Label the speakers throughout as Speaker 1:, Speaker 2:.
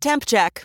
Speaker 1: Temp check.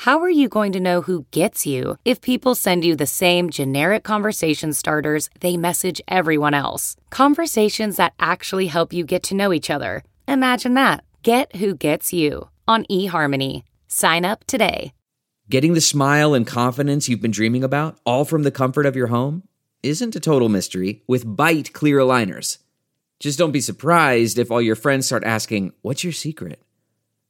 Speaker 2: How are you going to know who gets you if people send you the same generic conversation starters they message everyone else? Conversations that actually help you get to know each other. Imagine that. Get who gets you on eHarmony. Sign up today.
Speaker 3: Getting the smile and confidence you've been dreaming about, all from the comfort of your home, isn't a total mystery with Byte clear aligners. Just don't be surprised if all your friends start asking, What's your secret?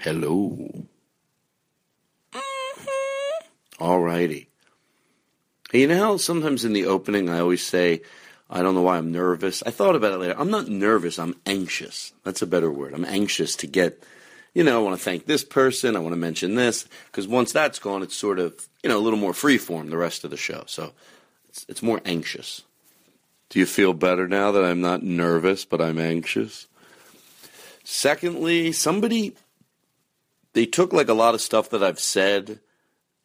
Speaker 4: Hello. Mm-hmm. All righty. You know how sometimes in the opening I always say, I don't know why I'm nervous. I thought about it later. I'm not nervous. I'm anxious. That's a better word. I'm anxious to get, you know, I want to thank this person. I want to mention this. Because once that's gone, it's sort of, you know, a little more free form the rest of the show. So it's, it's more anxious. Do you feel better now that I'm not nervous, but I'm anxious? Secondly, somebody, they took like a lot of stuff that I've said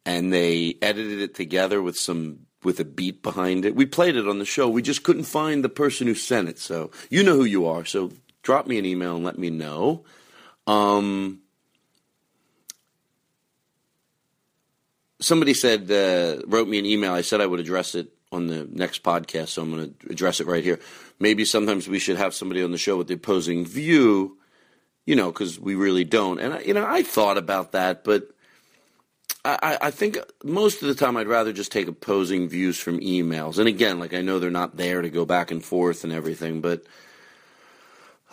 Speaker 4: and they edited it together with some with a beat behind it. We played it on the show. We just couldn't find the person who sent it. So you know who you are. So drop me an email and let me know. Um, somebody said uh, wrote me an email. I said I would address it on the next podcast, so I'm going to address it right here. Maybe sometimes we should have somebody on the show with the opposing view, you know, because we really don't. And I, you know, I thought about that, but I, I think most of the time I'd rather just take opposing views from emails. And again, like I know they're not there to go back and forth and everything, but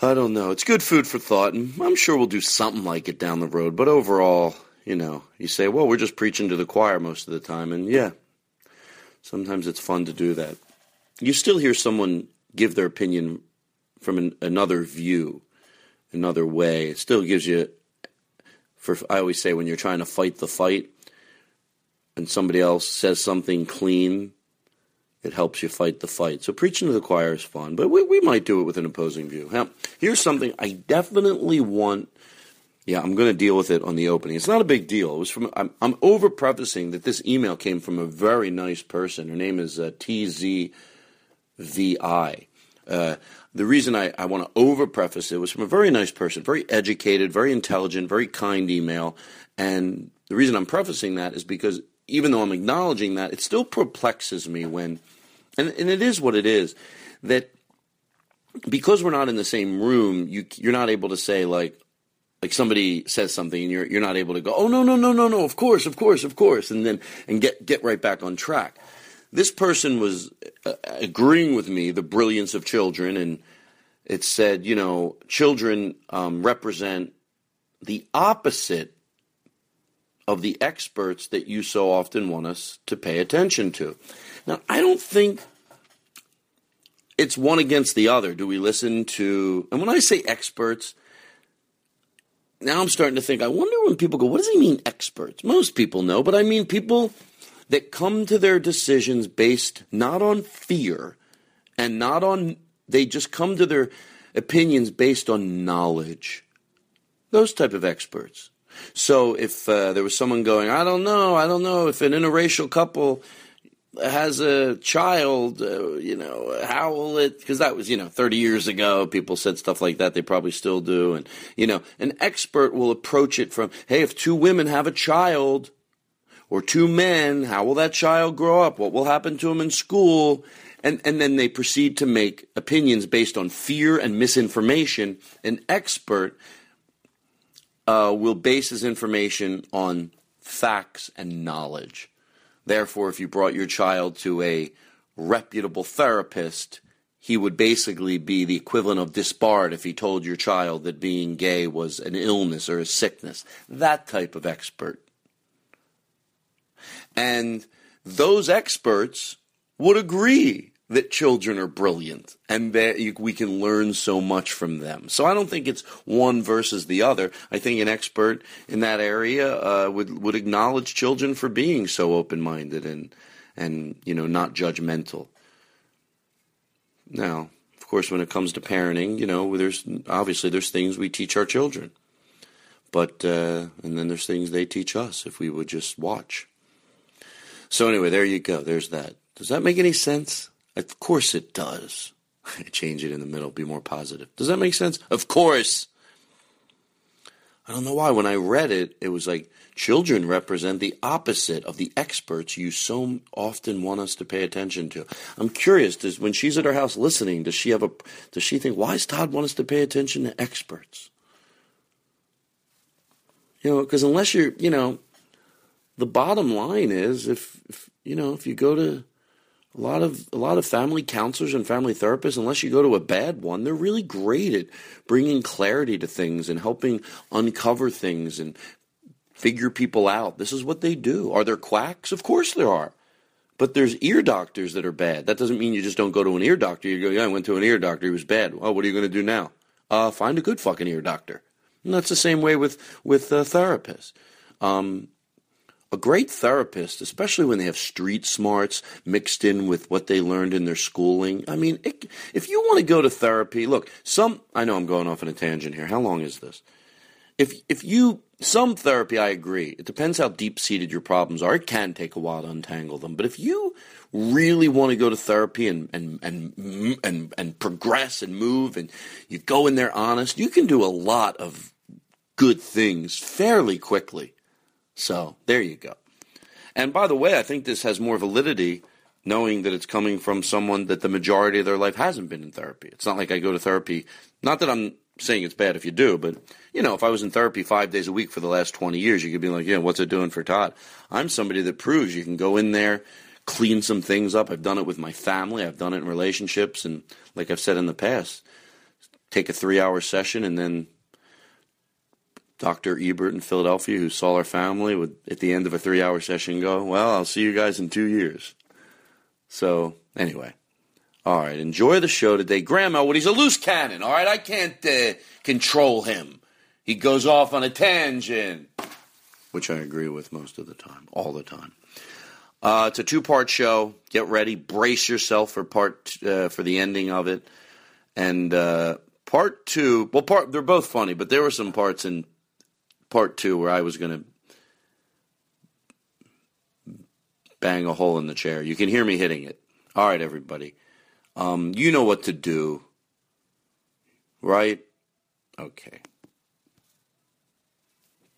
Speaker 4: I don't know. It's good food for thought, and I'm sure we'll do something like it down the road. But overall, you know, you say, well, we're just preaching to the choir most of the time, and yeah, sometimes it's fun to do that. You still hear someone give their opinion from an, another view, another way. It still gives you. For I always say, when you're trying to fight the fight, and somebody else says something clean, it helps you fight the fight. So preaching to the choir is fun, but we, we might do it with an opposing view. Now, here's something I definitely want. Yeah, I'm going to deal with it on the opening. It's not a big deal. It was from. I'm, I'm over prefacing that this email came from a very nice person. Her name is uh, TZVI. Uh, the reason I, I want to over preface it was from a very nice person, very educated, very intelligent, very kind email. And the reason I'm prefacing that is because even though I'm acknowledging that, it still perplexes me when, and, and it is what it is, that because we're not in the same room, you you're not able to say like like somebody says something and you're you're not able to go, oh no no no no no, of course of course of course, and then and get get right back on track. This person was uh, agreeing with me the brilliance of children, and it said, you know, children um, represent the opposite of the experts that you so often want us to pay attention to. Now, I don't think it's one against the other. Do we listen to, and when I say experts, now I'm starting to think, I wonder when people go, what does he mean experts? Most people know, but I mean people that come to their decisions based not on fear and not on, they just come to their opinions based on knowledge. Those type of experts. So if uh, there was someone going, I don't know, I don't know if an interracial couple, has a child, uh, you know, how will it? Because that was, you know, 30 years ago. People said stuff like that. They probably still do. And, you know, an expert will approach it from, hey, if two women have a child or two men, how will that child grow up? What will happen to him in school? And, and then they proceed to make opinions based on fear and misinformation. An expert uh, will base his information on facts and knowledge. Therefore, if you brought your child to a reputable therapist, he would basically be the equivalent of disbarred if he told your child that being gay was an illness or a sickness. That type of expert. And those experts would agree that children are brilliant and that we can learn so much from them. So I don't think it's one versus the other. I think an expert in that area uh, would would acknowledge children for being so open minded and and you know not judgmental. Now, of course, when it comes to parenting, you know, there's obviously there's things we teach our children, but uh, and then there's things they teach us if we would just watch. So anyway, there you go. There's that. Does that make any sense? Of course it does. Change it in the middle, be more positive. Does that make sense? Of course. I don't know why. When I read it, it was like children represent the opposite of the experts you so often want us to pay attention to. I'm curious. Does when she's at her house listening, does she have a? Does she think why does Todd want us to pay attention to experts? You know, because unless you're, you know, the bottom line is if, if you know if you go to a lot of a lot of family counselors and family therapists unless you go to a bad one they're really great at bringing clarity to things and helping uncover things and figure people out. This is what they do. Are there quacks? Of course there are. But there's ear doctors that are bad. That doesn't mean you just don't go to an ear doctor. You go yeah i went to an ear doctor. He was bad. Oh what are you going to do now? Uh, find a good fucking ear doctor. And that's the same way with with uh, therapists. Um, a great therapist, especially when they have street smarts mixed in with what they learned in their schooling. I mean, it, if you want to go to therapy, look, some, I know I'm going off on a tangent here. How long is this? If, if you, some therapy, I agree. It depends how deep seated your problems are. It can take a while to untangle them. But if you really want to go to therapy and, and, and, and, and progress and move and you go in there honest, you can do a lot of good things fairly quickly. So there you go. And by the way, I think this has more validity knowing that it's coming from someone that the majority of their life hasn't been in therapy. It's not like I go to therapy, not that I'm saying it's bad if you do, but you know, if I was in therapy five days a week for the last 20 years, you could be like, yeah, what's it doing for Todd? I'm somebody that proves you can go in there, clean some things up. I've done it with my family. I've done it in relationships. And like I've said in the past, take a three hour session and then Dr. Ebert in Philadelphia, who saw our family, would at the end of a three hour session go, Well, I'll see you guys in two years. So, anyway. All right, enjoy the show today. Grandma, Elwood, he's a loose cannon, all right? I can't uh, control him. He goes off on a tangent, which I agree with most of the time, all the time. Uh, it's a two part show. Get ready, brace yourself for part uh, for the ending of it. And uh, part two, well, part they're both funny, but there were some parts in part two where I was going to bang a hole in the chair. You can hear me hitting it. All right, everybody. Um, you know what to do, right? Okay.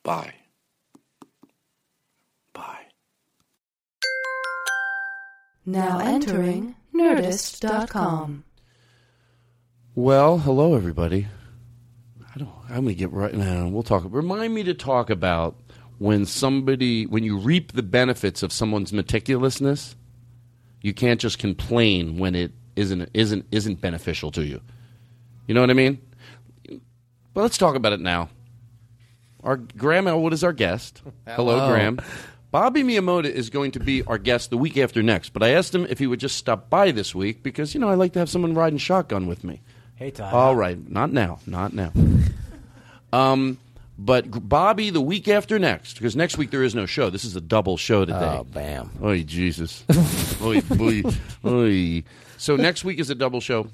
Speaker 4: Bye. Bye.
Speaker 5: Now entering Nerdist.com.
Speaker 4: Well, hello, everybody. I don't. I'm gonna get right now. We'll talk. Remind me to talk about when somebody when you reap the benefits of someone's meticulousness. You can't just complain when it isn't isn't isn't beneficial to you. You know what I mean? But let's talk about it now. Our Graham Elwood is our guest. Hello,
Speaker 6: Hello.
Speaker 4: Graham. Bobby Miyamoto is going to be our guest the week after next, but I asked him if he would just stop by this week because you know I like to have someone riding shotgun with me.
Speaker 6: Hey, Todd.
Speaker 4: All right, not now, not now. um, but Bobby the week after next, because next week there is no show. This is a double show today.
Speaker 6: Oh, bam.
Speaker 4: Oh, Jesus. oy, boy, oy. So next week is a double show.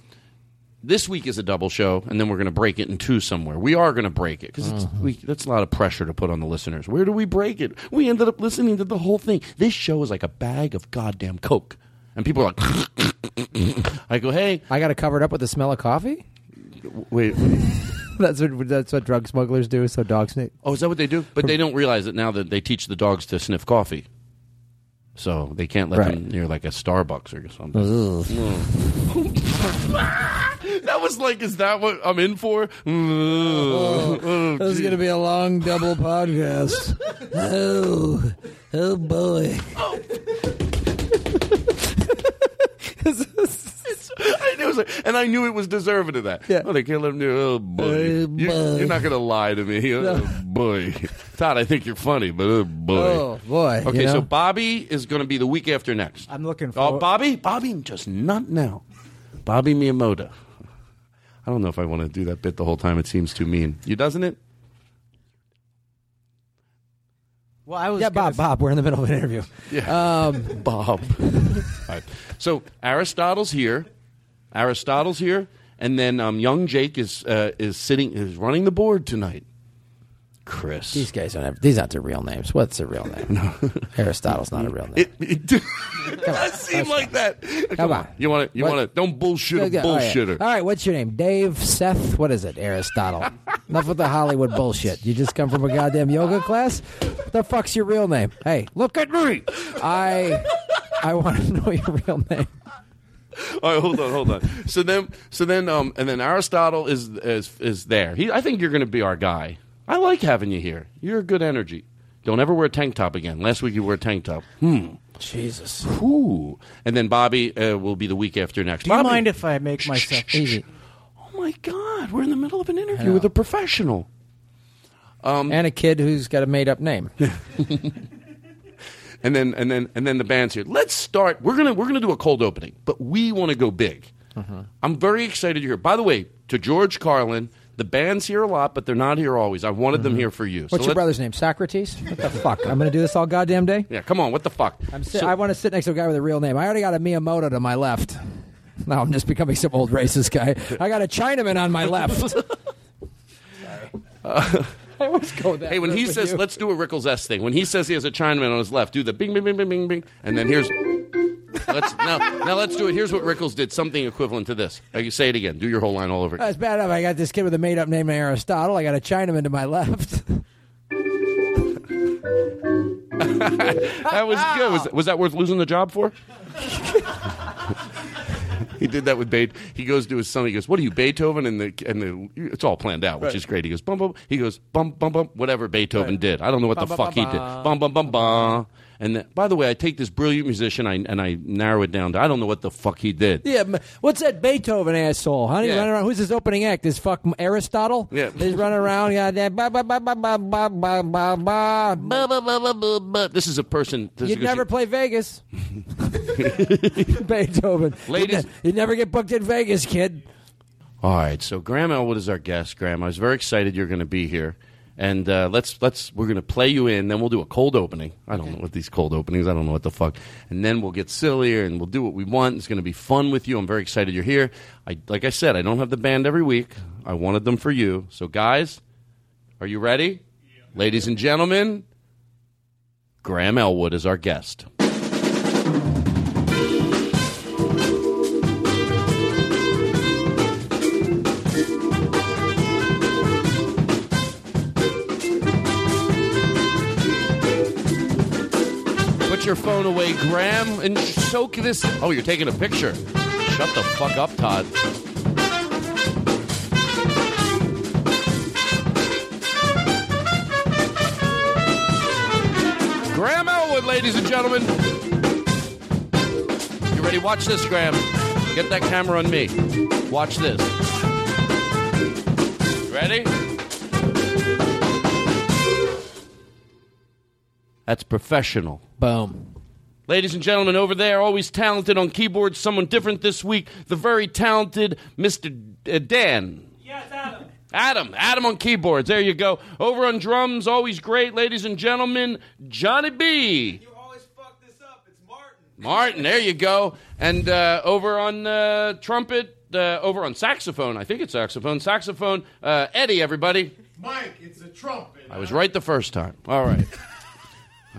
Speaker 4: this week is a double show, and then we're going to break it in two somewhere. We are going to break it because we that's a lot of pressure to put on the listeners. Where do we break it? We ended up listening to the whole thing. This show is like a bag of goddamn coke, and people are like, I go, hey,
Speaker 6: I got to cover it up with the smell of coffee.
Speaker 4: wait.
Speaker 6: That's what that's what drug smugglers do. So dogs sniff.
Speaker 4: Oh, is that what they do? But they don't realize it now that they teach the dogs to sniff coffee. So they can't let
Speaker 6: Right.
Speaker 4: them near like a Starbucks or something. that was like, is that what I'm in for? Oh,
Speaker 6: This is going to be a long double podcast. oh, oh boy. Oh.
Speaker 4: I knew it was like, and I knew it was deserving of that.
Speaker 6: Yeah.
Speaker 4: Oh, they can't let him do. Oh boy,
Speaker 6: Oh,
Speaker 4: You, you're not gonna lie to me. Oh boy, Todd, I think you're funny, but oh boy.
Speaker 6: Oh boy.
Speaker 4: Okay,
Speaker 6: you know?
Speaker 4: so Bobby is going to be the week after next.
Speaker 6: I'm looking
Speaker 4: Oh, Bobby, Bobby, just not now. Bobby Miyamoto. I don't know if I want to do that bit the whole time. It seems too mean. You doesn't it?
Speaker 7: Well, I was
Speaker 6: yeah,
Speaker 7: gonna
Speaker 6: Bob. Bob, we're in the middle of an interview.
Speaker 4: Yeah.
Speaker 6: Um,
Speaker 4: Bob. All right. So Aristotle's here. Aristotle's here, and then um, young Jake is uh, is sitting is running the board tonight. Chris.
Speaker 6: these guys don't have. These aren't their real names. What's their real name? Aristotle's not a real name.
Speaker 4: It, it does seem like that. Come,
Speaker 6: on.
Speaker 4: You want to? You
Speaker 6: What?
Speaker 4: want to? Don't bullshit a
Speaker 6: Yeah, all right.
Speaker 4: bullshitter.
Speaker 6: All right, what's your name? Dave, Seth, what is it? Aristotle. Enough with the Hollywood bullshit. You just come from a goddamn yoga class? What the fuck's your real name? Hey, look at me. I I want to know your real name.
Speaker 4: All right, hold on, hold on. So then, so then, um, and then Aristotle is is is there. He, I think you're going to be our guy. I like having you here. You're a good energy. Don't ever wear a tank top again. Last week you wore a tank top. Hmm.
Speaker 6: Jesus.
Speaker 4: Ooh. And then Bobby uh, will be the week after next.
Speaker 7: Do you
Speaker 4: Bobby-
Speaker 7: mind if I make myself
Speaker 6: Easy.
Speaker 4: Oh my God, we're in the middle of an interview with a professional.
Speaker 6: and a kid who's got a made up name.
Speaker 4: And then and then and then the band's here. Let's start. We're gonna we're gonna do a cold opening, but we want to go big.
Speaker 6: Uh-huh.
Speaker 4: I'm very excited you're here. By the way, to George Carlin, the band's here a lot, but they're not here always. I wanted them here for you.
Speaker 6: Mm-hmm. What's your brother's name? Socrates? What the fuck? I'm going to do this all goddamn day?
Speaker 4: Yeah, come on. What the fuck?
Speaker 6: I'm si-
Speaker 4: So-
Speaker 6: I want to sit next to a guy with a real name. I already got a Miyamoto to my left. Now I'm just becoming some old racist guy. I got a Chinaman on my left. I always go that.
Speaker 4: Hey, when he says. "Let's do a Rickles S thing," when he says he has a Chinaman on his left, do the bing, bing, bing, bing, bing, bing, and then here's. Let's now, now let's do it. Here's what Rickles did. Something equivalent to this. Uh, you say it again. Do your whole line all over. again.
Speaker 6: That's bad enough. I got this kid with a made up name named Aristotle. I got a Chinaman to my left.
Speaker 4: That was good. Was, was that worth losing the job for? he did that with Beethoven. He goes to his son. He goes, "What are you, Beethoven?" And the and the it's all planned out, which is great. He goes, "Bum bum." He goes, "Bum bum bum." Whatever Beethoven did, I don't know what the
Speaker 6: Bum,
Speaker 4: fuck
Speaker 6: bum,
Speaker 4: he did.
Speaker 6: bum.
Speaker 4: Bum bum bum bum. And by the way, I take this brilliant musician I, and I narrow it down to I don't know what the fuck he did.
Speaker 6: yeah, what's that Beethoven asshole? Honey,
Speaker 4: Yeah.
Speaker 6: running around. Who's his opening act? This fuck Aristotle?
Speaker 4: Yeah.
Speaker 6: He's running around. Yeah, that ba ba ba ba ba ba ba ba ba.
Speaker 4: Buh, buh, buh, buh, buh, buh. This is a person. this
Speaker 6: You'd never play Vegas. Beethoven.
Speaker 4: Ladies-
Speaker 6: You'd, ne- you'd never get booked in Vegas, kid.
Speaker 4: All right, so Graham Elwood is our guest. Graham, I was very excited you're going to be here, and uh, let's let's we're going to play you in. Then we'll do a cold opening. I don't know what these cold openings. I don't know what the fuck. And then we'll get sillier and we'll do what we want. It's going to be fun with you. I'm very excited you're here. I like I said, I don't have the band every week. I wanted them for you. So guys, are you ready? Ladies and gentlemen, Graham Elwood is our guest. Your phone away, Graham, and soak this. Oh, you're taking a picture. Shut the fuck up, Todd. Graham Elwood, ladies and gentlemen. You ready? Watch this, Graham. Get that camera on me. Watch this. Ready? That's professional.
Speaker 6: Boom.
Speaker 4: Ladies and gentlemen, over there, always talented on keyboards, someone different this week, the very talented Mr. D- uh, Dan.
Speaker 7: Yes, Adam.
Speaker 4: Adam, Adam on keyboards. There you go. Over on drums, always great, ladies and gentlemen, Johnny B.
Speaker 7: You always fuck this up. It's Martin.
Speaker 4: Martin, there you go. And uh, over on uh, trumpet, uh, over on saxophone, I think it's saxophone, saxophone, uh, Eddie, everybody.
Speaker 7: Mike, it's a trumpet.
Speaker 4: I was right the first time. All right.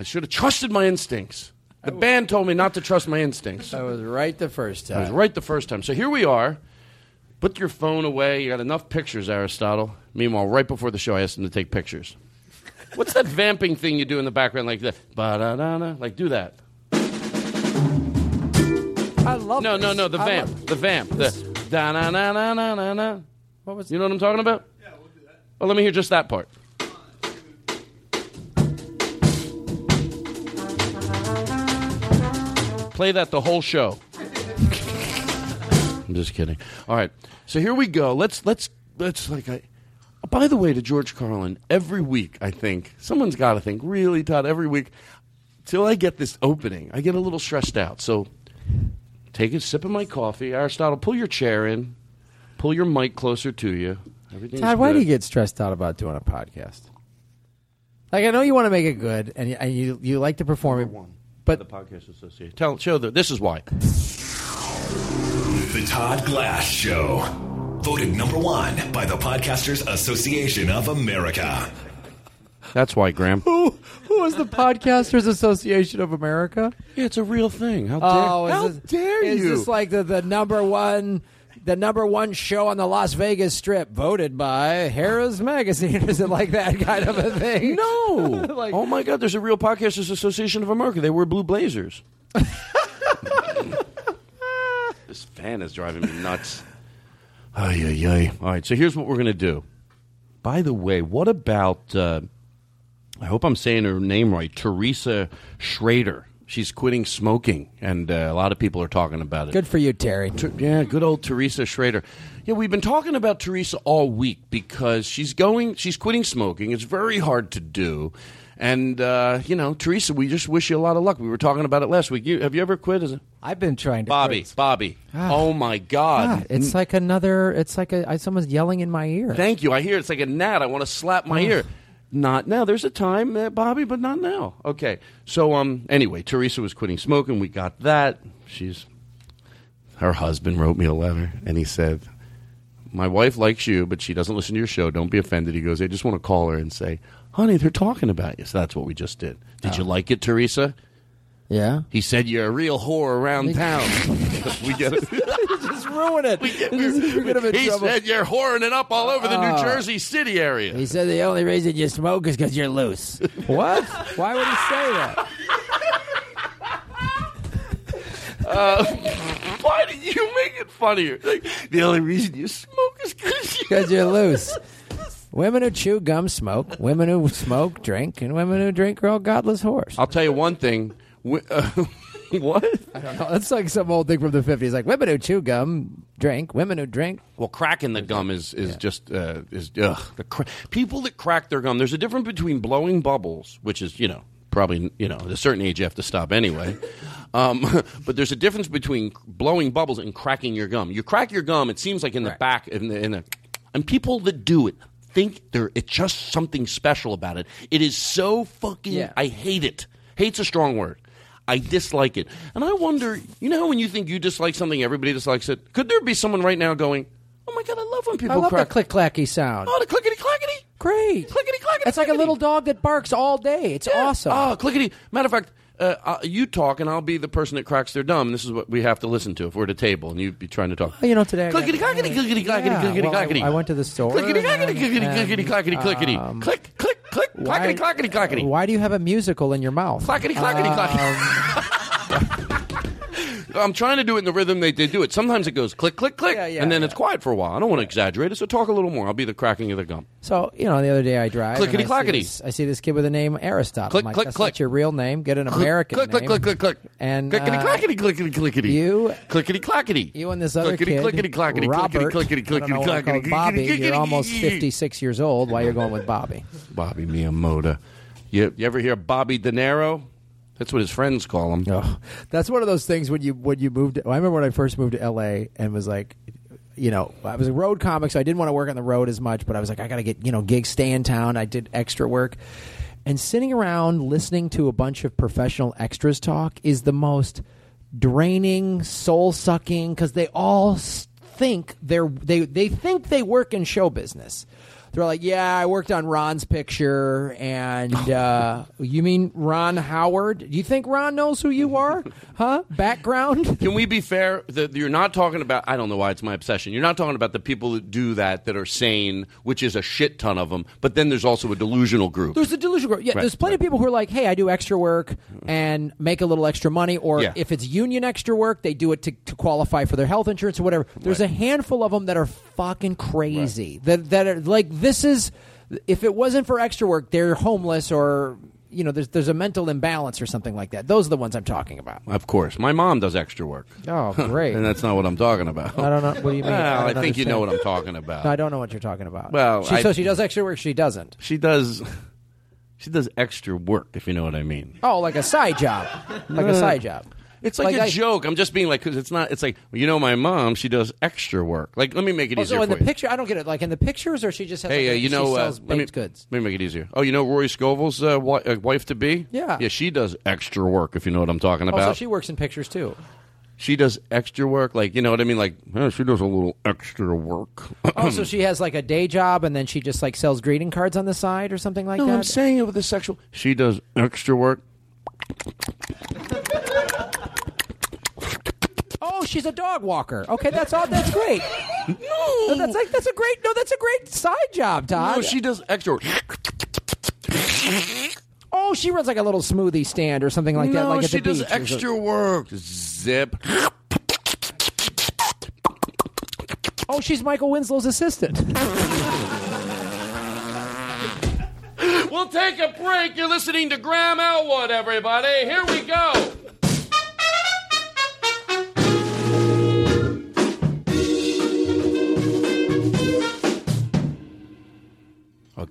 Speaker 4: I should have trusted my instincts. The band told me not to trust my instincts.
Speaker 6: I was right the first time.
Speaker 4: I was right the first time. So here we are. Put your phone away. You got enough pictures, Aristotle. Meanwhile, right before the show, I asked him to take pictures. What's that vamping thing you do in the background like that? Ba-da-da-da. Like, do that.
Speaker 6: I love
Speaker 4: No,
Speaker 6: this.
Speaker 4: no, no, the
Speaker 6: I
Speaker 4: vamp.
Speaker 6: love-
Speaker 4: The vamp. The da-na-na-na-na-na.
Speaker 6: What was
Speaker 4: You know what I'm talking about? Yeah, we'll do that. Well, let me hear just that part. Play that the whole show. I'm just kidding. All right, so here we go. Let's let's let's like. I, by the way, to George Carlin, every week I think someone's got to think really, Todd. Every week, till I get this opening, I get a little stressed out. So take a sip of my coffee. Aristotle, pull your chair in. Pull your mic closer to you. Everything's
Speaker 6: Todd, why do you get stressed out about doing a podcast? Like I know you want to make it good, and you, and you you like to perform it, but
Speaker 4: the podcast association? Tell show that this is why.
Speaker 8: The Todd Glass Show. Voted number one by the Podcasters Association of America.
Speaker 4: That's why, Graham.
Speaker 6: who who is the Podcasters Association of America?
Speaker 4: Yeah, it's a real thing. How dare,
Speaker 6: Oh, is
Speaker 4: how
Speaker 6: this,
Speaker 4: dare
Speaker 6: is
Speaker 4: you?
Speaker 6: this like the, the number one the number one show on the Las Vegas Strip, voted by Harrah's Magazine? Is it like that kind of a thing?
Speaker 4: no.
Speaker 6: Like-
Speaker 4: oh my God, there's a real Podcasters Association of America. They wear blue blazers. this fan is driving me nuts. Ay, ay, ay. All right, so here's what we're going to do. By the way, what about, uh, I hope I'm saying her name right, Teresa Schrader. She's quitting smoking, and uh, a lot of people are talking about it.
Speaker 6: Good for you, Terry.
Speaker 4: Ter- yeah, good old Teresa Schrader. Yeah, we've been talking about Teresa all week because she's going, she's quitting smoking. It's very hard to do. And, uh, you know, Teresa, we just wish you a lot of luck. We were talking about it last week. You, have you ever quit as a.
Speaker 6: I've been trying to
Speaker 4: Bobby,
Speaker 6: quit.
Speaker 4: Bobby.
Speaker 6: Ah.
Speaker 4: oh, my God.
Speaker 6: God, it's like another. It's like a, I- someone's yelling in my ear.
Speaker 4: Thank you. I hear it's like a gnat. I want to slap my ear. Not now. There's a time, uh, Bobby, but not now. Okay. So, um, anyway, Teresa was quitting smoking. We got that. She's. Her husband wrote me a letter, and he said, My wife likes you, but she doesn't listen to your show. Don't be offended. He goes, I just want to call her and say, Honey, they're talking about you. So that's what we just did. Did you like it, Teresa?
Speaker 6: yeah,
Speaker 4: He said, You're a real whore around town. we get it.
Speaker 6: Just ruin it. You're gonna be
Speaker 4: he
Speaker 6: trouble.
Speaker 4: said, You're whoring it up all over the New
Speaker 6: Oh.
Speaker 4: Jersey City area.
Speaker 6: He said the only reason you smoke is because you're loose. what? Why would he say that?
Speaker 4: Why did you make it funnier? Like, the only reason you smoke is because you.
Speaker 6: Because you're loose. Women who chew gum smoke. Women who smoke drink, and women who drink are all godless whores.
Speaker 4: I'll tell you one thing. Wi- uh, what?
Speaker 6: I don't know. That's like some old thing from the fifties. Like women who chew gum drink. Women who drink.
Speaker 4: Well, cracking the gum is is just uh, is ugh. The cra- people that crack their gum. There's a difference between blowing bubbles, which is you know probably you know at a certain age you have to stop anyway. Um, but there's a difference between blowing bubbles and cracking your gum. You crack your gum. It seems like in the
Speaker 6: Right.
Speaker 4: back in the, in the and people that do it think there it's just something special about it. It is so fucking.
Speaker 6: Yeah.
Speaker 4: I hate it. Hate's a strong word. I dislike it. And I wonder, you know, how when you think you dislike something, everybody dislikes it. Could there be someone right now going, "Oh my god, I love when people
Speaker 6: I love
Speaker 4: crack."
Speaker 6: the click clacky sound.
Speaker 4: oh, the clickety clackety.
Speaker 6: Great.
Speaker 4: Clickety clackety.
Speaker 6: It's like a little dog that barks all day. It's awesome.
Speaker 4: Oh, clickety. Matter of fact, uh, uh, you talk, and I'll be the person that cracks their dumb. And this is what we have to listen to if we're at a table, and you'd be trying to talk.
Speaker 6: Well, you know, today I
Speaker 4: clickety clackety, clickety clackety, clickety clackety.
Speaker 6: I went to the store
Speaker 4: Clickety clackety, clickety clickety clackety, clickety.
Speaker 6: um,
Speaker 4: Click, click, click. Clackety clackety, clackety.
Speaker 6: Why do you have a musical in your mouth?
Speaker 4: Clackety clackety clackety. I'm trying to do it in the rhythm they, they do it. Sometimes it goes click, click, click,
Speaker 6: Yeah, yeah,
Speaker 4: and then
Speaker 6: yeah.
Speaker 4: it's quiet for a while. I don't want to exaggerate it, so talk a little more. I'll be the cracking of the gum.
Speaker 6: So you know, the other day I drive. and
Speaker 4: Clickety
Speaker 6: I see
Speaker 4: clackety.
Speaker 6: this- I see this kid with a name Aristotle.
Speaker 4: Click,
Speaker 6: I'm like,
Speaker 4: click,
Speaker 6: That's
Speaker 4: click.
Speaker 6: not your real name. Get an American
Speaker 4: click, click,
Speaker 6: name.
Speaker 4: click, click, click.
Speaker 6: And,
Speaker 4: clickety
Speaker 6: uh,
Speaker 4: clackety, clickety clickety.
Speaker 6: you-
Speaker 4: clickety clackety.
Speaker 6: You and this other
Speaker 4: clickety,
Speaker 6: kid,
Speaker 4: clickety clackety,
Speaker 6: Robert,
Speaker 4: clickety, clickety,
Speaker 6: I don't know
Speaker 4: clickety,
Speaker 6: what to call
Speaker 4: clackety,
Speaker 6: Bobby. You're almost 56 years old. Why you're going with Bobby?
Speaker 4: Bobby Miyamoto. You, you ever hear Bobby De Niro? That's what his friends call him.
Speaker 6: Oh, that's one of those things when you when you moved. I remember when I first moved to L.A. and was like, you know, I was a road comic, so I didn't want to work on the road as much. But I was like, I got to get you know gigs, stay in town. I did extra work, and sitting around listening to a bunch of professional extras talk is the most draining, soul sucking because they all think they're they they think they work in show business. They're like, yeah, I worked on Ron's picture, and uh, you mean Ron Howard? Do you think Ron knows who you are? Huh? Background?
Speaker 4: Can we be fair that you're not talking about? I don't know why it's my obsession. You're not talking about the people that do that that are sane, which is a shit ton of them. But then there's also a delusional group.
Speaker 6: There's a delusional group. Yeah,
Speaker 4: Right,
Speaker 6: there's plenty of people who are like, hey, I do extra work and make a little extra money. Or
Speaker 4: Yeah.
Speaker 6: if it's union extra work, they do it to, to qualify for their health insurance or whatever. There's a handful of them that are fucking crazy. That, that are like, this is, if it wasn't for extra work, they're homeless or, you know, there's, there's a mental imbalance or something like that. Those are the ones I'm talking about.
Speaker 4: Of course, my mom does extra work.
Speaker 6: Oh, great.
Speaker 4: and that's not what I'm talking about.
Speaker 6: I don't know. What do you mean?
Speaker 4: Well, I,
Speaker 6: don't
Speaker 4: think you know what. I'm talking about.
Speaker 6: No, I don't know what you're talking about.
Speaker 4: Well,
Speaker 6: she,
Speaker 4: I-
Speaker 6: so she does extra work. She doesn't.
Speaker 4: She does. She does extra work, if you know what I mean.
Speaker 6: Oh, like a side job, like a side uh, job.
Speaker 4: It's like, a
Speaker 6: I-
Speaker 4: joke. I'm just being like, because it's not. It's like you know, my mom. She does extra work. Like, let me make it
Speaker 6: Oh,
Speaker 4: easier
Speaker 6: so in the
Speaker 4: you.
Speaker 6: picture, I don't get it. Like in the pictures, or she just has.
Speaker 4: Hey,
Speaker 6: like
Speaker 4: uh, you
Speaker 6: she
Speaker 4: know, uh, let me
Speaker 6: goods.
Speaker 4: let me make it easier. Oh, you know, Rory Scovel's uh, wi- uh, wife to be.
Speaker 6: Yeah.
Speaker 4: yeah, she does extra work. If you know what I'm talking
Speaker 6: Oh,
Speaker 4: about.
Speaker 6: so she works in pictures too.
Speaker 4: She does extra work, like you know what I mean. Like she does a little extra work.
Speaker 6: Oh, so she has like a day job, and then she just like sells greeting cards on the side or something like
Speaker 4: no,
Speaker 6: that.
Speaker 4: I'm saying it with a sexual. She does extra work.
Speaker 6: Oh, she's a dog walker. Okay, that's all. That's great. No, that's like that's a great. No, that's a great side job, Todd.
Speaker 4: No, she does extra work.
Speaker 6: oh, she runs like a little smoothie stand or something like that.
Speaker 4: no,
Speaker 6: Like at
Speaker 4: she
Speaker 6: the
Speaker 4: does
Speaker 6: beach
Speaker 4: extra work. Zip.
Speaker 6: Oh, she's Michael Winslow's assistant.
Speaker 4: We'll take a break. You're listening to Graham Elwood, everybody. Here we go.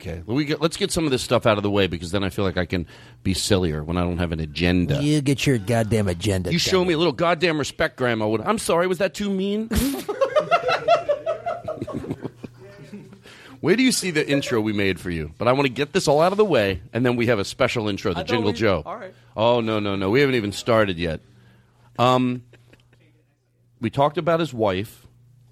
Speaker 4: Okay, we get, let's get some of this stuff out of the way because then I feel like I can be sillier when I don't have an agenda.
Speaker 6: you get your goddamn agenda.
Speaker 4: You show me a little goddamn respect, Grandma. Elwood. I'm sorry, was that too mean? Where do you see the intro we made for you? But I want to get this all out of the way, and then we have a special intro, the Jingle Joe.
Speaker 9: all right.
Speaker 4: Oh no, no, no, we haven't even started yet. Um, we talked about his wife.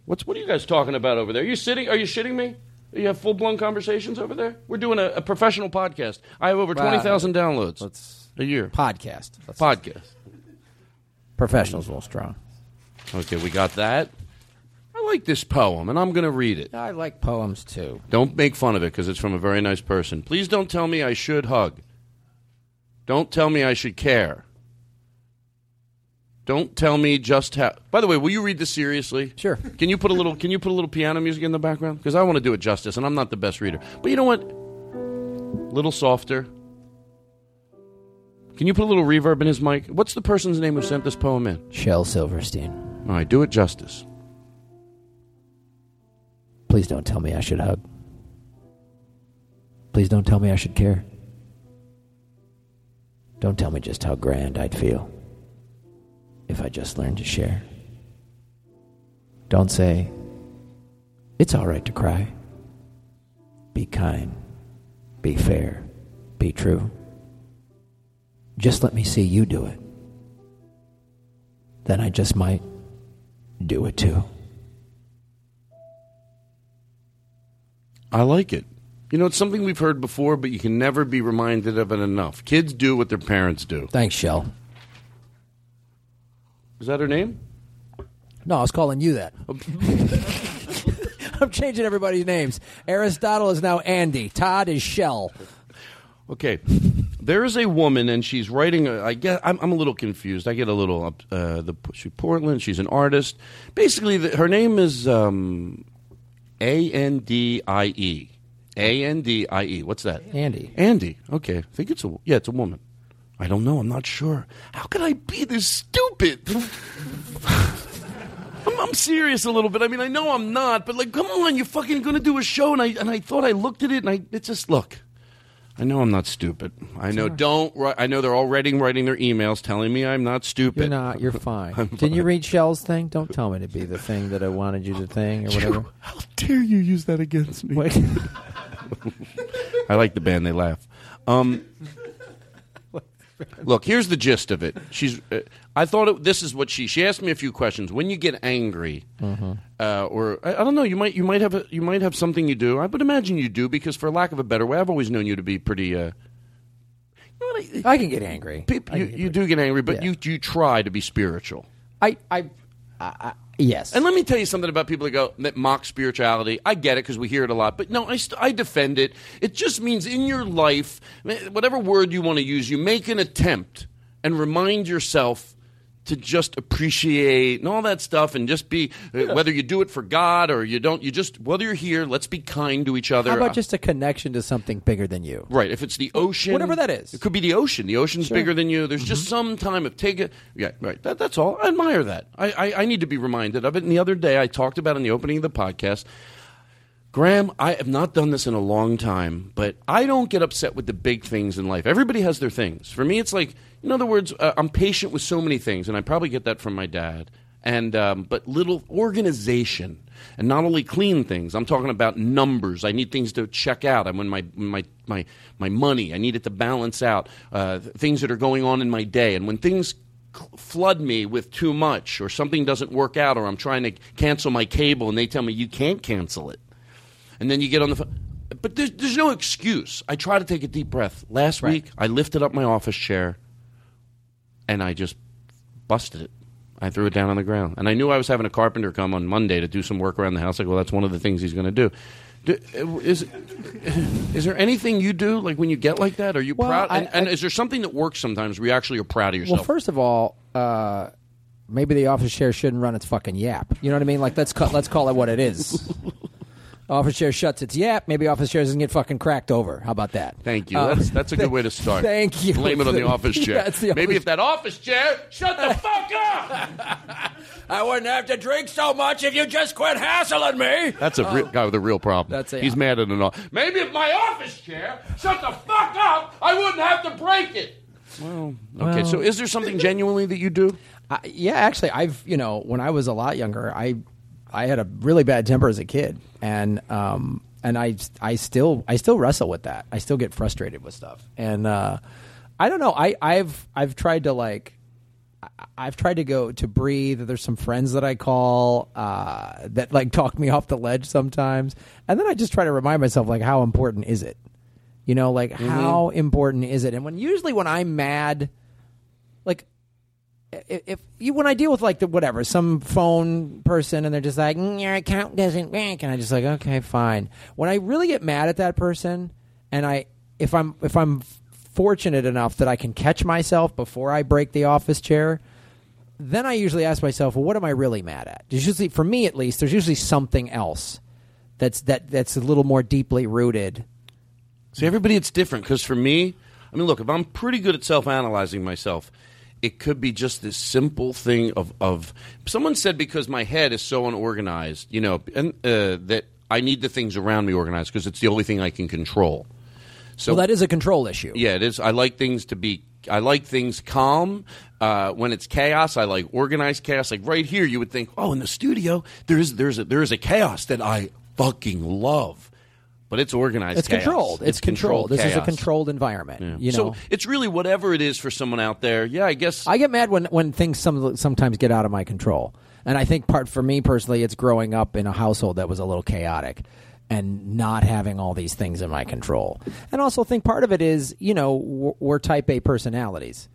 Speaker 4: What's what are you guys talking about over there? Are you sitting? Are you shitting me? You have full blown conversations over there. We're doing a, a professional podcast. I have over
Speaker 6: Wow.
Speaker 4: twenty thousand downloads
Speaker 6: Let's
Speaker 4: a year.
Speaker 6: podcast. Let's-
Speaker 4: Podcast.
Speaker 6: Professionals a little strong.
Speaker 4: Okay, we got that. I like this poem, and I'm going to read it.
Speaker 6: I like poems too.
Speaker 4: Don't make fun of it because it's from a very nice person. Please don't tell me I should hug. Don't tell me I should care. Don't tell me just how. By the way, will you read this seriously?
Speaker 6: Sure.
Speaker 4: Can you put a little? Can you put a little piano music in the background? Because I want to do it justice, and I'm not the best reader. But you know what? A little softer. Can you put a little reverb in his mic? What's the person's name who sent this poem in?
Speaker 6: Shel Silverstein.
Speaker 4: All right, do it justice.
Speaker 6: Please don't tell me I should hug. Please don't tell me I should care. Don't tell me just how grand I'd feel if I just learned to share. Don't say, it's all right to cry. Be kind. Be fair. Be true. Just let me see you do it. Then I just might do it too.
Speaker 4: I like it. You know, it's something we've heard before, but you can never be reminded of it enough. Kids do what their parents do.
Speaker 6: Thanks, Shell.
Speaker 4: Is that her name?
Speaker 6: No, I was calling you that. I'm changing everybody's names. Aristotle is now Andy. Todd is Shell.
Speaker 4: Okay. There is a woman, and she's writing. A, I get. I'm, I'm a little confused. I get a little. up- Uh, the she's Portland. She's an artist. Basically, the, her name is um, A N D I E. A N D I E. What's that?
Speaker 6: Andy.
Speaker 4: Andy. Okay. I think it's a. Yeah, it's a woman. I don't know. I'm not sure. How could I be this stupid? I'm, I'm serious a little bit. I mean, I know I'm not, but like, come on, you're fucking gonna do a show, and I and I thought I looked at it, and I it just look. I know I'm not stupid. I know. Don't. wri- I know they're already writing their emails telling me I'm not stupid.
Speaker 6: You're not. You're fine. Didn't you read Shell's thing? Don't tell me to be the thing that I wanted you to think or whatever.
Speaker 4: How dare you use that against me? I like the band. They laugh. Um, Look, here's the gist of it. She's. Uh, I thought it, this is what she. She asked me a few questions. When you get angry, uh, or I, I don't know, you might you might have a, you might have something you do. I would imagine you do because, for lack of a better way, I've always known you to be pretty. Uh, you know I-
Speaker 6: I can get angry.
Speaker 4: Peop-
Speaker 6: I
Speaker 4: you,
Speaker 6: get
Speaker 4: you do get angry, but
Speaker 6: Yeah.
Speaker 4: you you try to be spiritual.
Speaker 6: I, I, I yes.
Speaker 4: And let me tell you something about people that go that mock spirituality. I get it because we hear it a lot, but no, I st- I defend it. It just means in your life, whatever word you want to use, you make an attempt and remind yourself to just appreciate and all that stuff, and just be uh, whether you do it for God or you don't. You just whether you're here, let's be kind to each other.
Speaker 6: How about just a connection to something bigger than you?
Speaker 4: Right. If it's the ocean,
Speaker 6: Whatever that is.
Speaker 4: it could be the ocean. The ocean's bigger than you. There's just some time of take it. Yeah, right. That, that's all. I admire that. I, I, I need to be reminded of it. And the other day, I talked about in the opening of the podcast. Graham, I have not done this in a long time, but I don't get upset with the big things in life. Everybody has their things. For me, it's like, in other words, uh, I'm patient with so many things, and I probably get that from my dad. And um, but little organization, and not only clean things. I'm talking about numbers. I need things to check out. I when my my my my money. I need it to balance out uh, things that are going on in my day. And when things flood me with too much, or something doesn't work out, or I'm trying to cancel my cable, and they tell me you can't cancel it and then you get on the phone. But there's, there's no excuse. I try to take a deep breath. Last week, I lifted up my office chair and I just busted it. I threw it down on the ground. And I knew I was having a carpenter come on Monday to do some work around the house. Like, well, that's one of the things he's going to do. do. Is, is there anything you do, like when you get like that? Are you
Speaker 6: Well,
Speaker 4: proud?
Speaker 6: I-
Speaker 4: and, and
Speaker 6: I-
Speaker 4: is there something that works sometimes where you actually are proud of yourself?
Speaker 6: Well, first of all, uh, maybe the office chair shouldn't run its fucking yap. You know what I mean? Like let's ca- let's call it what it is. office chair shuts its yap. Maybe office chair doesn't get fucking cracked over. How about that?
Speaker 4: Thank you.
Speaker 6: Uh,
Speaker 4: that's that's a good way to start.
Speaker 6: Thank you.
Speaker 4: Blame it on the office chair.
Speaker 6: Yeah, the
Speaker 4: Maybe
Speaker 6: office-
Speaker 4: if that office chair shut the fuck up.
Speaker 6: I wouldn't have to drink so much if you just quit hassling me.
Speaker 4: That's a real guy with a real problem.
Speaker 6: That's a-
Speaker 4: He's mad at an office. Maybe if my office chair shut the fuck up, I wouldn't have to break it. Well, okay. so is there something genuinely that you do?
Speaker 6: I, yeah, actually, I've you know when I was a lot younger, I I had a really bad temper as a kid, and um and I I still I still wrestle with that. I still get frustrated with stuff, and uh, I don't know. I I've I've tried to like. I've tried to go to breathe. There's some friends that I call uh, that like talk me off the ledge sometimes, and then I just try to remind myself like how important is it? You know, like how important is it? And when usually when I'm mad, if, you when I deal with like the whatever some phone person and they're just like "Mm, your account doesn't work and I just like okay fine when I really get mad at that person and I if I'm if I'm fortunate enough that I can catch myself before I break the office chair then I usually ask myself well what am I really mad at there's usually for me at least there's usually something else that's that that's a little more deeply rooted
Speaker 4: See, everybody, it's different. Because for me, I mean, look, if I'm pretty good at self-analyzing myself, it could be just this simple thing of of someone said because my head is so unorganized, you know, and uh, that I need the things around me organized because it's the only thing I can control. So
Speaker 6: well that is a control issue
Speaker 4: Yeah, it is. I like things to be. I like things calm. Uh, when it's chaos, I like organized chaos. Like right here, you would think, oh, in the studio, there's there's a, there is a chaos that I fucking love, but it's organized.
Speaker 6: it's
Speaker 4: chaos.
Speaker 6: controlled it's, controlled, this is a controlled environment you know
Speaker 4: So it's really whatever it is for someone out there. Yeah, I guess.
Speaker 6: I get mad when when things some sometimes get out of my control, and I think part for me personally, it's growing up in a household that was a little chaotic, and not having all these things in my control. And also think part of it is you know we're, we're Type A personalities.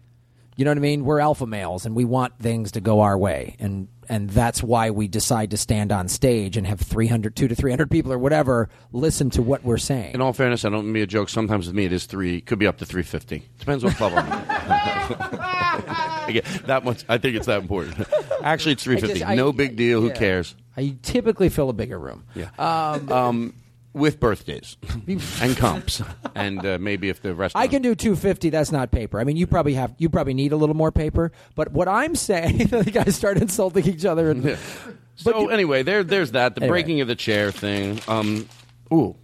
Speaker 6: You know what I mean? We're alpha males, and we want things to go our way, and and that's why we decide to stand on stage and have 300, two to three hundred people or whatever listen to what we're saying.
Speaker 4: in all fairness, I don't mean a joke. Sometimes with me, it is three. Could be up to three fifty. Depends what club I'm in. That much. I think it's that important. Actually, it's three fifty.
Speaker 6: just- I-
Speaker 4: No big deal. Who cares?
Speaker 6: I typically fill a bigger room.
Speaker 4: Yeah. Um, with birthdays and comps, and uh, maybe if the restaurant.
Speaker 6: I can do 250. That's not paper. I mean, you probably have you probably need a little more paper. But what I'm saying, the guys start insulting each other. And,
Speaker 4: So anyway, there, there's that. The
Speaker 6: Anyway.
Speaker 4: breaking of the chair thing. Um, ooh,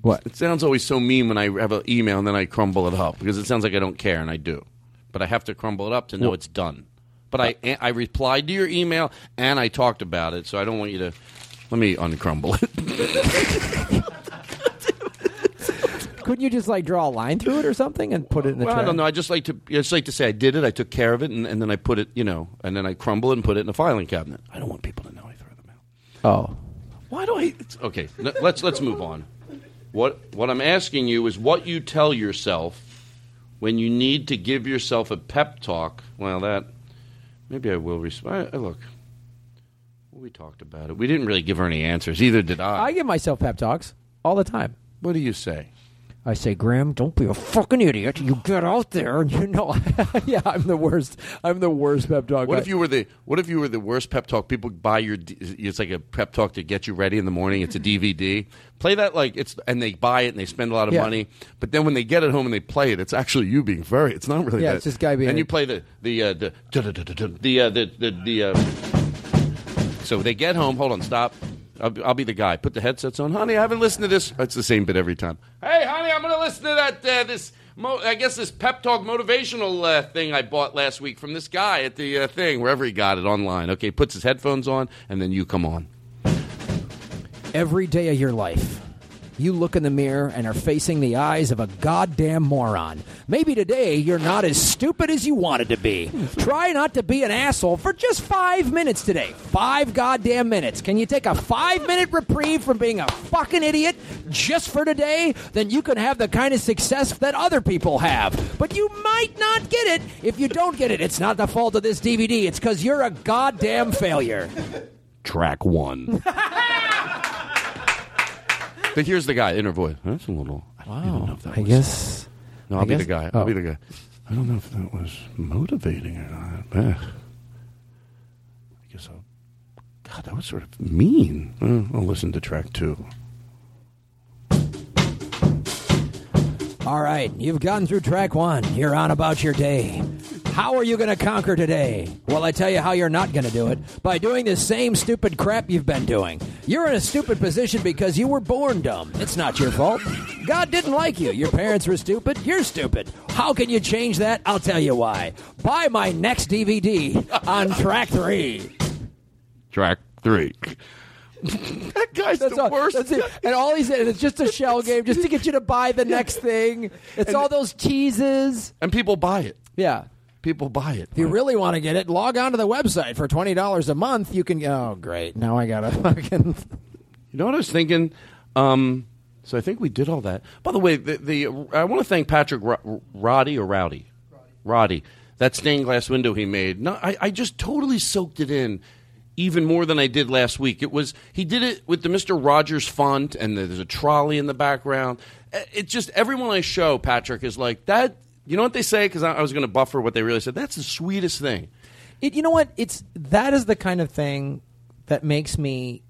Speaker 6: What?
Speaker 4: it sounds always so mean when I have an email and then I crumble it up because it sounds like I don't care, and I do. But I have to crumble it up to know it's done. But I, I replied to your email and I talked about it, so I don't want you to. Let me uncrumble it.
Speaker 6: couldn't you just like draw a line through it or something and put it in the
Speaker 4: Well,
Speaker 6: trash?
Speaker 4: I don't know. I just like to. I just like to say I did it. I took care of it, and, and then I put it. You know, and then I crumble it and put it in a filing cabinet. I don't want people to know I throw them out.
Speaker 6: Oh,
Speaker 4: Why do I? It's, okay, let's let's move on. What what I'm asking you is what you tell yourself when you need to give yourself a pep talk. Well, that maybe I will respond. Look, we talked about it. We didn't really give her any answers. Either did I.
Speaker 6: I give myself pep talks all the time.
Speaker 4: what do you say?
Speaker 6: I say, Graham, don't be a fucking idiot. You get out there and you know, yeah, I'm the worst. I'm the worst pep talk.
Speaker 4: What
Speaker 6: guy.
Speaker 4: if you were the What if you were the worst pep talk? People buy your. It's like a pep talk to get you ready in the morning. It's a DVD. Play that like it's, and they buy it and they spend a lot of
Speaker 6: Yeah.
Speaker 4: money. But then when they get it home and they play it, it's actually you being very. It's not really.
Speaker 6: Yeah,
Speaker 4: that.
Speaker 6: it's this guy being-
Speaker 4: And you play the the uh, the the uh, the the the. Uh, so they get home. Hold on, stop. I'll, I'll be the guy. Put the headsets on, honey. I haven't listened to this. It's the same bit every time. Hey, honey, I'm going to listen to that. Uh, this, mo- I guess, this pep talk motivational uh, thing I bought last week from this guy at the uh, thing, wherever he got it online. Okay, puts his headphones on, and then you come on.
Speaker 6: Every day of your life, you look in the mirror and are facing the eyes of a goddamn moron. Maybe today you're not as stupid as you wanted to be. Try not to be an asshole for just five minutes today. Five goddamn minutes. Can you take a five minute reprieve from being a fucking idiot just for today? Then you can have the kind of success that other people have. But you might not get it. If you don't get it, it's not the fault of this DVD. It's because you're a goddamn failure.
Speaker 4: Track one. but here's the guy, inner voice. That's a little. I don't even know if that
Speaker 6: I
Speaker 4: was-
Speaker 6: guess.
Speaker 4: No, I'll
Speaker 6: I
Speaker 4: be the
Speaker 6: guess-
Speaker 4: guy. I'll
Speaker 6: oh.
Speaker 4: be the guy. I don't know if that was motivating or not. Eh. I guess I'll. God, that was sort of mean. Eh, I'll listen to track two.
Speaker 6: All right, you've gotten through track one. You're on about your day. How are you going to conquer today? Well, I tell you how you're not going to do it by doing the same stupid crap you've been doing. You're in a stupid position because you were born dumb. It's not your fault. God didn't like you. Your parents were stupid. You're stupid. How can you change that? I'll tell you why. Buy my next DVD on track three.
Speaker 4: Track three. that guy's
Speaker 6: That's
Speaker 4: the
Speaker 6: all,
Speaker 4: worst.
Speaker 6: And all he's said, it's just a shell game, just to get you to buy the next thing. It's
Speaker 4: And-
Speaker 6: all those teases.
Speaker 4: And people buy it.
Speaker 6: Yeah.
Speaker 4: People buy it.
Speaker 6: If you really want to get it, log on to the website for twenty dollars a month. You can. Oh, great! Now I gotta fucking.
Speaker 4: You know what I was thinking? Um, so I think we did all that. By the way, the, the I want to thank Patrick Ro- Roddy or Rowdy, Roddy. That stained glass window he made. No, I, I just totally soaked it in, even more than I did last week. It was he did it with the Mister Rogers font, and there's a trolley in the background. Eh, It just everyone I show Patrick is like that. You know what they say? Because I, I was going to buffer what they really said. That's the sweetest thing.
Speaker 6: It, you know what? It's that is the kind of thing that makes me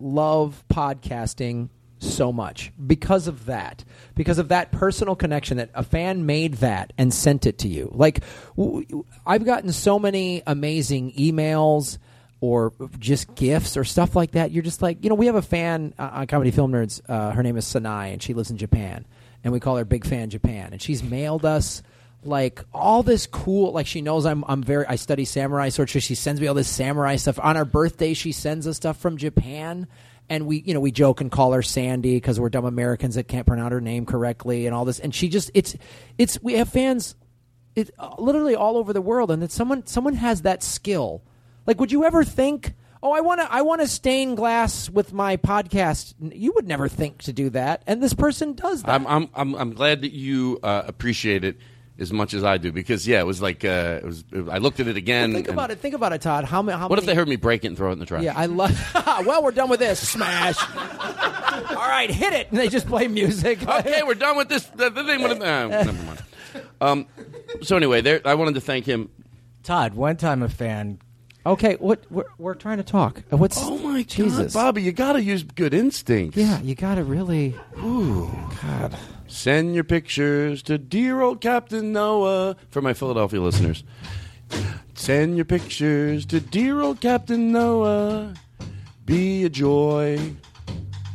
Speaker 6: love podcasting so much because of that because of that personal connection that a fan made that and sent it to you like i've gotten so many amazing emails or just gifts or stuff like that you're just like you know we have a fan uh, on comedy film nerds uh, her name is sanai and she lives in japan and we call her big fan japan. And she's mailed us like all this cool like she knows I'm I'm very I study samurai sword so she sends me all this samurai stuff. On our birthday she sends us stuff from Japan and we you know we joke and call her Sandy because we're dumb Americans that can't pronounce her name correctly and all this. And she just it's it's we have fans it uh, literally all over the world and that someone someone has that skill. Like would you ever think oh I want to I want to stain glass with my podcast you would never think to do that and this person does that
Speaker 4: I'm I'm I'm, I'm glad that you uh, appreciate it as much as I do because yeah, it was like uh, it was. I looked at it again.
Speaker 6: think about it think about it Todd how many how
Speaker 4: What if
Speaker 6: many-
Speaker 4: they heard me break it and throw it in the trash?
Speaker 6: Yeah, I love. well, we're done with this. Smash. All right, hit it. And they just play music.
Speaker 4: okay, we're done with this. The, the thing. With, uh, never mind. Um, so anyway, there. I wanted to thank him.
Speaker 7: Todd, one time a fan.
Speaker 6: Okay, what we're, we're trying to talk. Uh, What's
Speaker 4: Oh my
Speaker 6: Jesus,
Speaker 4: God, Bobby, you got to use good instincts.
Speaker 6: Yeah, you got to really. Ooh, God.
Speaker 4: Send your pictures to dear old Captain Noah for my Philadelphia listeners. Send your pictures to dear old Captain Noah. Be a joy,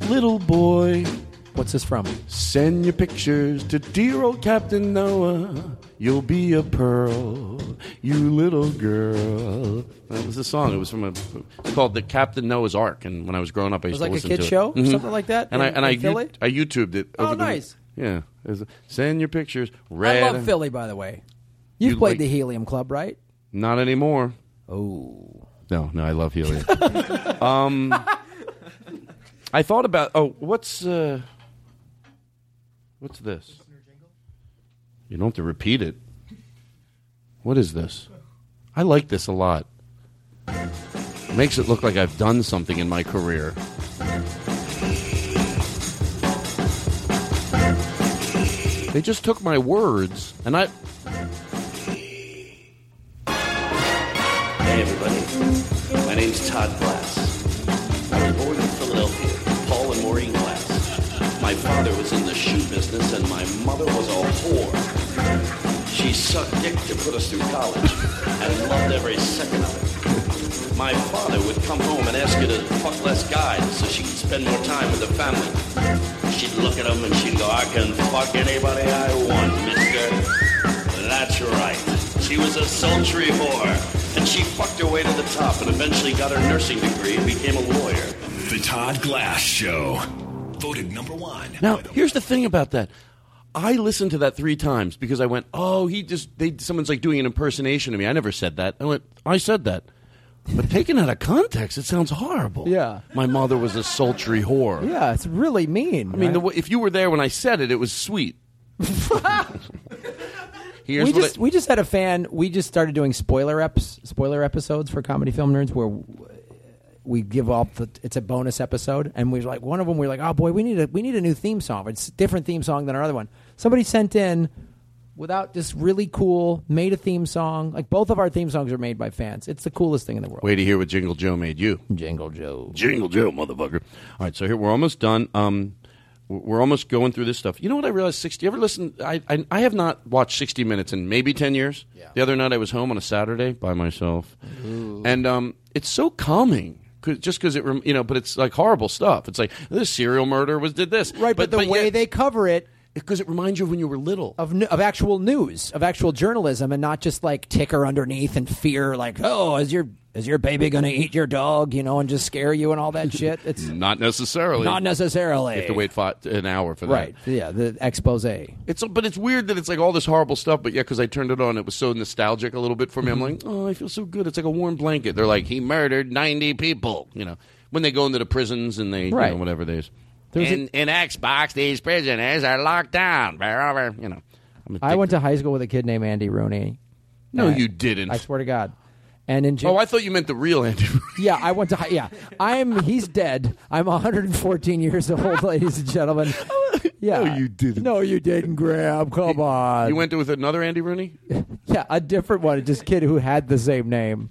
Speaker 4: little boy.
Speaker 6: What's this from?
Speaker 4: Send your pictures to dear old Captain Noah. You'll be a pearl, you little girl. That was the song. It was from a. It's called the Captain Noah's Ark. And when I was growing up, I
Speaker 6: It
Speaker 4: used
Speaker 6: was like
Speaker 4: to
Speaker 6: a
Speaker 4: listen
Speaker 6: kid show,
Speaker 4: it. Mhm.
Speaker 6: something like that.
Speaker 4: And I
Speaker 6: in-
Speaker 4: and I
Speaker 6: in Philly?
Speaker 4: I YouTubed it.
Speaker 6: Oh,
Speaker 4: over the
Speaker 6: nice.
Speaker 4: Yeah, Is- Send your pictures. Red.
Speaker 6: I love Philly, by the way. You've
Speaker 4: You
Speaker 6: played
Speaker 4: like-
Speaker 6: the Helium Club, right?
Speaker 4: Not anymore.
Speaker 6: Oh.
Speaker 4: No, no, I love helium. um, I thought about. Oh, what's uh, what's this? You don't have to repeat it. What is this? I like this a lot. It Makes it look like I've done something in my career. They just took my words, and I.
Speaker 10: Hey, everybody. My name's Todd Glass. I was born in Philadelphia, Paul and Maureen Glass. My father was in the shoe business, and my mother was a whore. She sucked dick to put us through college, and loved every second of it. My father would come home and ask her to fuck less guys so she could spend more time with the family. She'd look at him and she'd go, I can fuck anybody I want, mister. That's right. She was a sultry whore, and she fucked her way to the top and eventually got her nursing degree and became a lawyer.
Speaker 8: The Todd Glass Show. Voted number one.
Speaker 4: Now, here's the thing about that. I listened to that three times because I went, "Oh, he just they someone's like doing an impersonation of me." I never said that. I went, "I said that." But taken out of context, it sounds horrible.
Speaker 6: Yeah.
Speaker 4: My mother was a sultry whore.
Speaker 6: Yeah, it's really mean.
Speaker 4: I mean, the, if you were there when I said it, it was sweet. Here's
Speaker 6: we just
Speaker 4: I-
Speaker 6: we just had a fan. We just started doing spoiler eps, spoiler episodes for comedy film nerds, where we give up. the. It's a bonus episode, and we are like one of them. We are like, oh boy, we need a we need a new theme song. It's a different theme song than our other one. Somebody sent in without this really cool made a theme song. Like both of our theme songs are made by fans. It's the coolest thing in the world.
Speaker 4: Wait to hear what Jingle Joe made you.
Speaker 6: Jingle Joe.
Speaker 4: Jingle Joe, motherfucker. All right, so here we're almost done. Um, we're almost going through this stuff. You know what I realized? Sixty. You ever listen? I, I I have not watched sixty minutes in maybe ten years. Yeah. The other night I was home on a Saturday by myself, and um, it's so calming. Just because it, rem- you know, but it's like horrible stuff. It's like this serial murder was did this,
Speaker 6: Right, but, the way they cover it
Speaker 4: because it reminds you of when you were little
Speaker 6: of of actual news, of actual journalism, and not just like ticker underneath and fear, like oh, is your is your baby going to eat your dog, you know, and just scare you and all that shit. It's
Speaker 4: not necessarily.
Speaker 6: not necessarily.
Speaker 4: You have to wait five, an hour for that.
Speaker 6: Right? Yeah, the expose.
Speaker 4: It's but it's weird that it's like all this horrible stuff, but yeah, because I turned it on, it was so nostalgic a little bit for me. I'm mm-hmm. like, oh, I feel so good. It's like a warm blanket. They're like, he murdered 90 people. You know, when they go into the prisons and they, you
Speaker 6: Right.
Speaker 4: know, whatever they.
Speaker 6: There's a-
Speaker 4: In, in Xbox, these prisoners are locked down. You know. I'm
Speaker 6: I went to high school with a kid named Andy Rooney.
Speaker 4: No, you didn't.
Speaker 6: I swear to God. And in
Speaker 4: oh, I thought you meant the real Andy.
Speaker 6: yeah, I went to yeah. I'm he's dead. I'm 114 years old, ladies and gentlemen. Yeah,
Speaker 4: No, you didn't.
Speaker 6: No, you didn't, Graham. Come on.
Speaker 4: you went to with another Andy Rooney.
Speaker 6: yeah, a different one. Just kid who had the same name.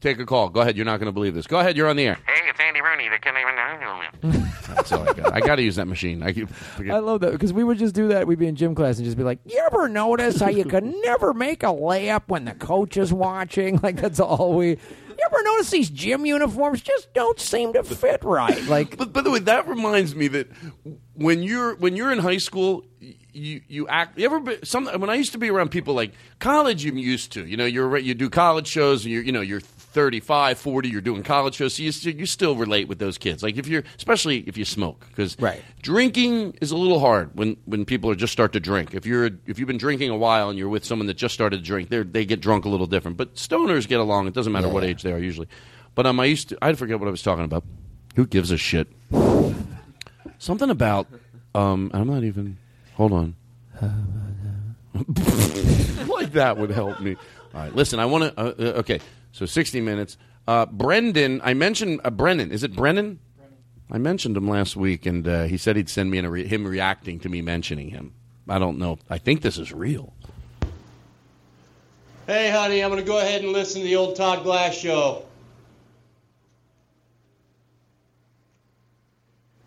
Speaker 4: Take a call. Go ahead. You're not going to believe this. Go ahead. You're on the air.
Speaker 10: Hey, it's Andy Rooney. The kid
Speaker 4: That's all I got. I got to use that machine. I, keep-
Speaker 6: I love that because we would just do that. We'd be in gym class and just be like, "You ever notice how you can never make a layup when the coach is watching?" Like that's all we. You ever notice these gym uniforms just don't seem to fit right? Like,
Speaker 4: But by the way, that reminds me that when you're when you're in high school, you you act. You ever be, some when I used to be around people like college, I'm used to. You know, you're you do college shows, and you're you know you're 35, 40, you're doing college shows, so you you still relate with those kids. Like if you're especially if you smoke, because
Speaker 6: Right.
Speaker 4: drinking is a little hard when when people are just start to drink. If you're if you've been drinking a while and you're with someone that just started to drink, they they get drunk a little different. But stoners get along. It doesn't matter what age they are usually. But um, I used to I forget what I was talking about. Who gives a shit? Something about um, I'm not even. Hold on. like that would help me. All right, listen. I want to. Uh, uh, okay, so 60 minutes. Uh, Brendan, I mentioned uh, Brennan. Is it Brennan? I mentioned him last week, and uh, he said he'd send me in a re- him reacting to me mentioning him. I don't know. I think this is real.
Speaker 11: Hey, honey, I'm going to go ahead and listen to the old Todd Glass show.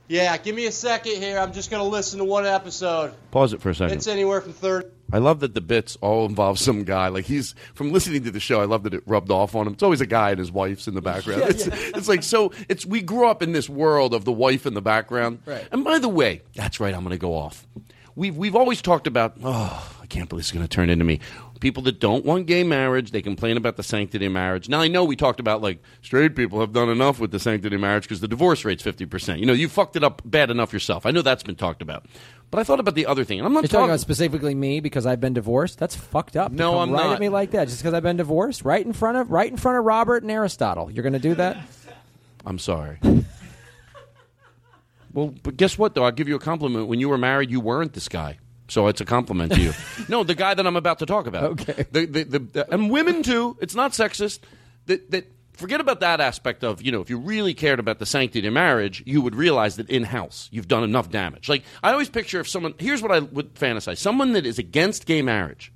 Speaker 11: Yeah, give me a second here. I'm just going to listen to one episode.
Speaker 4: Pause it for a second.
Speaker 11: It's anywhere from 30.
Speaker 4: I love that the bits all involve some guy. Like he's from listening to the show. I love that it rubbed off on him. It's always a guy and his wife's in the background. it's, it's like so. It's we grew up in this world of the wife in the background.
Speaker 6: Right.
Speaker 4: And by the way, that's right. I'm going to go off. We've we've always talked about. Oh, I can't believe this is going to turn into me. People that don't want gay marriage, they complain about the sanctity of marriage. Now, I know we talked about like straight people have done enough with the sanctity of marriage because the divorce rate's 50%. You know, you fucked it up bad enough yourself. I know that's been talked about. But I thought about the other thing. And I'm not
Speaker 6: You're talking about specifically me because I've been divorced. That's fucked up.
Speaker 4: No, I'm
Speaker 6: right
Speaker 4: not.
Speaker 6: at me like that just because I've been divorced. Right in front of right in front of Robert and Aristotle. You're going to do that?
Speaker 4: I'm sorry. well, but guess what, though? I'll give you a compliment. When you were married, you weren't this guy. So it's a compliment to you. no, the guy that I'm about to talk about.
Speaker 6: Okay.
Speaker 4: The, the, the, the- and women, too. It's not sexist. That, that Forget about that aspect of, you know, if you really cared about the sanctity of marriage, you would realize that in house you've done enough damage. Like, I always picture if someone, here's what I would fantasize someone that is against gay marriage,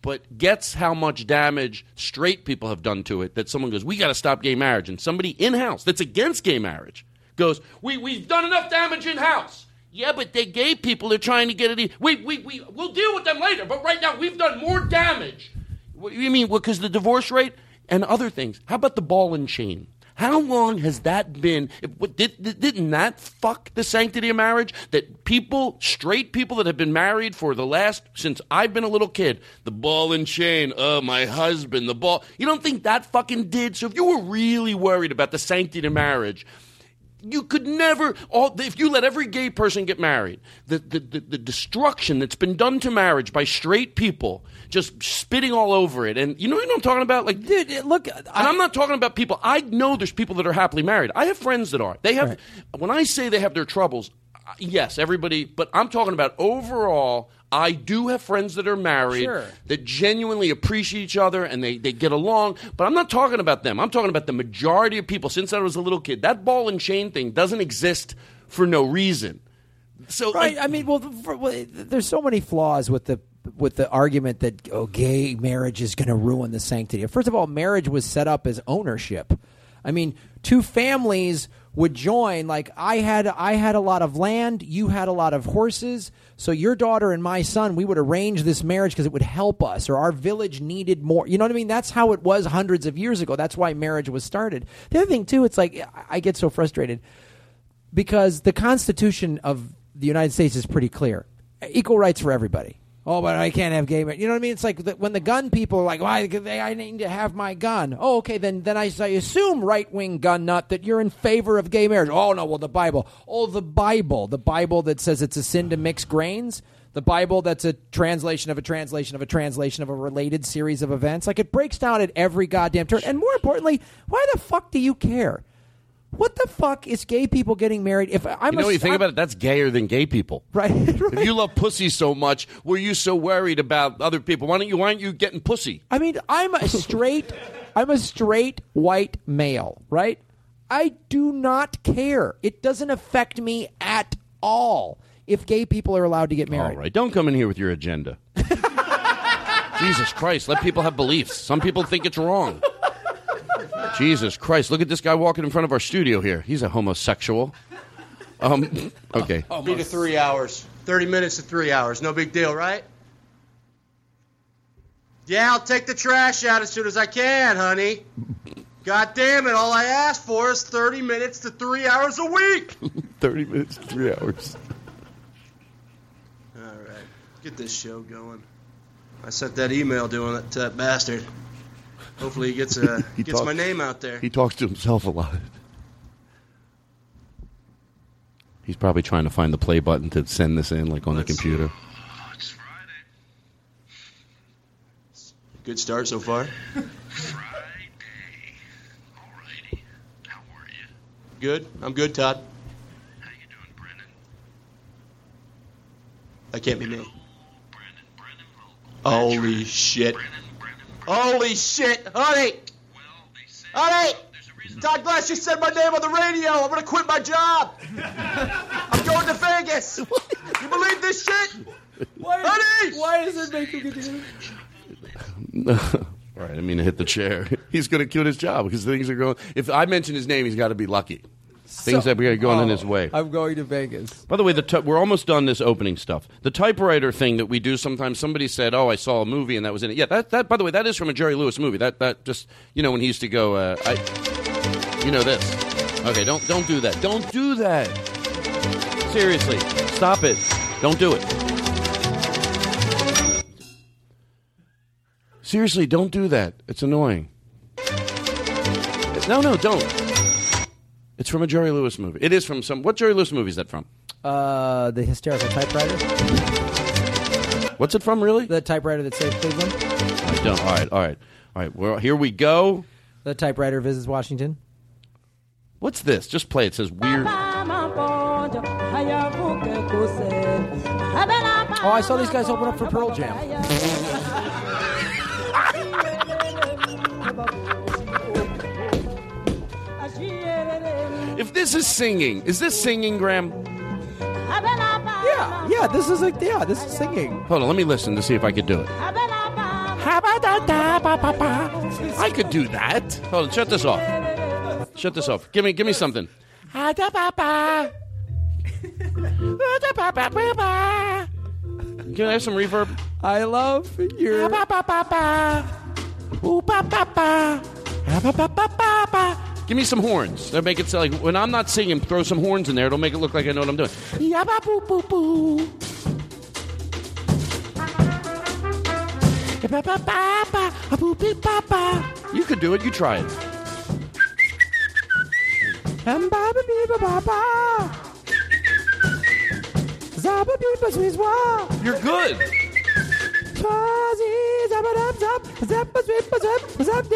Speaker 4: but gets how much damage straight people have done to it that someone goes, we got to stop gay marriage. And somebody in house that's against gay marriage goes, we, we've done enough damage in house. Yeah, but they gay people are trying to get it. We, we, we, we'll deal with them later, but right now we've done more damage. What do you mean? Because the divorce rate and other things. How about the ball and chain? How long has that been? Did, didn't that fuck the sanctity of marriage? That people, straight people that have been married for the last, since I've been a little kid, the ball and chain, oh, my husband, the ball. You don't think that fucking did? So if you were really worried about the sanctity of marriage, you could never all if you let every gay person get married the, the, the, the destruction that's been done to marriage by straight people just spitting all over it. And you know what i'm talking about? Like
Speaker 6: dude look
Speaker 4: and i'm not talking about people. I know there's people that are happily married. I have friends that are. They have when i say they have their troubles uh, yes everybody but i'm talking about overall I do have friends that are married
Speaker 6: Sure.
Speaker 4: that genuinely appreciate each other and they, they get along. But I'm not talking about them. I'm talking about the majority of people since I was a little kid. That ball and chain thing doesn't exist for no reason. So
Speaker 6: right. I mean, well, for, well, there's so many flaws with the with the argument that oh, gay marriage is going to ruin the sanctity. First of all, marriage was set up as ownership. I mean, two families would join. Like I had, I had a lot of land. You had a lot of horses. So your daughter and my son, we would arrange this marriage because it would help us, or our village needed more. You know what I mean? That's how it was hundreds of years ago. That's why marriage was started. The other thing too, it's like I- get so frustrated because the Constitution of the United States is pretty clear: equal rights for everybody. Oh, but I can't have gay marriage. You know what I mean? It's like the, when the gun people are like, "Why? They, I need to have my gun." Oh, okay, then then I, I assume right wing gun nut that you're in favor of gay marriage. Oh no, well the Bible. Oh, the Bible, the Bible that says it's a sin to mix grains. The Bible that's a translation of a translation of a translation of a related series of events. Like it breaks down at every goddamn turn. And more importantly, why the fuck do you care? What the fuck is gay people getting married? If I'm
Speaker 4: you know
Speaker 6: a,
Speaker 4: what you think
Speaker 6: I'm-
Speaker 4: about it? That's gayer than gay people.
Speaker 6: Right,
Speaker 4: If you love pussy so much, were you so worried about other people? Why don't you? Why aren't you getting pussy?
Speaker 6: I mean, I'm a straight, I'm a straight white male, right? I do not care. It doesn't affect me at all if gay people are allowed to get married.
Speaker 4: All right, don't come in here with your agenda. Jesus Christ, let people have beliefs. Some people think it's wrong. Jesus Christ, look at this guy walking in front of our studio here. He's a homosexual. Um, okay.
Speaker 11: Three to three hours. 30 minutes to three hours. No big deal, right? Yeah, I'll take the trash out as soon as I can, honey. God damn it, all I asked for is 30 minutes to three hours a week.
Speaker 4: 30 minutes, to three hours.
Speaker 11: All right, get this show going. I sent that email doing it to that bastard. Hopefully he gets, uh,
Speaker 4: He
Speaker 11: gets
Speaker 4: talk-
Speaker 11: my name out there.
Speaker 4: He talks to himself a lot. He's probably trying to find the play button to send this in, like on the computer.
Speaker 11: Good start so far. Good. I'm good, Todd. How you doing, Brennan? That can't be me. Holy shit. Holy shit, honey! Honey! Todd Glass just said my name on the radio. I'm gonna quit my job. I'm going to Vegas. You believe this shit? honey!
Speaker 6: Why does it make you get
Speaker 4: All right, I mean to hit the chair. He's going to quit his job because things are going. If I mention his name, he's got to be lucky. Things
Speaker 6: So-
Speaker 4: that are going in
Speaker 6: Oh,
Speaker 4: his way.
Speaker 6: I'm going to Vegas.
Speaker 4: By the way, the ty- we're almost done this opening stuff. The typewriter thing that we do sometimes. Somebody said, "Oh, I saw a movie and that was in it." Yeah, that, that. By the way, that is from a Jerry Lewis movie. That that just you know when he used to go. Uh, I, you know this. Okay, don't don't do that. Don't do that. Seriously, stop it. Don't do it. Seriously, don't do that. It's annoying. No, no, don't. It's from a Jerry Lewis movie. It is from some. What Jerry Lewis movie is that from?
Speaker 6: Uh, the hysterical typewriter.
Speaker 4: What's it from, really?
Speaker 6: The typewriter that saved Cleveland.
Speaker 4: I don't. All right, all right, all right. Well, here we go.
Speaker 6: The typewriter visits Washington.
Speaker 4: What's this? Just play. It says weird.
Speaker 6: Oh, I saw these guys open up for Pearl Jam.
Speaker 4: If this is singing, is this singing, Graham?
Speaker 6: Yeah, yeah. This is like yeah, this is singing.
Speaker 4: Hold on, let me listen to see if I could do it. I could do that. Hold on, shut this off. Shut this off. Give me, give me something. Can I have some reverb?
Speaker 6: I love your.
Speaker 4: Give me some horns. They'll make it sound like when I'm not singing, throw some horns in there. It'll make it look like I know what I'm doing. You could do it. You try it. You're good. Sweep up, sweep up, zap zap sweep up, zap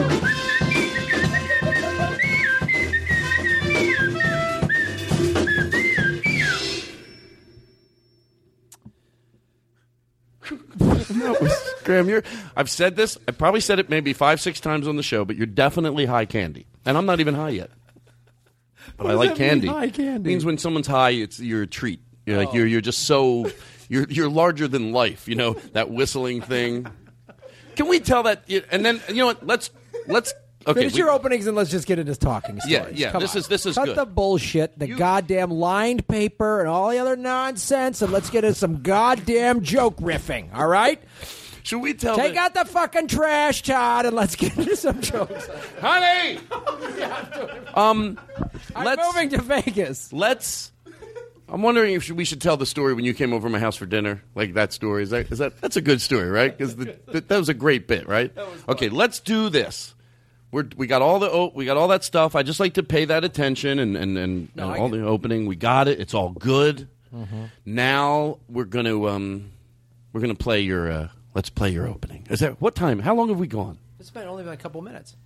Speaker 4: up, No, Graham, you're. I've said this. I probably said it maybe five, six times on the show, but you're definitely high candy, and I'm not even high yet. But I like
Speaker 6: that mean,
Speaker 4: candy.
Speaker 6: high candy?
Speaker 4: means when someone's high, it's you're a treat. You're like
Speaker 6: Oh.
Speaker 4: you're you're just so you're you're larger than life. You know that whistling thing. Can we tell that? And then you know what? Let's let's okay.
Speaker 6: Finish
Speaker 4: we-
Speaker 6: your openings and let's just get into talking stories.
Speaker 4: Yeah, yeah,
Speaker 6: Come
Speaker 4: this
Speaker 6: on.
Speaker 4: is- this is
Speaker 6: Cut
Speaker 4: good.
Speaker 6: the bullshit, the goddamn lined paper, and all the other nonsense, and let's get into some goddamn joke riffing. All right?
Speaker 4: Should we tell?
Speaker 6: Take
Speaker 4: the-
Speaker 6: out the fucking trash, Todd, and let's get into some jokes.
Speaker 4: honey. Um,
Speaker 6: I'm
Speaker 4: let's
Speaker 6: moving to Vegas.
Speaker 4: let's. I'm wondering if we should tell the story when you came over to my house for dinner, like that story. Is that is that that's a good story, right? Because that was a great bit, right? Okay, let's do this. We're, we got all the oh, we got all that stuff. I just like to pay that attention and and, and,
Speaker 6: No,
Speaker 4: and all
Speaker 6: get
Speaker 4: the opening. We got it. It's all good. Now we're gonna um we're gonna play your uh, let's play your opening. Is that what time? How long have we gone?
Speaker 6: It's been only been a couple minutes.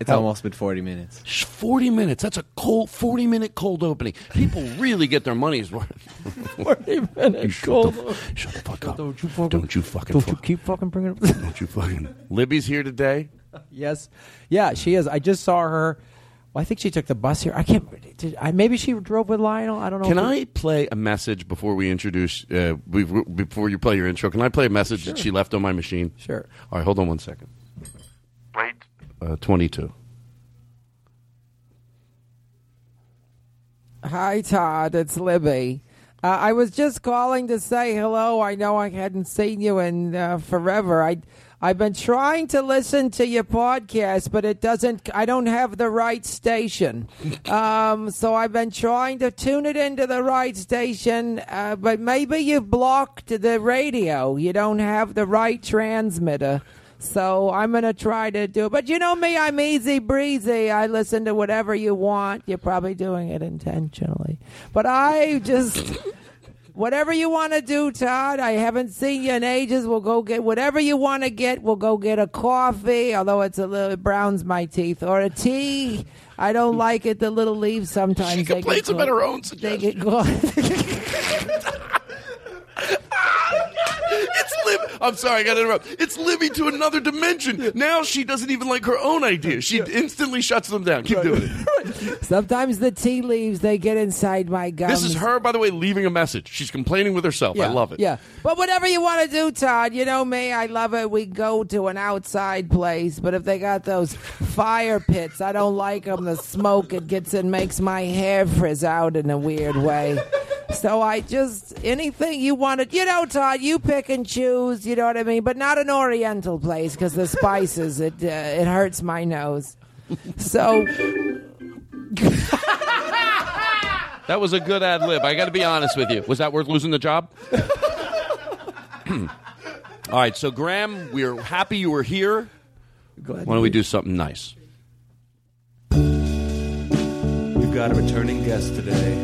Speaker 12: It's almost been 40 minutes.
Speaker 4: 40 minutes. That's a cold 40 minute cold opening. People really get their money's worth.
Speaker 6: 40 minutes
Speaker 4: Shut
Speaker 6: cold.
Speaker 4: the, shut the fuck up.
Speaker 6: Don't you fucking-
Speaker 4: Don't you fucking
Speaker 6: Don't you
Speaker 4: fuck-
Speaker 6: keep fucking bringing it
Speaker 4: Don't you fucking. Libby's here today.
Speaker 6: Yes. Yeah, she is. I just saw her. Well, I think she took the bus here. I can't. Did I, maybe she drove with Lionel. I don't know.
Speaker 4: Can
Speaker 6: if
Speaker 4: I play a message before we introduce, uh, before you play your intro? Can I play a message that she left on my machine?
Speaker 6: Sure.
Speaker 4: All right, hold on one second.
Speaker 13: Wait.
Speaker 4: Uh, 22.
Speaker 6: Hi, Todd. It's Libby. Uh, I was just calling to say hello. I know I hadn't seen you in uh, forever. I I've been trying to listen to your podcast, but it doesn't. I don't have the right station. Um, so I've been trying to tune it into the right station, uh, but maybe you've blocked the radio. You don't have the right transmitter. So I'm gonna try to do it. But you know me, I'm easy breezy. I listen to whatever you want. You're probably doing it intentionally. But I just whatever you want to do, Todd. I haven't seen you in ages. We'll go get whatever you want to get. We'll go get a coffee, although it's a little it browns my teeth, or a tea. I don't like it. The little leaves sometimes.
Speaker 4: She
Speaker 6: they
Speaker 4: complains
Speaker 6: get
Speaker 4: about her own
Speaker 6: They get gone.
Speaker 4: It's Lib. I'm sorry, I got to interrupt. It's Libby to another dimension. Now she doesn't even like her own ideas. She instantly shuts them down. Keep doing it.
Speaker 6: Sometimes the tea leaves they get inside my gums.
Speaker 4: This is her, by the way, leaving a message. She's complaining with herself. I love it.
Speaker 6: Yeah, but whatever you want to do, Todd. You know me. I love it. We go to an outside place, but if they got those fire pits, I don't like them. The smoke it gets and makes my hair frizz out in a weird way. So I just anything you wanted, you know, Todd. You pick and choose. You know what I mean, but not an Oriental place because the spices it uh, it hurts my nose. So
Speaker 4: That was a good ad lib. I got to be honest with you. Was that worth losing the job? All right, so Graham, we're happy you were here. Why don't we do something nice?
Speaker 13: We've got a returning guest today.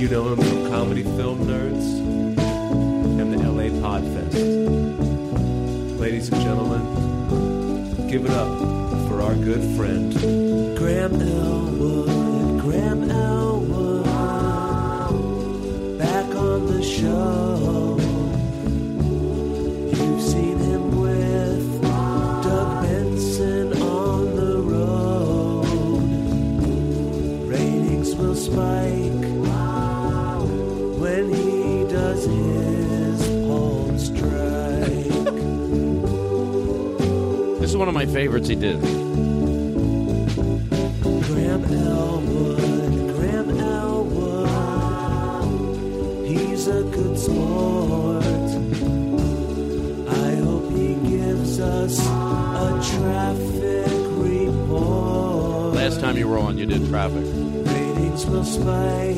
Speaker 13: You know him from Comedy Film Nerds and the LA Podfest. Ladies and gentlemen, give it up for our good friend, Graham Elwood. Graham Elwood.
Speaker 4: Of he did.
Speaker 13: Graham Elwood, Graham Elwood. He's a good sport. I hope he gives us a traffic report.
Speaker 4: Last time you were on, you did traffic.
Speaker 13: Ratings will spike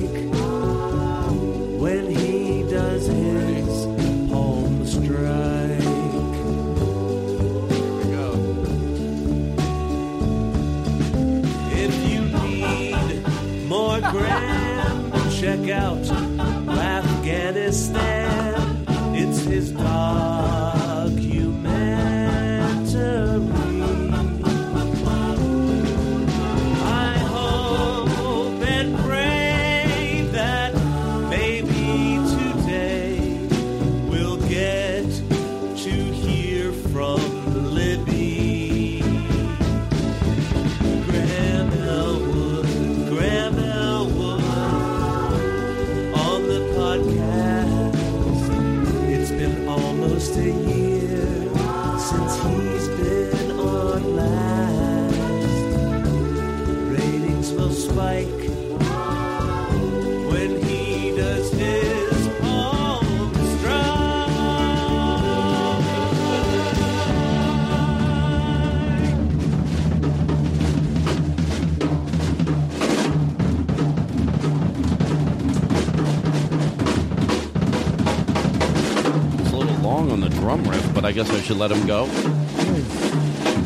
Speaker 13: I
Speaker 4: guess I should let him go.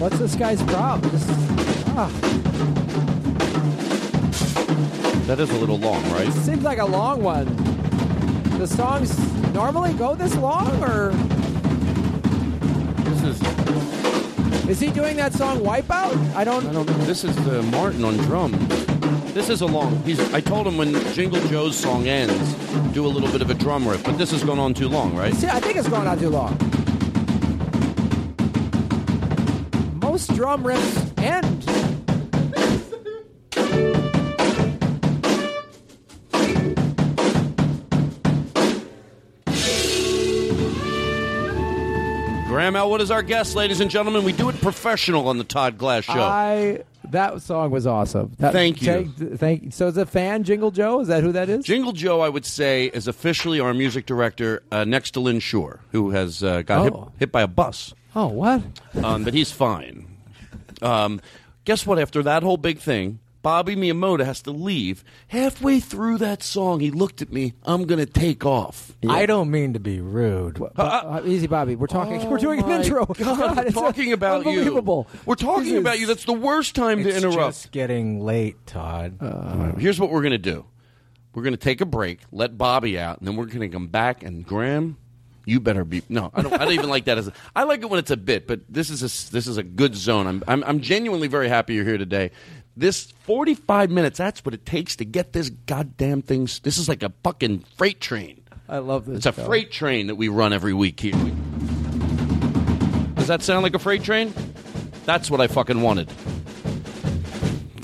Speaker 6: what's this guy's problem? This ah,
Speaker 4: That is a little long, right?
Speaker 6: seems like a long one. The songs normally go this long, or
Speaker 4: This is
Speaker 6: is he doing that song Wipeout? I don't.
Speaker 4: I don't know. This is the Martin on drums. This is a long. He's. I told him when Jingle Joe's song ends, do a little bit of a drum riff, but this has gone on too long, right?
Speaker 6: See, I think it's going on too long. Drum riffs end.
Speaker 4: Graham Elwood is our guest, ladies and gentlemen. We do it professional on the Todd Glass Show.
Speaker 6: I that song was awesome. That-
Speaker 4: Thank you.
Speaker 6: Take- thank. So, is a fan Jingle Joe? Is that who that is?
Speaker 4: Jingle Joe, I would say, is officially our music director uh, next to Lynn Shore, who has uh, got hit,
Speaker 6: Oh.
Speaker 4: hit by a bus.
Speaker 6: Oh, what?
Speaker 4: Um, but he's fine. Um, guess what? After that whole big thing, Bobby Miyamoto has to leave. Halfway through that song, he looked at me. I'm going to take off.
Speaker 7: I don't mean to be rude.
Speaker 6: Uh, easy, Bobby. We're talking. we're doing an intro.
Speaker 4: God, we're talking about you. We're talking
Speaker 6: This
Speaker 4: about you. That's the worst time to
Speaker 7: It's
Speaker 4: interrupt.
Speaker 7: just getting late, Todd.
Speaker 4: Here's what we're going to do. We're going to take a break, let Bobby out, and then we're going to come back. And Graham, you better be. No, I don't. I don't even like that as. A, I like it when it's a bit, but this is a this is a good zone. I'm I'm, I'm genuinely very happy you're here today. This 45 minutes. That's what it takes to get this goddamn thing. This is like a fucking freight train.
Speaker 6: I love this.
Speaker 4: It's a
Speaker 6: show.
Speaker 4: freight train that we run every week here. Does that sound like a freight train? That's what I fucking wanted.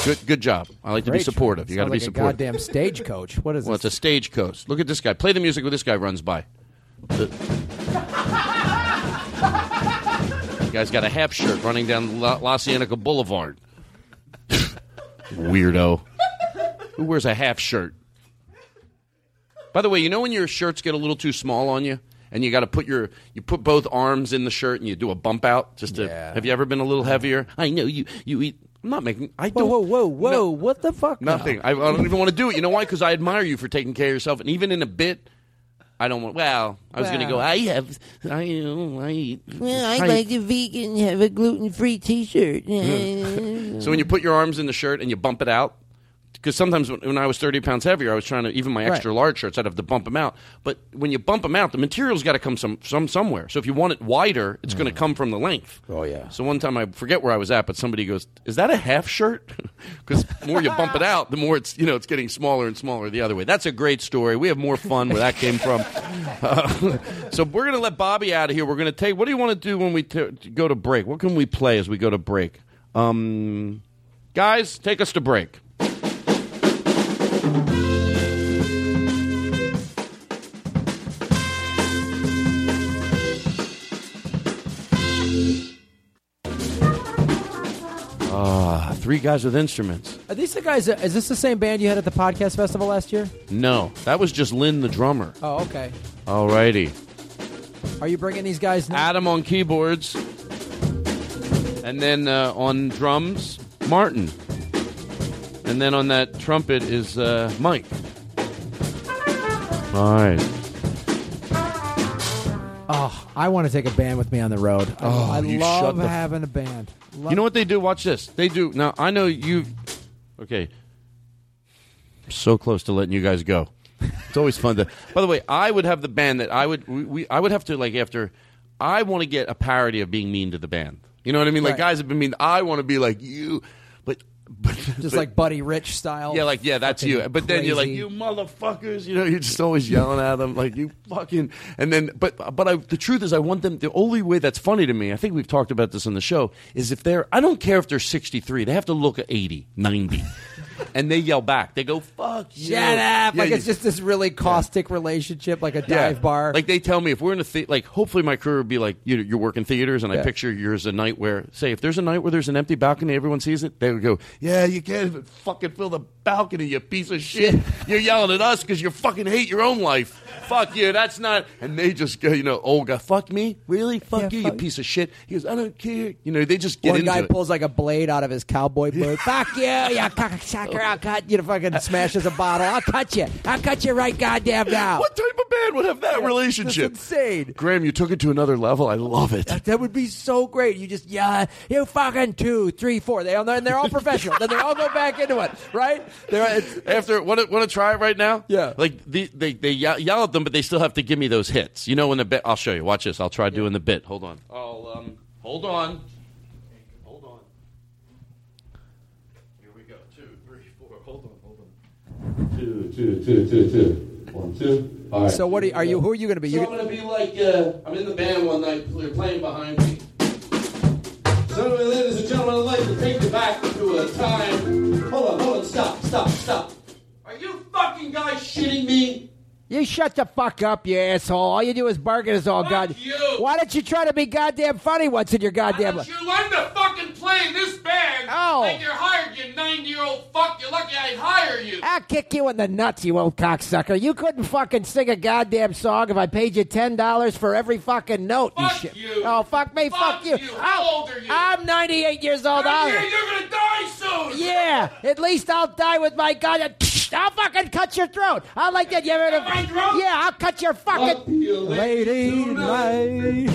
Speaker 4: Good, good job. I like to be supportive. You got to be
Speaker 6: like a
Speaker 4: supportive.
Speaker 6: goddamn stagecoach. What is
Speaker 4: Well,
Speaker 6: this?
Speaker 4: it's a stagecoach. Look at this guy. Play the music when this guy runs by. The- guy's got a half shirt running down La, La Cienega Boulevard. Weirdo. Who wears a half shirt? By the way, you know when your shirts get a little too small on you, and you got to put your you put both arms in the shirt and you do a bump out just to. Have you ever been a little heavier? I know you. You eat. I'm not making. I
Speaker 6: Whoa,
Speaker 4: don't.
Speaker 6: whoa, whoa, whoa! What the fuck? now?
Speaker 4: Nothing. I, I don't even want to do it. You know why? Because I admire you for taking care of yourself. And even in a bit, I don't want. Well, I was going to go. I have. I you know, I eat.
Speaker 14: Well, I
Speaker 4: I-
Speaker 14: like a vegan, have a gluten free t shirt. Mm-hmm.
Speaker 4: So when you put your arms in the shirt and you bump it out, because sometimes when, when I was 30 pounds heavier, I was trying to even my
Speaker 6: Right.
Speaker 4: extra large shirts, I'd have to bump them out. But when you bump them out, the material's got to come some, some somewhere. So if you want it wider, it's going to come from the length.
Speaker 6: Oh yeah.
Speaker 4: So one time I forget where I was at, but somebody goes, "Is that a half shirt?" Because the more you bump it out, the more it's you know it's getting smaller and smaller the other way. That's a great story. We have more fun where that came from. Uh, so we're gonna let Bobby out of here. We're gonna take. What do you want to do when we t- go to break? What can we play as we go to break? Um, guys, take us to break. Ah, three guys with instruments.
Speaker 6: Are these the guys? Is this the same band you had at the podcast festival last year?
Speaker 4: No, that was just Lynn, the drummer.
Speaker 6: Oh, okay.
Speaker 4: Alrighty.
Speaker 6: Are you bringing these guys? Now?
Speaker 4: Adam on keyboards, and then uh, on drums, Martin, and then on that trumpet is uh, Mike. All right.
Speaker 6: Oh, I want to take a band with me on the road. I,
Speaker 4: Oh,
Speaker 6: I
Speaker 4: you
Speaker 6: love
Speaker 4: shut the f-
Speaker 6: having a band. Love-
Speaker 4: You know what they do? Watch this. They do now. I know you. Okay. I'm so close to letting you guys go. It's always fun to. By the way, I would have the band that I would. We, we I would have to like after. I want to get a parody of being mean to the band. You know what I mean? Like
Speaker 6: Right.
Speaker 4: guys have been mean. I want to be like you, but but
Speaker 6: just
Speaker 4: but-
Speaker 6: like Buddy Rich style.
Speaker 4: yeah, like yeah, that's you. But then you're like you motherfuckers. You know, you're just always yelling at them like you fucking. And then, but but I, the truth is, I want them. The only way that's funny to me, I think we've talked about this on the show, is if they're. I don't care if they're 63. They have to look at 80, 90, and they yell back. They go fuck you.
Speaker 6: Shut up!
Speaker 4: Yeah,
Speaker 6: like
Speaker 4: you-
Speaker 6: it's just this really caustic relationship, like a dive bar.
Speaker 4: Like they tell me if we're in a the- like, hopefully my career would be like you. You're working theaters, and I picture yours a night where, say, if there's a night where there's an empty balcony, everyone sees it. They would go, "Yeah, you can't even fucking fill the balcony, you piece of shit. You're yelling at us because you fucking hate your own life. Fuck you. That's not." And they just go, you know, Olga, fuck me, really? Fuck
Speaker 6: Yeah,
Speaker 4: you,
Speaker 6: fuck-
Speaker 4: you piece of shit. He goes, I don't care. You know, they just get
Speaker 6: One
Speaker 4: into
Speaker 6: guy
Speaker 4: it.
Speaker 6: pulls like a blade out of his cowboy boot. Fuck you, you cocksucker! I'll cut you. To fucking smashes a bottle. I'll cut you. I'll cut you right goddamn now.
Speaker 4: What type of band would have that relationship?
Speaker 6: That's insane.
Speaker 4: Graham, you took it to another level. I love it.
Speaker 6: That, that would be so great. You just yeah, you fucking two, three, four. They all and they're all professional. then they all go back into it, right? They're it's,
Speaker 4: After want to want to try it right now?
Speaker 6: Yeah.
Speaker 4: Like the, they they yell, yell at them, but they still have to give me those hits. You know when the bit. I'll show you. Watch this. I'll try doing the bit. Hold on. I'll um. Hold on. Hold on. Here we go. Two, three, four. Hold on. Hold on. Two, two, two, two, two. One, two. All right.
Speaker 6: so what are you, are you? Who are you going to be?
Speaker 4: So
Speaker 6: You
Speaker 4: I'm going to be like, uh, I'm in the band one night, they're playing behind me. So, ladies and gentlemen, I'd like to take you back to a time. Hold on, hold on, stop, stop, stop. Are you fucking guys shitting me?
Speaker 6: You shut the fuck up, you asshole. All you do is bargain is all god.
Speaker 4: you.
Speaker 6: Why don't you try to be goddamn funny once in your goddamn life?
Speaker 4: You learn to fucking play this band.
Speaker 6: Oh.
Speaker 4: Like you're hired, you 90 year old fuck. You're lucky I'd hire you.
Speaker 6: I'll kick you in the nuts, you old cocksucker. You couldn't fucking sing a goddamn song if I paid you ten dollars for every fucking note.
Speaker 4: Fuck
Speaker 6: shit.
Speaker 4: you.
Speaker 6: Oh fuck me, fuck,
Speaker 4: Fuck
Speaker 6: you.
Speaker 4: you. How old are you?
Speaker 6: I'm 98 years old.
Speaker 4: Yeah,
Speaker 6: I'll-
Speaker 4: you're gonna die soon.
Speaker 6: Yeah, at least I'll die with my gun. I'll fucking cut your throat. I'll like that. You ever?
Speaker 4: my throat?
Speaker 6: Yeah, I'll cut your fucking lady night.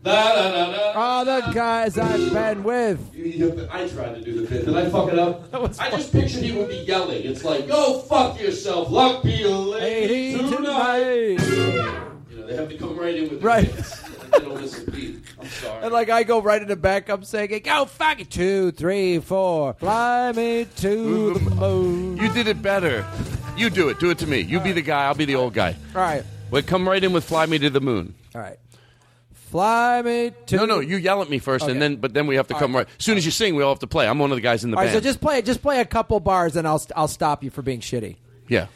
Speaker 4: Da, da, da, da.
Speaker 6: All the guys I've been with.
Speaker 4: You- you- I tried to do the bit. Did I fuck it up? I just pictured he would be yelling. It's like, go fuck yourself. Luck be a lady
Speaker 6: Lady
Speaker 4: tonight.
Speaker 6: tonight.
Speaker 4: You know, they have to come right in with
Speaker 6: Right.
Speaker 4: the. They don't miss. I'm sorry.
Speaker 6: And like I go right in the back, I'm singing, go fuck it. Two, three, four. Fly me to the mm-hmm. moon.
Speaker 4: You did it better. You do it. Do it to me. You be the guy. I'll be the old guy.
Speaker 6: All right.
Speaker 4: Wait, come right in with "Fly Me to the Moon."
Speaker 6: All right. Fly me to.
Speaker 4: No, no, you yell at me first,
Speaker 6: Okay.
Speaker 4: and then but then we have to
Speaker 6: All
Speaker 4: come
Speaker 6: right.
Speaker 4: right. As soon as you sing, we all have to play. I'm one of the guys in the
Speaker 6: All right,
Speaker 4: band.
Speaker 6: so just play it. just play a couple bars, and I'll I'll stop you for being shitty.
Speaker 4: yeah.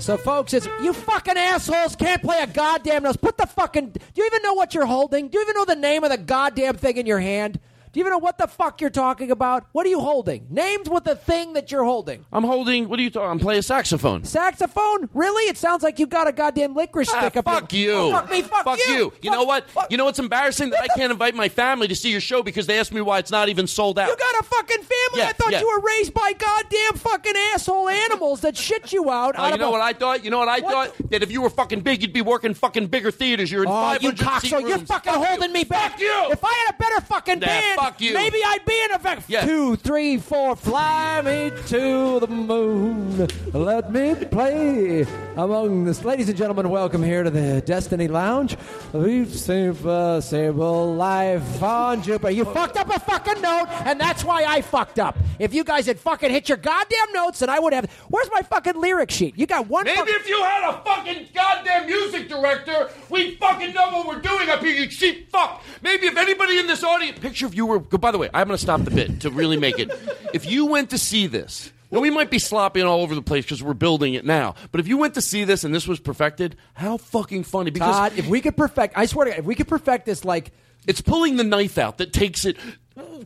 Speaker 6: So, folks, it's you fucking assholes can't play a goddamn note. Put the fucking. Do you even know what you're holding? Do you even know the name of the goddamn thing in your hand? Do you even know what the fuck you're talking about? What are you holding? Named with the thing that you're holding.
Speaker 4: I'm holding. What are you talking? I'm playing saxophone.
Speaker 6: Saxophone? Really? It sounds like you got a goddamn licorice
Speaker 4: Ah,
Speaker 6: stick up
Speaker 4: fuck
Speaker 6: your-
Speaker 4: you.
Speaker 6: Oh, fuck me. Fuck,
Speaker 4: you. You know what? You know what's embarrassing that I can't invite my family to see your show because they asked me why it's not even sold out.
Speaker 6: You got a fucking family.
Speaker 4: Yeah,
Speaker 6: I thought
Speaker 4: yeah.
Speaker 6: you were raised by goddamn fucking asshole animals that shit you out.
Speaker 4: Oh, you know
Speaker 6: a-
Speaker 4: what I thought? You know what I thought? That if you were fucking big, you'd be working fucking bigger theaters. You're in
Speaker 6: Oh, you
Speaker 4: 500 seat
Speaker 6: cocksucker! You're fucking
Speaker 4: Fuck
Speaker 6: holding
Speaker 4: you.
Speaker 6: me back.
Speaker 4: Fuck you.
Speaker 6: If I had a better fucking
Speaker 4: Nah,
Speaker 6: band,
Speaker 4: fuck you.
Speaker 6: maybe I'd be in effect.
Speaker 4: Yeah.
Speaker 6: Two, three, four. Fly me to the moon. Let me play among the ladies and gentlemen. Welcome here to the Destiny Lounge. We've stable life on Jupiter. You fucked up a fucking note, and that's why I fucked up. If you guys had fucking hit your goddamn notes, then I would have. Where's my fucking lyric sheet? You got one.
Speaker 4: Maybe
Speaker 6: fuck-
Speaker 4: if you had a fucking goddamn music director, we'd fucking know what we're doing up here, you cheap fuck. Maybe if anybody in this audience, picture if you were, by the way, I'm going to stop the bit to really make it. If you went to see this, now we might be slopping all over the place because we're building it now, but if you went to see this and this was perfected, how fucking funny. Because
Speaker 6: Todd, if we could perfect, I swear to God, if we could perfect this like
Speaker 4: it's pulling the knife out that takes it.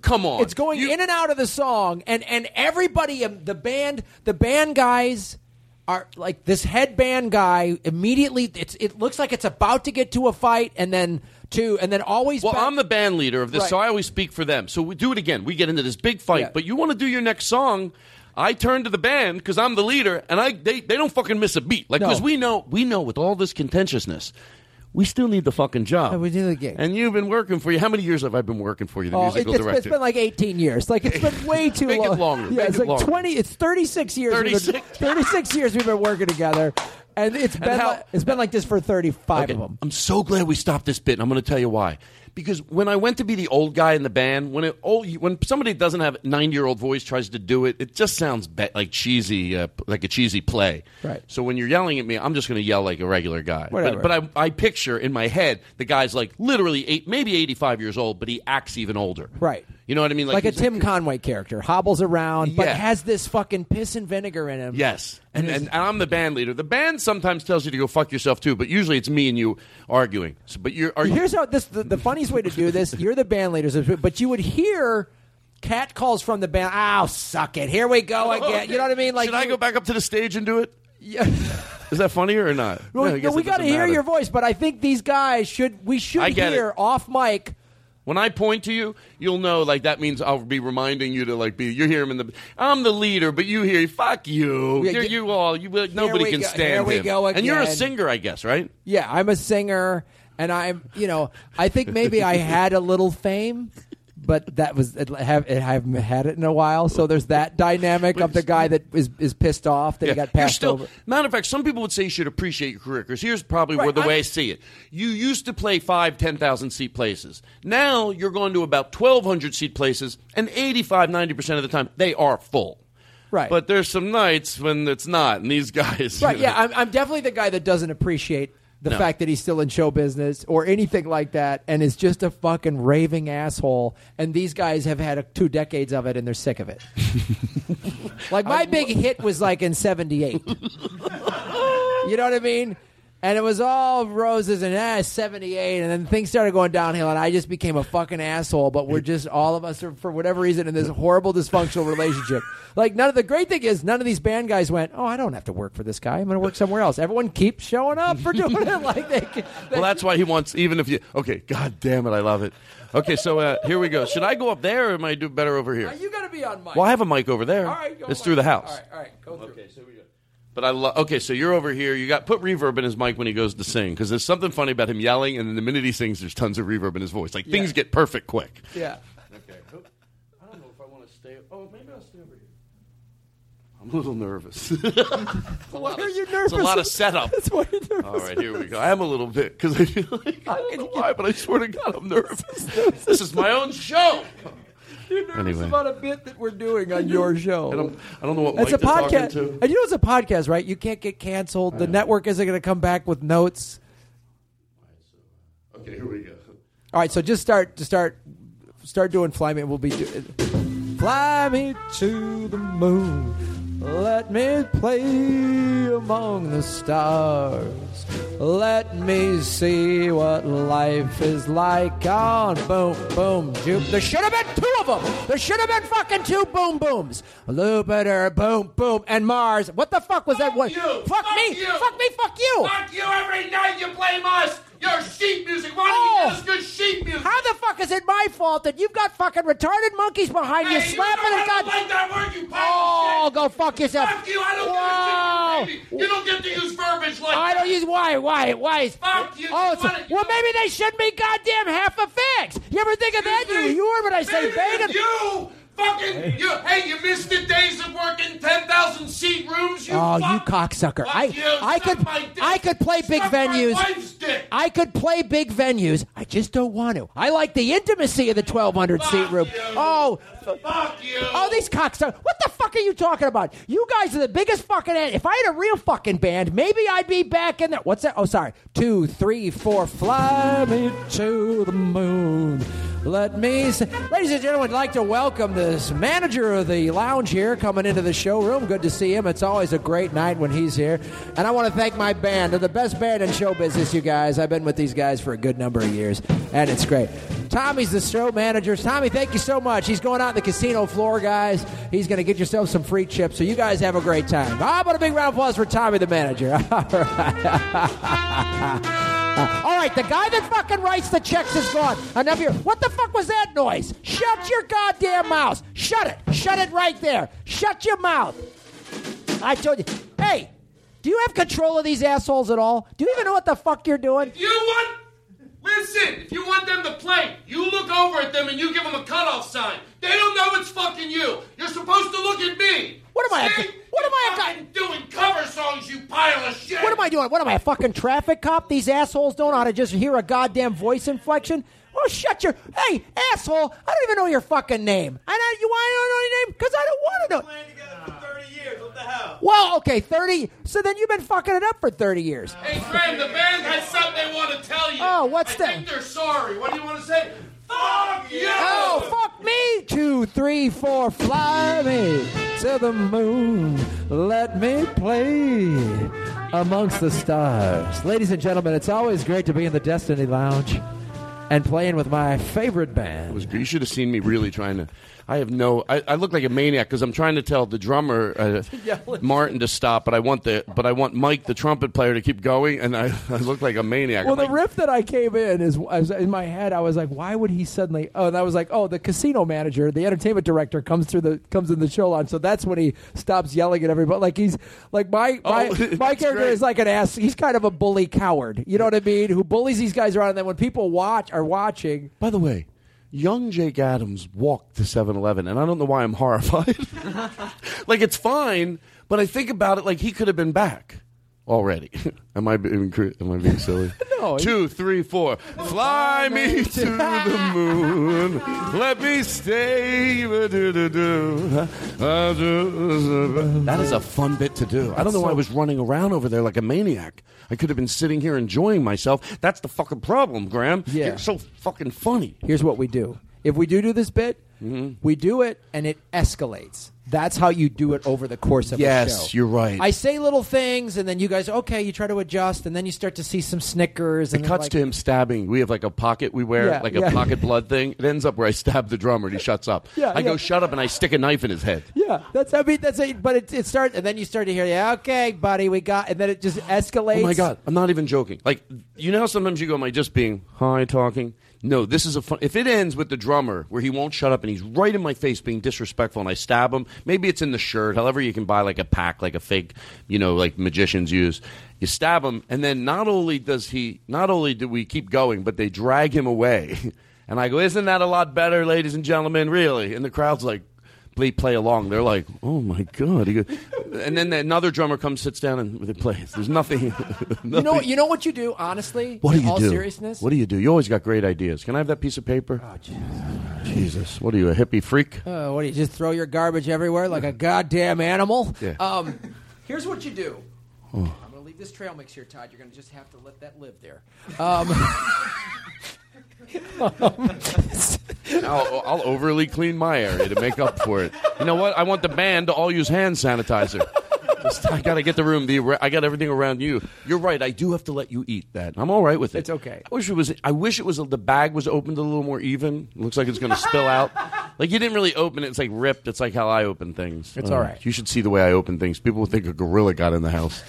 Speaker 4: Come on.
Speaker 6: It's going in and out of the song, and and everybody, um, the band, the band guys are like this headband guy. Immediately, it's it looks like it's about to get to a fight, and then two, and then always.
Speaker 4: Well,
Speaker 6: back-
Speaker 4: I'm the band leader of this,
Speaker 6: Right.
Speaker 4: so I always speak for them. So we do it again. We get into this big fight,
Speaker 6: Yeah.
Speaker 4: but you want to do your next song. I turn to the band because I'm the leader, and I they, they don't fucking miss a beat. Like
Speaker 6: No.
Speaker 4: because we know we know with all this contentiousness, we still need the fucking job.
Speaker 6: we do the gig.
Speaker 4: And you've been working for you. How many years have I been working for you, the
Speaker 6: Oh, it,
Speaker 4: musical
Speaker 6: has
Speaker 4: director?
Speaker 6: been like 18 years. Like it's been way too
Speaker 4: Make it
Speaker 6: long.
Speaker 4: longer.
Speaker 6: Yeah,
Speaker 4: Make
Speaker 6: it's
Speaker 4: it
Speaker 6: like
Speaker 4: longer.
Speaker 6: 20. It's 36 years. we've been-
Speaker 4: 36.
Speaker 6: 36 years we've been working together, and it's
Speaker 4: And
Speaker 6: been
Speaker 4: how-
Speaker 6: like, it's been like this for 35
Speaker 4: Okay,
Speaker 6: of them.
Speaker 4: I'm so glad we stopped this bit, and I'm going to tell you why. Because when I went to be the old guy in the band, when it old, when somebody doesn't have a 90 year old voice tries to do it, it just sounds be- like cheesy, uh, like a cheesy play.
Speaker 6: Right.
Speaker 4: So when you're yelling at me, I'm just going to yell like a regular guy.
Speaker 6: Whatever.
Speaker 4: But, but I, I picture in my head the guy's like literally eight, maybe 85 years old, but he acts even older.
Speaker 6: Right.
Speaker 4: You know what I mean?
Speaker 6: Like, a
Speaker 4: he's
Speaker 6: Tim Conway character, hobbles around, but has this fucking piss and vinegar in him.
Speaker 4: Yes. And, and, and I'm the band leader. The band sometimes tells you to go fuck yourself too, but usually it's me and you arguing. So, but you're you,
Speaker 6: Here's how this the, the funniest way to do this. You're the band leaders, but you would hear cat calls from the band. Oh, suck it! Here we go oh, again. You know what I mean? Like,
Speaker 4: Should I go back up to the stage and do it?
Speaker 6: Yeah.
Speaker 4: Is that funnier or not?
Speaker 6: Well,
Speaker 4: No,
Speaker 6: no, we got to hear
Speaker 4: matter.
Speaker 6: your voice, but I think these guys should. We should hear
Speaker 4: it.
Speaker 6: off mic.
Speaker 4: When I point to you, you'll know like that means I'll be reminding you to like be. You hear him in the. I'm the leader, but you hear fuck you.
Speaker 6: Yeah,
Speaker 4: You're, you all. You nobody
Speaker 6: we
Speaker 4: can
Speaker 6: go-
Speaker 4: stand
Speaker 6: here we
Speaker 4: him.
Speaker 6: go
Speaker 4: And you're a
Speaker 6: again.
Speaker 4: singer, I guess, right?
Speaker 6: Yeah, I'm a singer, and I'm. You know, I think maybe I had a little fame. But that was it have I haven't had it in a while, so there's that dynamic of the guy that is is pissed off that he got passed
Speaker 4: still,
Speaker 6: over.
Speaker 4: Matter of fact, some people would say you should appreciate your career because here's probably
Speaker 6: Right,
Speaker 4: where the way
Speaker 6: I'm-
Speaker 4: I see it. You used to play five, ten thousand seat places. Now you're going to about twelve hundred seat places, and 85, 90 percent of the time they are full.
Speaker 6: Right.
Speaker 4: But there's some nights when it's not, and these guys.
Speaker 6: Right?
Speaker 4: you
Speaker 6: Yeah. I'm, I'm definitely the guy that doesn't appreciate the
Speaker 4: No.
Speaker 6: fact that he's still in show business or anything like that, and is just a fucking raving asshole. And these guys have had a, two decades of it, and they're sick of it. like my big hit was like in '78. you know what I mean? And it was all roses and ah, 78, and then things started going downhill, and I just became a fucking asshole. But we're just all of us are for whatever reason in this horrible dysfunctional relationship. Like none of the great thing is none of these band guys went, oh, I don't have to work for this guy. I'm going to work somewhere else. Everyone keeps showing up for doing it. Like they, can-
Speaker 4: well, that's why he wants. Even if you. Okay. God damn it, I love it. Okay, so uh, here we go. Should I go up there, or am I do better over here?
Speaker 6: you got to be on mic.
Speaker 4: Well, I have a mic over there.
Speaker 6: All right, go
Speaker 4: it's
Speaker 6: mic.
Speaker 4: through the house.
Speaker 6: All right, all right, go through.
Speaker 4: Okay, so we go. But I love. Okay, so you're over here. You got put reverb in his mic when he goes to sing because there's something funny about him yelling, and then the minute he sings, there's tons of reverb in his voice. Like things get perfect quick.
Speaker 6: Yeah.
Speaker 4: Okay. I don't know if I want to stay. Oh, maybe I'll stay over here. I'm a little nervous.
Speaker 6: Why are you
Speaker 4: It's
Speaker 6: nervous?
Speaker 4: a lot of setup.
Speaker 6: That's why you're nervous.
Speaker 4: All right, here we go. I am a little bit because I feel like I don't know why, but I swear to God, I'm nervous. this is my own show. Anyway.
Speaker 6: about a bit that we're doing on your show.
Speaker 4: I don't, I don't know what
Speaker 6: It's
Speaker 4: Mike
Speaker 6: a
Speaker 4: talking
Speaker 6: podcast,
Speaker 4: to.
Speaker 6: and you know it's a podcast, right? You can't get canceled. The network isn't going to come back with notes.
Speaker 4: Okay, here we go.
Speaker 6: All right, so just start to start start doing fly me. We'll be do, fly me to the moon. Let me play among the stars. Let me see what life is like on boom boom Jup. There should have been two of them. There should have been fucking two boom booms. Jupiter boom boom and Mars. What the fuck was that one? Fuck, me. Fuck me. Fuck you.
Speaker 11: Fuck you every night you blame us! Your sheet music! Why
Speaker 6: Oh.
Speaker 11: don't you oh. give us good sheet music?
Speaker 6: How the fuck is it my fault that you've got fucking retarded monkeys behind you
Speaker 11: Hey, you
Speaker 6: slapping
Speaker 11: know don't
Speaker 6: god?
Speaker 11: like that word, you
Speaker 6: Oh, go fuck yourself.
Speaker 11: Fuck you! I don't
Speaker 6: Wow.
Speaker 11: give a shit. You don't get to use verbiage like
Speaker 6: I
Speaker 11: that.
Speaker 6: don't use why, why, why?
Speaker 11: Fuck you.
Speaker 6: Oh, it's
Speaker 11: wanna-
Speaker 6: well, maybe they shouldn't be goddamn half a fix. You ever think of that? You, you heard what I say, banging.
Speaker 11: You fucking you. Hey, you missed the days of working ten thousand seat rooms. You
Speaker 6: Oh,
Speaker 11: fuck.
Speaker 6: you cocksucker!
Speaker 11: Fuck
Speaker 6: I,
Speaker 11: you.
Speaker 6: I
Speaker 11: Suck
Speaker 6: could,
Speaker 11: my dick.
Speaker 6: I could play big
Speaker 11: Suck my
Speaker 6: venues.
Speaker 11: dick.
Speaker 6: I could play big venues. I just don't want to. I like the intimacy of the 1,200 seat room. Oh,
Speaker 11: Fuck you.
Speaker 6: Oh, these cocksuckers. What the fuck are you talking about? You guys are the biggest fucking. If I had a real fucking band, maybe I'd be back in there. What's that? Oh, sorry. Two, three, four. Fly me to the moon. Let me say. Ladies and gentlemen, I'd like to welcome this manager of the lounge here coming into the showroom. Good to see him. It's always a great night when he's here. And I want to thank my band. They're the best band in show business, you guys. I've been with these guys for a good number of years, and it's great. Tommy's the show manager. Tommy, thank you so much. He's going out on the casino floor, guys. He's going to get yourself some free chips, so you guys have a great time. Ah, How about a big round of applause for Tommy, the manager? All right. All right, the guy that fucking writes the checks is gone. Enough here. What the fuck was that noise? Shut your goddamn mouth. Shut it. Shut it right there. Shut your mouth. I told you. Hey, do you have control of these assholes at all? Do you even know what the fuck you're doing?
Speaker 11: You want? Listen, if you want them to play, you look over at them and you give them a cutoff sign. They don't know it's fucking you. You're supposed to look at me.
Speaker 6: What am I? What am I?
Speaker 11: fucking doing cover songs, you pile of shit.
Speaker 6: What am I doing? What am I, a fucking traffic cop? These assholes don't know how to just hear a goddamn voice inflection? Oh, shut your. Hey, asshole, I don't even know your fucking name. I know, you want to know your name? Because I don't want to know. Well, okay, 30. So then you've been fucking it up for 30 years.
Speaker 11: Hey, Graham, the band has something they want to tell you.
Speaker 6: Oh, what's
Speaker 11: I
Speaker 6: that?
Speaker 11: think they're sorry. What do you want to say? Fuck you!
Speaker 6: Oh, fuck me! Two, three, four, fly me to the moon. Let me play amongst the stars. Ladies and gentlemen, it's always great to be in the Destiny Lounge and playing with my favorite band.
Speaker 4: Was. You should have seen me really trying to. I have no. I, I look like a maniac because I'm trying to tell the drummer uh, Martin to stop, but I want the but I want Mike the trumpet player to keep going, and I, I look like a maniac.
Speaker 6: Well,
Speaker 4: I'm
Speaker 6: the
Speaker 4: like,
Speaker 6: riff that I came in is was, in my head. I was like, "Why would he suddenly?" Oh, and I was like, "Oh, the casino manager, the entertainment director, comes through the comes in the show line." So that's when he stops yelling at everybody. Like he's like my my,
Speaker 4: Oh,
Speaker 6: my character
Speaker 4: great.
Speaker 6: is like an ass. He's kind of a bully coward. You know what I mean? Who bullies these guys around, and then when people watch are watching.
Speaker 4: By the way, young Jake Adams walked to 7-Eleven, and I don't know why I'm horrified. like it's fine, but I think about it like he could have been back already. am I being am I being silly?
Speaker 6: No,
Speaker 4: Two, three, four. Fly me to the moon. Let me stay. That is a fun bit to do. I don't know why I was running around over there like a maniac. I could have been sitting here enjoying myself. That's the fucking problem, Graham.
Speaker 6: Yeah.
Speaker 4: You're so fucking funny.
Speaker 6: Here's what we do. If we do do this bit,
Speaker 4: Mm-hmm.
Speaker 6: we do it and it escalates. That's how you do it over the course of a show.
Speaker 4: Yes, you're right.
Speaker 6: I say little things, and then you guys, okay, you try to adjust, and then you start to see some snickers. And
Speaker 4: It cuts
Speaker 6: like,
Speaker 4: to him stabbing. We have like a pocket we wear,
Speaker 6: Yeah,
Speaker 4: like
Speaker 6: yeah.
Speaker 4: a pocket blood thing. It ends up where I stab the drummer and he shuts up.
Speaker 6: Yeah,
Speaker 4: I go shut up and I stick a knife in his head.
Speaker 6: Yeah, that's I mean that's it. But it, it starts, and then you start to hear, yeah, okay, buddy, we got, and then it just escalates.
Speaker 4: Oh my god, I'm not even joking. Like you know how sometimes you go, am I just being high talking? No, this is a fun. If it ends with the drummer where he won't shut up and he's right in my face being disrespectful, and I stab him, maybe it's in the shirt. However, you can buy like a pack, like a fake, you know, like magicians use. You stab him, and then not only does he, not only do we keep going, but they drag him away. And I go, isn't that a lot better, ladies and gentlemen? Really? And the crowd's like play play along. They're like, "Oh my god!" He goes, and then another drummer comes, sits down, and they play. There's nothing.
Speaker 6: You know, you know what you do, honestly.
Speaker 4: What do
Speaker 6: in
Speaker 4: you
Speaker 6: all
Speaker 4: do?
Speaker 6: seriousness,
Speaker 4: What do you do? You always got great ideas. Can I have that piece of paper? Oh, Jesus. What are you, a hippie freak?
Speaker 6: Uh, what do you just throw your garbage everywhere like a goddamn animal?
Speaker 4: Yeah.
Speaker 6: Um, here's what you do.
Speaker 4: Oh.
Speaker 6: I'm going to leave this trail mix here, Todd. You're going to just have to let that live there. Um,
Speaker 4: I'll, I'll overly clean my area to make up for it. You know what? I want the band to all use hand sanitizer. Just- I got to get the room. The I got everything around you. You're right. I do have to let you eat that. I'm all right with it.
Speaker 6: It's okay.
Speaker 4: I wish it was. I wish it was. The bag was opened a little more even. It looks like it's going to spill out. Like you didn't really open it. It's like ripped. It's like how I open things.
Speaker 6: It's
Speaker 4: Uh,
Speaker 6: all right.
Speaker 4: You should see the way I open things. People would think a gorilla got in the house.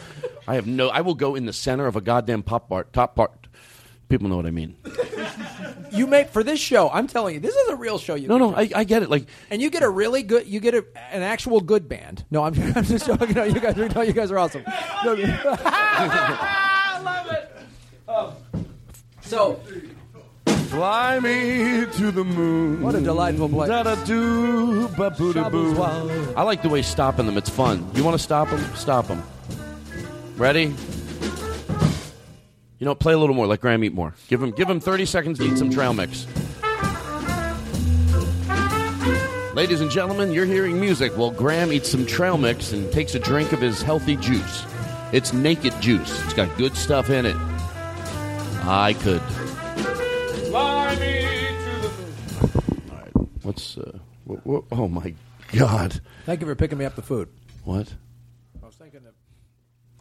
Speaker 4: I have no. I will go in the center of a goddamn pop bar, top part. People know what I mean.
Speaker 6: you make for this show. I'm telling you, this is a real show. You
Speaker 4: No, no, I, I get it. Like,
Speaker 6: and you get a really good. You get a, an actual good band. No, I'm, I'm just joking. No, you guys, are, no, you guys are awesome. No, I love it. Oh. So,
Speaker 4: Fly me to the moon.
Speaker 6: What a delightful place.
Speaker 4: Da-da-doo, ba-boo-da-boo. I like the way stopping them. It's fun. You want to stop them? Stop them. Ready? You know, play a little more. Let Graham eat more. Give him, give him 30 seconds to eat some trail mix. Ladies and gentlemen, you're hearing music while Graham eats some trail mix and takes a drink of his healthy juice. It's naked juice. It's got good stuff in it. I could. Fly me to the moon. All right. What's uh? What, what, oh my God!
Speaker 6: thank you for picking me up the food.
Speaker 4: What?
Speaker 6: I was thinking that.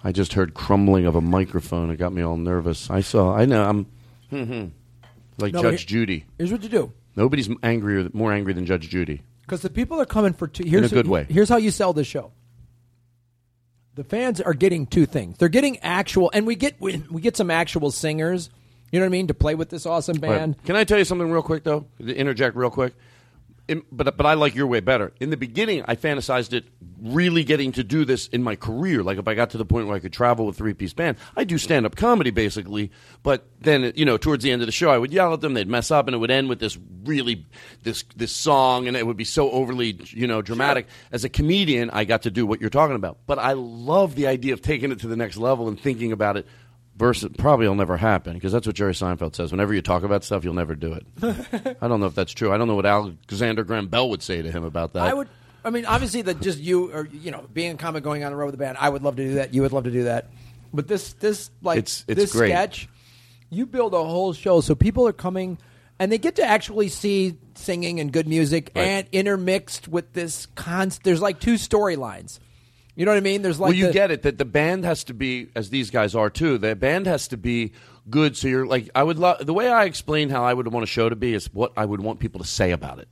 Speaker 4: I just heard crumbling of a microphone. It got me all nervous. I saw. I know. I'm hmm, like
Speaker 6: No,
Speaker 4: Judge
Speaker 6: here-
Speaker 4: Judy.
Speaker 6: Here's what you do.
Speaker 4: Nobody's angrier, more angry than Judge Judy.
Speaker 6: Because the people are coming for two. Here's
Speaker 4: a good way.
Speaker 6: Here's how you sell this show. The fans are getting two things. They're getting actual, and we get we, we get some actual singers. You know what I mean to play with this awesome band.
Speaker 4: Right. Can I tell you something real quick though? Interject real quick. In, but but I like your way better. In the beginning, I fantasized it really getting to do this in my career. Like if I got to the point where I could travel with three piece band, I do stand up comedy basically. But then you know towards the end of the show, I would yell at them. They'd mess up, and it would end with this really this this song, and it would be so overly you know dramatic. As a comedian, I got to do what you're talking about. But I love the idea of taking it to the next level and thinking about it. Versus, probably will never happen because that's what Jerry Seinfeld says. Whenever you talk about stuff, you'll never do it. I don't know if that's true. I don't know what Alexander Graham Bell would say to him about that.
Speaker 6: I would. I mean, obviously, that just you or you know, being a comic, going on the road with the band. I would love to do that. You would love to do that. But this, this like
Speaker 4: It's- it's
Speaker 6: this
Speaker 4: great.
Speaker 6: sketch, you build a whole show so people are coming and they get to actually see singing and good music
Speaker 4: Right.
Speaker 6: and intermixed with this const. There's like two storylines. You know what I mean? There's like
Speaker 4: well, you
Speaker 6: the-
Speaker 4: get it that the band has to be, as these guys are too. The band has to be good. So you're like, I would love the way I explain how I would want a show to be is what I would want people to say about it.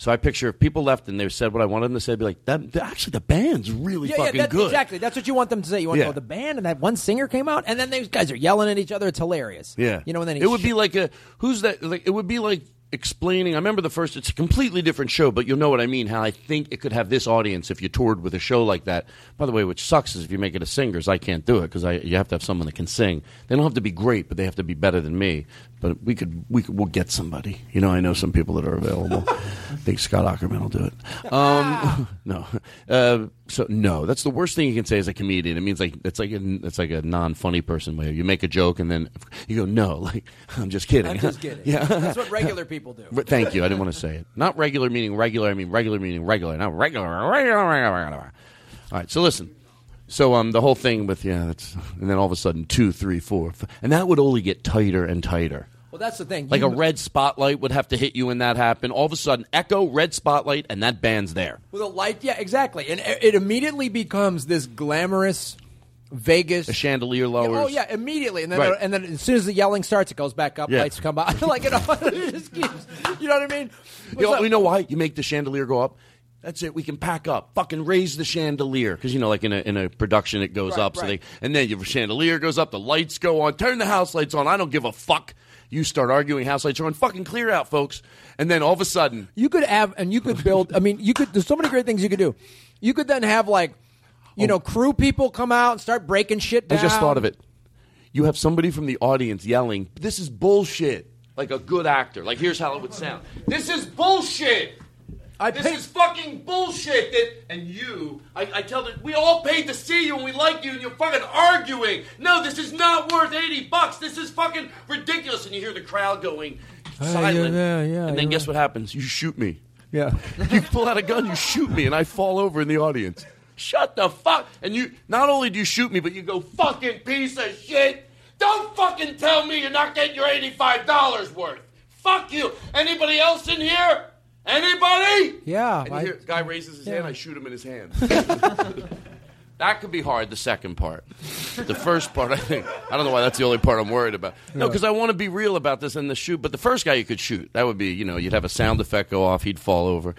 Speaker 4: So I picture if people left and they said what I wanted them to say, I'd be like, that, actually the band's really
Speaker 6: yeah,
Speaker 4: fucking
Speaker 6: yeah,
Speaker 4: good.
Speaker 6: exactly. That's what you want them to say. You want
Speaker 4: Yeah.
Speaker 6: to go the band and that one singer came out, and then these guys are yelling at each other. It's hilarious.
Speaker 4: Yeah,
Speaker 6: you know, and then he
Speaker 4: it would
Speaker 6: sh-
Speaker 4: be like a who's that? Like it would be like explaining. I remember the first. It's a completely different show, but you'll know what I mean. How I think it could have this audience if you toured with a show like that. By the way, which sucks is if you make it a singers, I can't do it because you have to have someone that can sing. They don't have to be great, but they have to be better than me. But we could we could we'll get somebody. You know, I know some people that are available. I think Scott Aukerman will do it. Um, no, uh, so no, that's the worst thing you can say as a comedian. It means like it's like a, it's like a non funny person way. You make a joke and then you go no, like I'm just kidding.
Speaker 6: I'm just kidding.
Speaker 4: yeah,
Speaker 6: That's what regular people do.
Speaker 4: But thank you. I didn't want to say it. Not regular meaning regular. I mean regular meaning regular. Not regular. Regular. Regular. regular. All right. So listen. So um, the whole thing with yeah, that's and then all of a sudden two, three, four, and that would only get tighter and tighter.
Speaker 6: Well, that's the thing.
Speaker 4: Like
Speaker 6: You-
Speaker 4: a red spotlight would have to hit you when that happened. All of a sudden, echo, red spotlight, and that band's there.
Speaker 6: With a light, yeah, exactly, and it immediately becomes this glamorous Vegas.
Speaker 4: The chandelier lowers.
Speaker 6: Oh yeah, immediately, and then
Speaker 4: Right.
Speaker 6: and then as soon as the yelling starts, it goes back up.
Speaker 4: Yeah.
Speaker 6: Lights come out, like it, it just keeps. You know what I mean?
Speaker 4: You know, you know why? You make the chandelier go up. That's it. We can pack up. Fucking raise the chandelier because you know, like in a in a production, it goes
Speaker 6: Right,
Speaker 4: up. So
Speaker 6: right.
Speaker 4: they and then your chandelier goes up. The lights go on. Turn the house lights on. I don't give a fuck. You start arguing. House lights are on. Fucking clear out, folks. And then all of a sudden,
Speaker 6: You could have, and you could build. I mean, you could. There's so many great things you could do. You could then have like, you know, crew people come out and start breaking shit
Speaker 4: Oh. I just thought of it. You have somebody from the audience yelling, "This is bullshit!" Like a good actor. Like here's how it would sound. This is bullshit. I this is fucking bullshit. That and you, I, I tell them we all paid to see you and we like you, and you're fucking arguing. No, this is not worth eighty bucks. This is fucking ridiculous. And you hear the crowd going uh, silent.
Speaker 6: yeah, yeah,
Speaker 4: and then
Speaker 6: you're
Speaker 4: guess what happens? You shoot me.
Speaker 6: Yeah.
Speaker 4: you pull out a gun, you shoot me, and I fall over in the audience. Shut the fuck! And you not only do you shoot me, but you go fucking piece of shit. Don't fucking tell me you're not getting your eighty-five dollars worth. Fuck you. Anybody else in here? Anybody?
Speaker 6: Yeah.
Speaker 4: And
Speaker 6: I-
Speaker 4: hear, guy raises his
Speaker 6: yeah.
Speaker 4: hand. I shoot him in his hand. that could be hard. The second part, the first part, I think. I don't know why that's the only part I'm worried about. No, because I want to be real about this in the shoot. But the first guy you could shoot, that would be, you know, you'd have a sound effect go off, he'd fall over.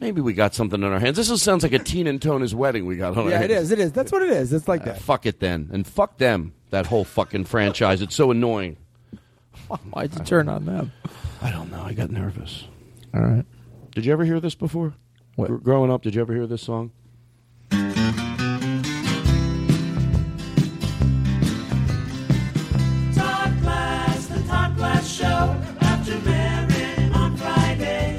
Speaker 4: Maybe we got something on our hands. This is, sounds like a Teen and Tona's wedding we got on our
Speaker 6: Yeah,
Speaker 4: hands.
Speaker 6: it is. It is. That's what it is. It's like
Speaker 4: Uh,
Speaker 6: that.
Speaker 4: fuck it then, and fuck them. That whole fucking franchise. It's so annoying.
Speaker 6: Why'd you turn on them?
Speaker 4: I don't know. I got nervous.
Speaker 6: All right.
Speaker 4: Did you ever hear this before? Gr- growing up, did you ever hear this song?
Speaker 15: Todd Glass, the Todd Glass Show, after Maron on Friday.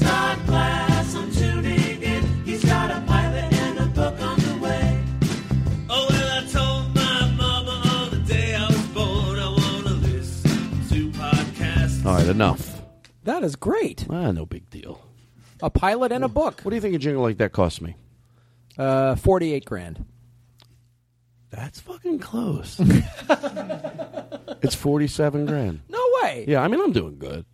Speaker 15: Todd Glass, I'm tuning in. He's got a pilot and a book on the way. Oh, well, I told my mama on the day I was born, I want to listen to podcasts.
Speaker 4: All right, enough.
Speaker 6: That is great.
Speaker 4: Ah, no big deal.
Speaker 6: A pilot and a book.
Speaker 4: What do you think a jingle like that cost me?
Speaker 6: Uh, forty-eight grand.
Speaker 4: That's fucking close. it's forty-seven grand.
Speaker 6: No way.
Speaker 4: Yeah, I mean, I'm doing good.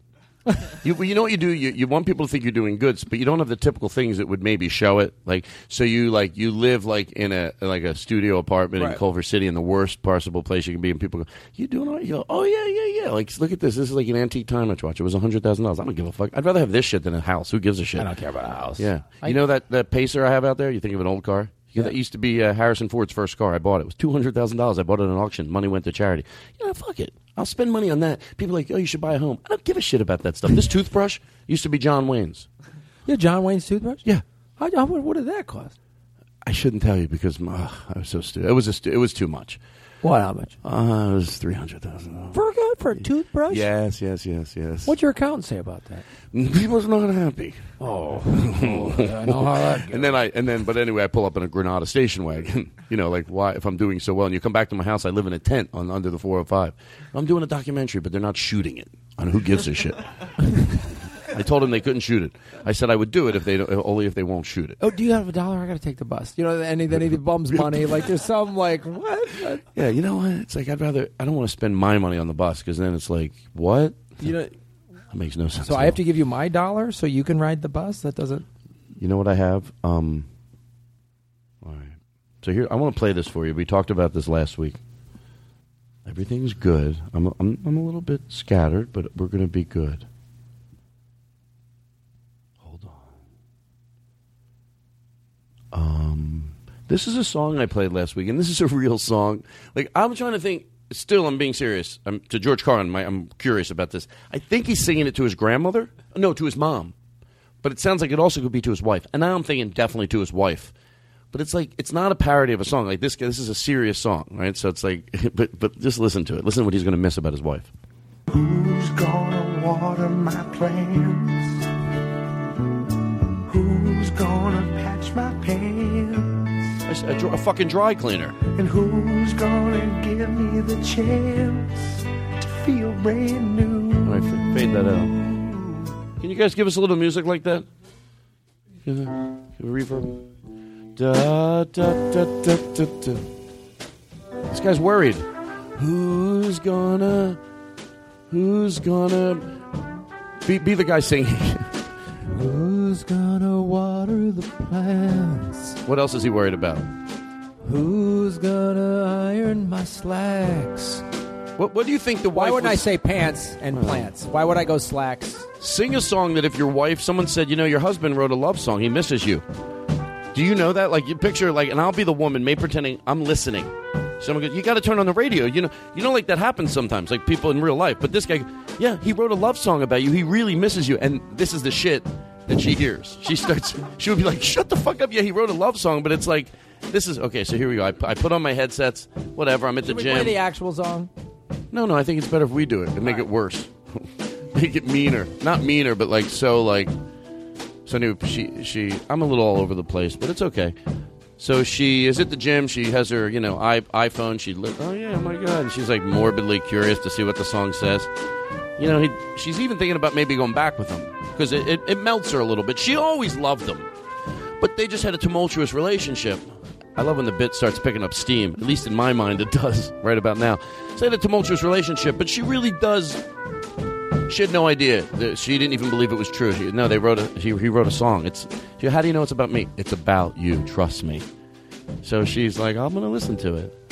Speaker 4: you, you know what you do? You, you want people to think you're doing good, but you don't have the typical things that would maybe show it. Like, so you like you live like in a like a studio apartment in
Speaker 6: Right.
Speaker 4: Culver City, in the worst possible place you can be, and people go, "You doing all right?" You go, "Oh yeah, yeah, yeah." Like, look at this. This is like an antique time watch. It was hundred thousand dollars. I don't give a fuck. I'd rather have this shit than a house. Who gives a shit?
Speaker 6: I don't care about a house.
Speaker 4: Yeah,
Speaker 6: I-
Speaker 4: you know that that Pacer I have out there. You think of an old car. Yeah. That used to be uh, Harrison Ford's first car. I bought it. It was two hundred thousand dollars. I bought it at an auction. Money went to charity. You know, fuck it. I'll spend money on that. People are like, oh, you should buy a home. I don't give a shit about that stuff. This toothbrush used to be John Wayne's.
Speaker 6: Yeah, John Wayne's toothbrush.
Speaker 4: Yeah.
Speaker 6: How, how, what did that cost?
Speaker 4: I shouldn't tell you because uh, I was so stupid. It was a stu- it was too much.
Speaker 6: What? How much?
Speaker 4: Uh, it was three hundred thousand.
Speaker 6: For a, for a toothbrush?
Speaker 4: Yes, yes, yes, yes.
Speaker 6: What'd your accountant say about that?
Speaker 4: People's not happy.
Speaker 6: Oh, I know how that
Speaker 4: and then I and then but anyway, I pull up in a Granada station wagon. you know, like why if I'm doing so well and you come back to my house, I live in a tent on under the 405. I'm doing a documentary, but they're not shooting it. On who gives a shit? I told them they couldn't shoot it. I said I would do it if they don't, only if they won't shoot it.
Speaker 6: Oh, do you have a dollar? I got to take the bus. You know, any any the bums money. Like there's some like what?
Speaker 4: Yeah, you know what? It's like I'd rather I don't want to spend my money on the bus because then it's like what?
Speaker 6: You know.
Speaker 4: That makes no sense.
Speaker 6: So I have to give you my dollar so you can ride the bus. That doesn't.
Speaker 4: You know what I have? Um, all right. So here, I want to play this for you. We talked about this last week. Everything's good. I'm, I'm, I'm a little bit scattered, but we're going to be good. Hold on. Um, this is a song I played last week, and this is a real song. Like I'm trying to think. Still, I'm being serious. I'm, to George Carlin, my, I'm curious about this. I think he's singing it to his grandmother. No, to his mom but it sounds like it also could be to his wife. And now I'm thinking definitely to his wife. But it's like it's not a parody of a song. Like this, this is a serious song, right? So it's like, but but just listen to it. Listen to what he's going to miss about his wife.
Speaker 15: Who's gonna water my plants? Who's gonna patch my pants?
Speaker 4: A, a a fucking dry cleaner.
Speaker 15: And who's gonna give me the chance to feel brand new?
Speaker 4: All right, fade that out. Can you guys give us a little music like that? Give a, give a reverb. Da, da, da, da, da, da. This guy's worried. Who's gonna? Who's gonna? Be, be the guy singing.
Speaker 6: Who's gonna water the plants?
Speaker 4: what else is he worried about?
Speaker 6: Who's gonna iron my slacks?
Speaker 4: What What do you think the
Speaker 6: Why
Speaker 4: wife?
Speaker 6: wouldn't I
Speaker 4: was-
Speaker 6: say pants and plants? Why would I go slacks?
Speaker 4: Sing a song that if your wife, someone said, you know, your husband wrote a love song, he misses you. Do you know that? Like, you picture, like, and I'll be the woman, may pretending I'm listening. Someone goes, you got to turn on the radio. You know, you know, like that happens sometimes, like people in real life. But this guy, yeah, he wrote a love song about you. He really misses you, and this is the shit that she hears. She starts, she would be like, shut the fuck up. Yeah, he wrote a love song, but it's like, this is okay. So here we go. I, I put on my headsets. Whatever. I'm at the
Speaker 6: Should we
Speaker 4: gym.
Speaker 6: play the actual song?
Speaker 4: No, no, I think it's better if we do it and make it worse. make it meaner. Not meaner, but like so like. So anyway, she she I'm a little all over the place, but it's okay. So she is at the gym. She has her you know i iPhone. She li- oh yeah, oh my god, and she's like morbidly curious to see what the song says. You know, he, she's even thinking about maybe going back with him because it, it, it melts her a little bit. She always loved him, but they just had a tumultuous relationship. I love when the bit starts picking up steam. At least in my mind, it does right about now. They had a tumultuous relationship, but she really does. She had no idea. She didn't even believe it was true. She, no, they wrote a. He, he wrote a song. It's. She, how do you know it's about me? It's about you. Trust me. So she's like, I'm gonna listen to it.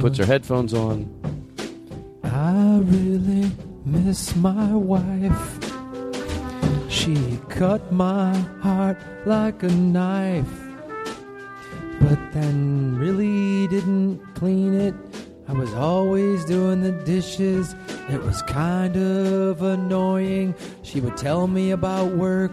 Speaker 4: Puts her mm-hmm. headphones on.
Speaker 6: I really miss my wife. She cut my heart like a knife, but then really didn't clean it. I was always doing the dishes. It was kind of annoying. She would tell me about work.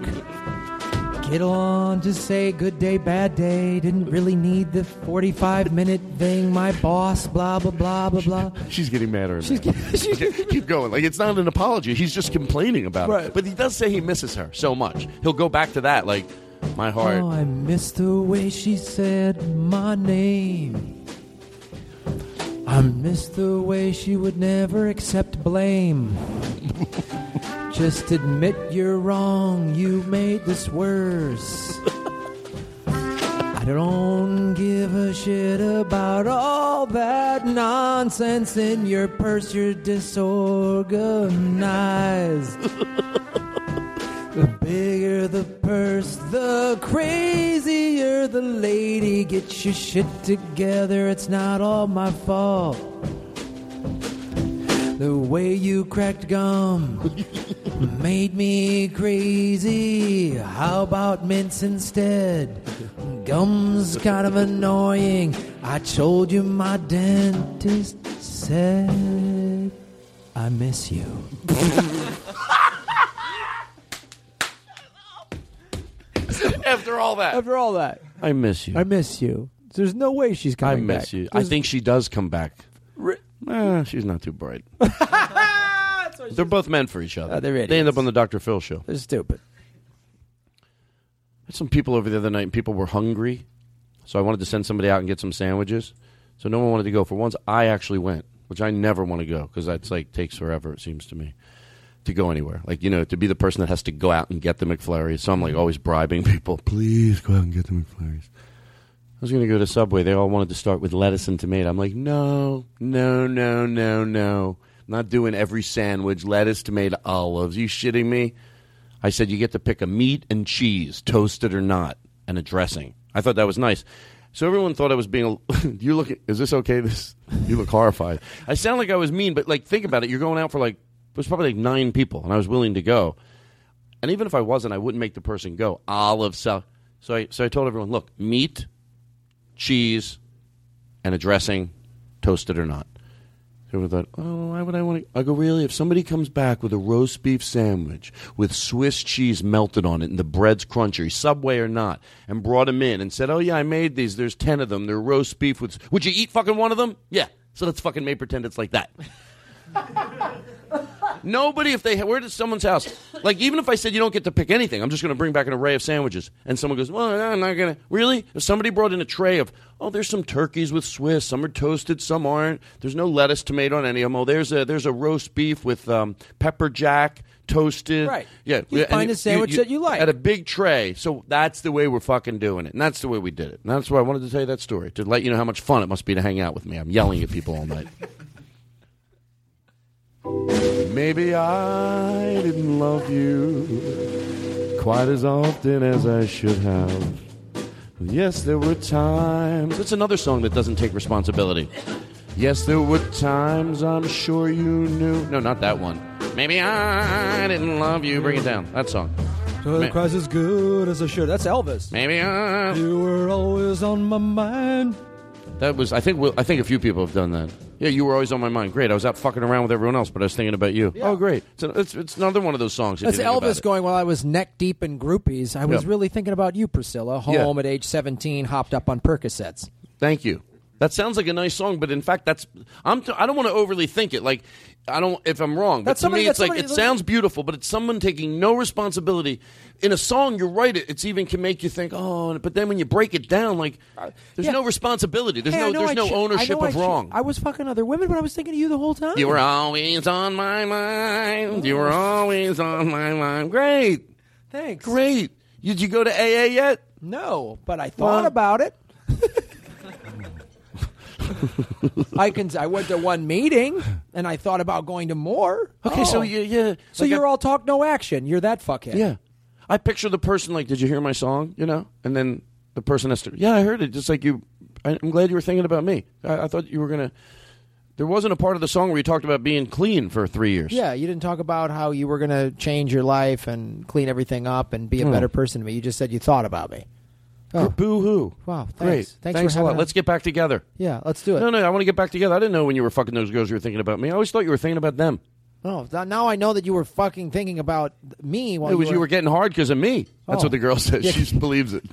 Speaker 6: Get on, just say good day, bad day. Didn't really need the 45 minute thing. My boss, blah, blah, blah, blah, blah.
Speaker 4: She's getting madder.
Speaker 6: She's
Speaker 4: Keep keep going. Like it's not an apology. He's just complaining about it. But he does say he misses her so much. He'll go back to that. Like my heart.
Speaker 6: Oh, I miss the way she said my name. I miss the way she would never accept blame. Just admit you're wrong, you made this worse. I don't give a shit about all that nonsense in your purse. You're disorganized. The bigger the purse, the crazier the lady. Get your shit together, it's not all my fault. The way you cracked gum made me crazy. How about mints instead? Gum's kind of annoying. I told you my dentist said I miss you.
Speaker 4: After all that.
Speaker 6: After all that.
Speaker 4: I miss you.
Speaker 6: I miss you. There's no way she's
Speaker 4: I
Speaker 6: coming
Speaker 4: miss
Speaker 6: back.
Speaker 4: you. I
Speaker 6: There's-
Speaker 4: think she does come back. Eh, she's not too bright. They're both meant for each other.
Speaker 6: Uh, they're
Speaker 4: they end up on the Dr. Phil show.
Speaker 6: They're stupid.
Speaker 4: had some people over the other night, and people were hungry, so I wanted to send somebody out and get some sandwiches. So no one wanted to go. For once, I actually went, which I never want to go because that's like takes forever. It seems to me to go anywhere. Like you know, to be the person that has to go out and get the McFlurries. So I'm like always bribing people. Please go out and get the McFlurries. I was going to go to Subway. They all wanted to start with lettuce and tomato. I'm like, no, no, no, no, no. I'm not doing every sandwich lettuce, tomato, olives. You shitting me? I said you get to pick a meat and cheese, toasted or not, and a dressing. I thought that was nice. So everyone thought I was being. A, you look. Is this okay? This you look horrified. I sound like I was mean, but like think about it. You're going out for like it was probably like nine people, and I was willing to go. And even if I wasn't, I wouldn't make the person go. Olive so So I so I told everyone, look, meat, cheese, and a dressing, toasted or not. So everyone thought, oh, why would I want to? I go, really? If somebody comes back with a roast beef sandwich with Swiss cheese melted on it and the bread's crunchy, Subway or not, and brought them in and said, oh, yeah, I made these. There's 10 of them. They're roast beef with. Would you eat fucking one of them? Yeah. So let's fucking make pretend it's like that. Nobody, if they were at someone's house, like even if I said you don't get to pick anything, I'm just going to bring back an array of sandwiches, and someone goes, "Well, I'm not going to." Really? If somebody brought in a tray of, oh, there's some turkeys with Swiss, some are toasted, some aren't. There's no lettuce, tomato on any of them. Oh, there's a there's a roast beef with um, pepper jack toasted.
Speaker 6: Right.
Speaker 4: Yeah.
Speaker 6: You
Speaker 4: and
Speaker 6: find a sandwich that you like.
Speaker 4: at a big tray. So that's the way we're fucking doing it, and that's the way we did it. And that's why I wanted to tell you that story to let you know how much fun it must be to hang out with me. I'm yelling at people all night. Maybe I didn't love you quite as often as I should have. Yes, there were times. It's another song that doesn't take responsibility. Yes, there were times I'm sure you knew. No, not that one. Maybe I didn't love you. Bring it down. That song.
Speaker 6: So
Speaker 4: Ma-
Speaker 6: cries as good as it should. That's Elvis.
Speaker 4: Maybe I.
Speaker 6: You were always on my mind.
Speaker 4: That was. I think. I think a few people have done that. Yeah, you were always on my mind. Great. I was out fucking around with everyone else, but I was thinking about you. Oh, great. It's, it's, it's another one of those songs.
Speaker 6: That's
Speaker 4: you think about
Speaker 6: Elvis going while I was neck deep in groupies. I was
Speaker 4: Yeah.
Speaker 6: really thinking about you, Priscilla,
Speaker 4: Yeah.
Speaker 6: home at age 17, hopped up on Percocets.
Speaker 4: Thank you. That sounds like a nice song, but in fact, that's I'm. T- I don't want to overly think it. Like I don't. If I'm wrong, but
Speaker 6: That's
Speaker 4: to
Speaker 6: somebody-
Speaker 4: me, it's like it sounds beautiful, but it's someone taking no responsibility in a song. You're right. It, it's even can make you think, oh, but then when you break it down, like there's
Speaker 6: Yeah.
Speaker 4: no responsibility. There's
Speaker 6: Hey,
Speaker 4: no. There's
Speaker 6: I
Speaker 4: no
Speaker 6: I
Speaker 4: ownership
Speaker 6: I
Speaker 4: of
Speaker 6: che-
Speaker 4: wrong.
Speaker 6: I was fucking other women, but I was thinking of you the whole time.
Speaker 4: You were always on my mind. You were always on my mind. Great.
Speaker 6: Thanks.
Speaker 4: Great. Did you go to AA yet?
Speaker 6: No, but I thought
Speaker 4: Well-
Speaker 6: about it. I can. I went to one meeting, and I thought about going to more.
Speaker 4: Okay, so
Speaker 6: Oh.
Speaker 4: you, yeah.
Speaker 6: So
Speaker 4: like
Speaker 6: you're
Speaker 4: I-
Speaker 6: all talk no action. You're that fuckhead.
Speaker 4: Yeah. I picture the person like, did you hear my song? You know? And then the person has to, yeah, I heard it. Just like you, I, I'm glad you were thinking about me. I, I thought you were going to, there wasn't a part of the song where you talked about being clean for three years.
Speaker 6: Yeah, you didn't talk about how you were going to change your life and clean everything up and be a
Speaker 4: Hmm.
Speaker 6: better person to me. You just said you thought about me. Oh.
Speaker 4: Boo hoo.
Speaker 6: Wow, thanks.
Speaker 4: Great.
Speaker 6: Thanks,
Speaker 4: Thanks,
Speaker 6: for
Speaker 4: a lot.
Speaker 6: having
Speaker 4: Let's get back together.
Speaker 6: Yeah, let's do it.
Speaker 4: No, no, I want to get back together. I didn't know when you were fucking those girls you were thinking about me. I always thought you were thinking about them.
Speaker 6: Oh, th- now I know that you were fucking thinking about me while
Speaker 4: it was
Speaker 6: you
Speaker 4: you were getting hard because of me. That's
Speaker 6: Oh.
Speaker 4: what the girl says.
Speaker 6: Yeah.
Speaker 4: She just believes it.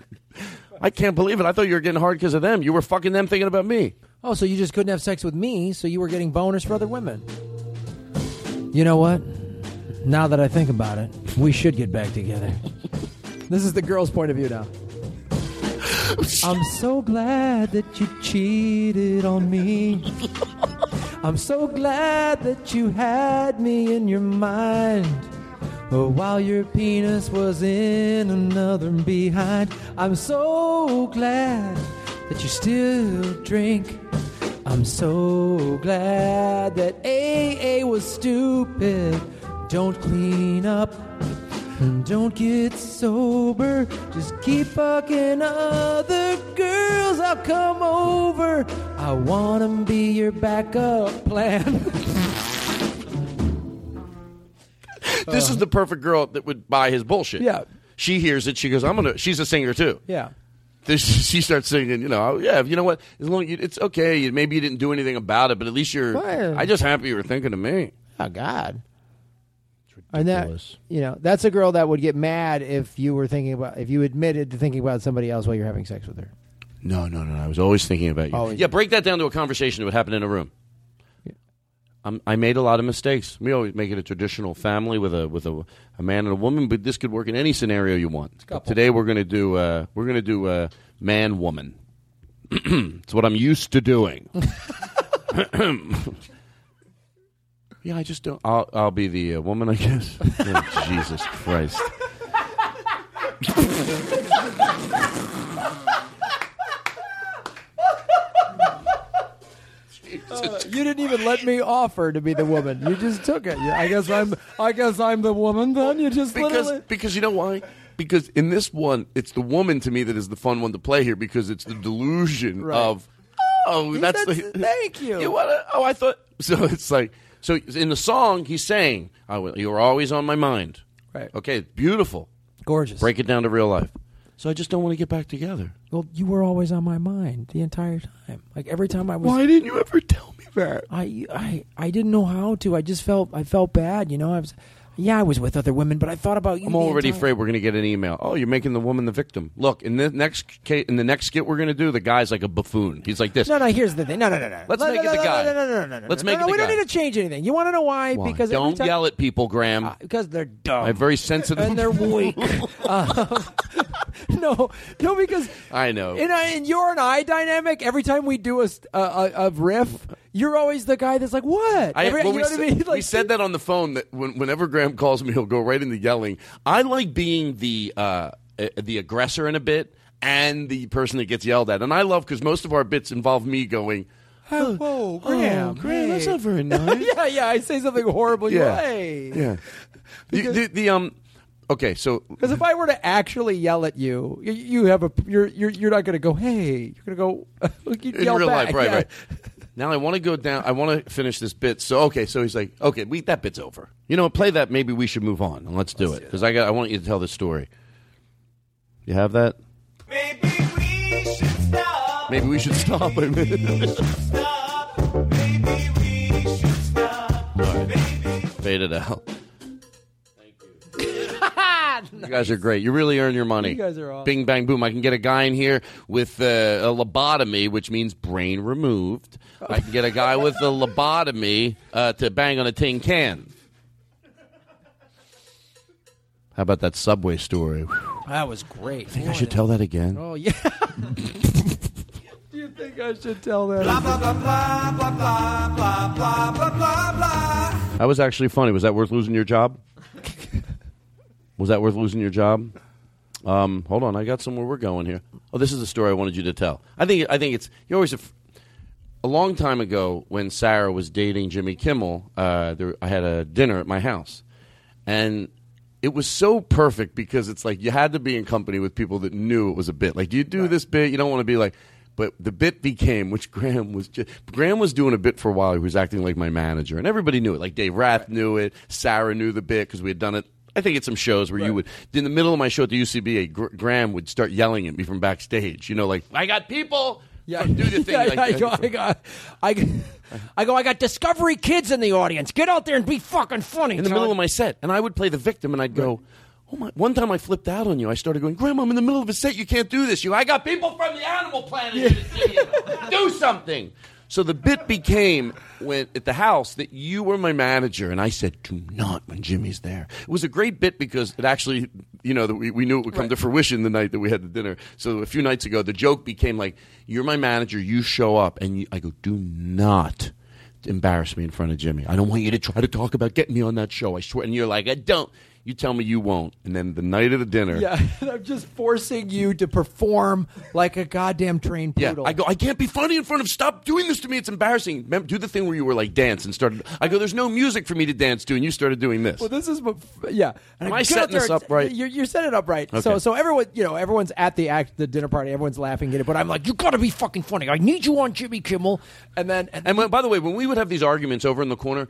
Speaker 4: I can't believe it. I thought you were getting hard because of them. You were fucking them thinking about me.
Speaker 6: Oh, so you just couldn't have sex with me, so you were getting boners for other women. You know what? Now that I think about it, we should get back together. this is the girl's point of view now. I'm so glad that you cheated on me. I'm so glad that you had me in your mind. Oh, while your penis was in another behind. I'm so glad that you still drink. I'm so glad that AA was stupid. Don't clean up. And Don't get sober. Just keep fucking other girls. I'll come over. I wanna be your backup plan.
Speaker 4: This is the perfect girl that would buy his bullshit.
Speaker 6: Yeah.
Speaker 4: She hears it. She goes, "I'm gonna." She's a singer too.
Speaker 6: yeah.
Speaker 4: This, she starts singing. You know, oh, yeah. You know what? As long you, it's okay. You, maybe you didn't do anything about it, but at least you're.
Speaker 6: Well-
Speaker 4: I just happy you were thinking of me.
Speaker 6: Oh God. And that you know, that's a girl that would get mad if you were thinking about if you admitted to thinking about somebody else while you're having sex with her.
Speaker 4: No, no, no. I was always thinking about you.
Speaker 6: Always.
Speaker 4: Yeah, break that down to a conversation that would happen in a room. Um, I made a lot of mistakes. We always make it a traditional family with a with a, a man and a woman, but this could work in any scenario you want. Today we're going to do uh, we're going to do uh, man woman. it's what I'm used to doing. yeah, I just don't. I'll, I'll be the uh, woman, I guess. Oh, Jesus Christ.
Speaker 6: Uh, you didn't even let me offer to be the woman. You just took it. I guess I'm. I guess I'm the woman. Then you just
Speaker 4: because
Speaker 6: literally-
Speaker 4: because you know why? Because in this one, it's the woman to me that is the fun one to play here because it's the delusion
Speaker 6: Right.
Speaker 4: of oh that's the
Speaker 6: thank you.
Speaker 4: you wanna, oh I thought so it's like so in the song he's saying oh, you were always on my mind
Speaker 6: Right.
Speaker 4: okay beautiful
Speaker 6: gorgeous
Speaker 4: break it down to real life so I just don't want to get back together
Speaker 6: Well, you were always on my mind the entire time. Like every time I was.
Speaker 4: why didn't you ever tell me that
Speaker 6: I I I didn't know how to. I just felt I felt bad. You know, I was. Yeah, I was with other women, but I thought about you.
Speaker 4: I'm
Speaker 6: the
Speaker 4: already
Speaker 6: entire-
Speaker 4: afraid we're going to get an email. Oh, you're making the woman the victim. Look, in the next ca- in the next skit we're going to do, the guy's like a buffoon. He's like this.
Speaker 6: No, no. Here's the thing. No, no, no, no.
Speaker 4: Let's
Speaker 6: no,
Speaker 4: make
Speaker 6: no,
Speaker 4: it the
Speaker 6: no,
Speaker 4: guy.
Speaker 6: No, no, no, no, no.
Speaker 4: Let's
Speaker 6: no,
Speaker 4: make
Speaker 6: no,
Speaker 4: it the
Speaker 6: we don't need to change anything. You want to know why?
Speaker 4: Why?
Speaker 6: Because every
Speaker 4: don't
Speaker 6: time-
Speaker 4: yell at people, Graham.
Speaker 6: because they're dumb.
Speaker 4: I'm very sensitive.
Speaker 6: and they're weak. um, no, no, because
Speaker 4: I know.
Speaker 6: in, a, in your and I dynamic, every time we do a, st- a, a, a riff, you're always the guy that's like, "What?"
Speaker 4: I,
Speaker 6: Every-
Speaker 4: well,
Speaker 6: you
Speaker 4: we,
Speaker 6: know what I
Speaker 4: said,
Speaker 6: mean?
Speaker 4: we said that on the phone that when, whenever Graham calls me, he'll go right into yelling. I like being the uh, uh, the aggressor in a bit and the person that gets yelled at, and I love because most of our bits involve me going.
Speaker 6: Oh, whoa, Graham,
Speaker 4: oh, Graham, that's
Speaker 6: hey."
Speaker 4: not very nice.
Speaker 6: yeah, yeah. I say something horrible.
Speaker 4: Yeah. yeah. The, the, the um. Okay, so
Speaker 6: Because if I were to actually yell at you, you, you have a you're you're, you're not going to go, "Hey," you're going to go. you
Speaker 4: in
Speaker 6: yell
Speaker 4: real
Speaker 6: back.
Speaker 4: life, right,
Speaker 6: yeah.
Speaker 4: right. Now I want to go down. I want to finish this bit. So okay, so he's like, okay, we that bit's over. You know, play that. Maybe we should move on and let's do it because I got. I want you to tell the story. You have that? Maybe we should stop. Maybe we should stop. Wait a minute. All right. Fade it out. Thank you You guys are great. You really earn your money.
Speaker 6: You guys are awesome.
Speaker 4: Bing, bang, boom. I can get a guy in here with uh, a lobotomy, which means brain removed. I can get a guy with a lobotomy uh, to bang on a tin can. How about that subway story?
Speaker 6: That was great.
Speaker 4: I think I should tell that again.
Speaker 6: Oh yeah. Do you think I should tell that? Blah blah blah blah blah blah blah blah blah blah.
Speaker 4: That was actually funny. Was that worth losing your job? was that worth losing your job? Um, hold on, I got somewhere we're going here. Oh, this is the story I wanted you to tell. I think I think it's you always. A long time ago, when Sarah was dating Jimmy Kimmel, uh, there, I had a dinner at my house, and it was so perfect because it's like you had to be in company with people that knew it was a bit. Like, do you do this bit? You don't want to be like. But the bit became, which Graham was just, Graham was doing a bit for a while. He was acting like my manager, and everybody knew it. Like Dave Rath knew it, Sarah knew the bit because we had done it. I think at some shows where you would, in the middle of my show at the UCBA, Gr- Graham would start yelling at me from backstage. You know, like I got people.
Speaker 6: Yeah,
Speaker 4: do the thing.
Speaker 6: Yeah,
Speaker 4: like,
Speaker 6: I go, I go, I go, I go. I got Discovery Kids in the audience. Get out there and be fucking funny.
Speaker 4: in the middle of my set, and I would play the victim, and I'd go, "Oh my!" One time I flipped out on you. I started going, "Grandma, I'm in the middle of a set. You can't do this. You, I got people from the Animal Planet here to see you. Do something." So the bit became when at the house that you were my manager, and I said, "Do not when Jimmy's there." It was a great bit because it actually, you know, that we, we knew it would come to fruition the night that we had the dinner. So a few nights ago, the joke became like, "You're my manager. You show up," and you, I go, "Do not." Embarrass me in front of Jimmy. I don't want you to try to talk about getting me on that show. I swear. And you're like, I don't. You tell me you won't. And then the night of the dinner,
Speaker 6: Yeah, I'm just forcing you to perform like a goddamn trained poodle. Yeah.
Speaker 4: I go. I can't be funny in front of. Stop doing this to me. It's embarrassing. Remember, do the thing where you were like dance and started. I go. There's no music for me to dance to, and you started doing this.
Speaker 6: Well, this is what, yeah.
Speaker 4: Am
Speaker 6: go
Speaker 4: I
Speaker 6: out
Speaker 4: setting
Speaker 6: there
Speaker 4: this up right?
Speaker 6: You're, you're setting it up right. So,
Speaker 4: Okay.
Speaker 6: so everyone, you know, everyone's at the act, the dinner party. Everyone's laughing at it, but I'm like, you got to be fucking funny. I need you on Jimmy Kimmel, and then and,
Speaker 4: And when, by the way, when we would have these arguments over in the corner,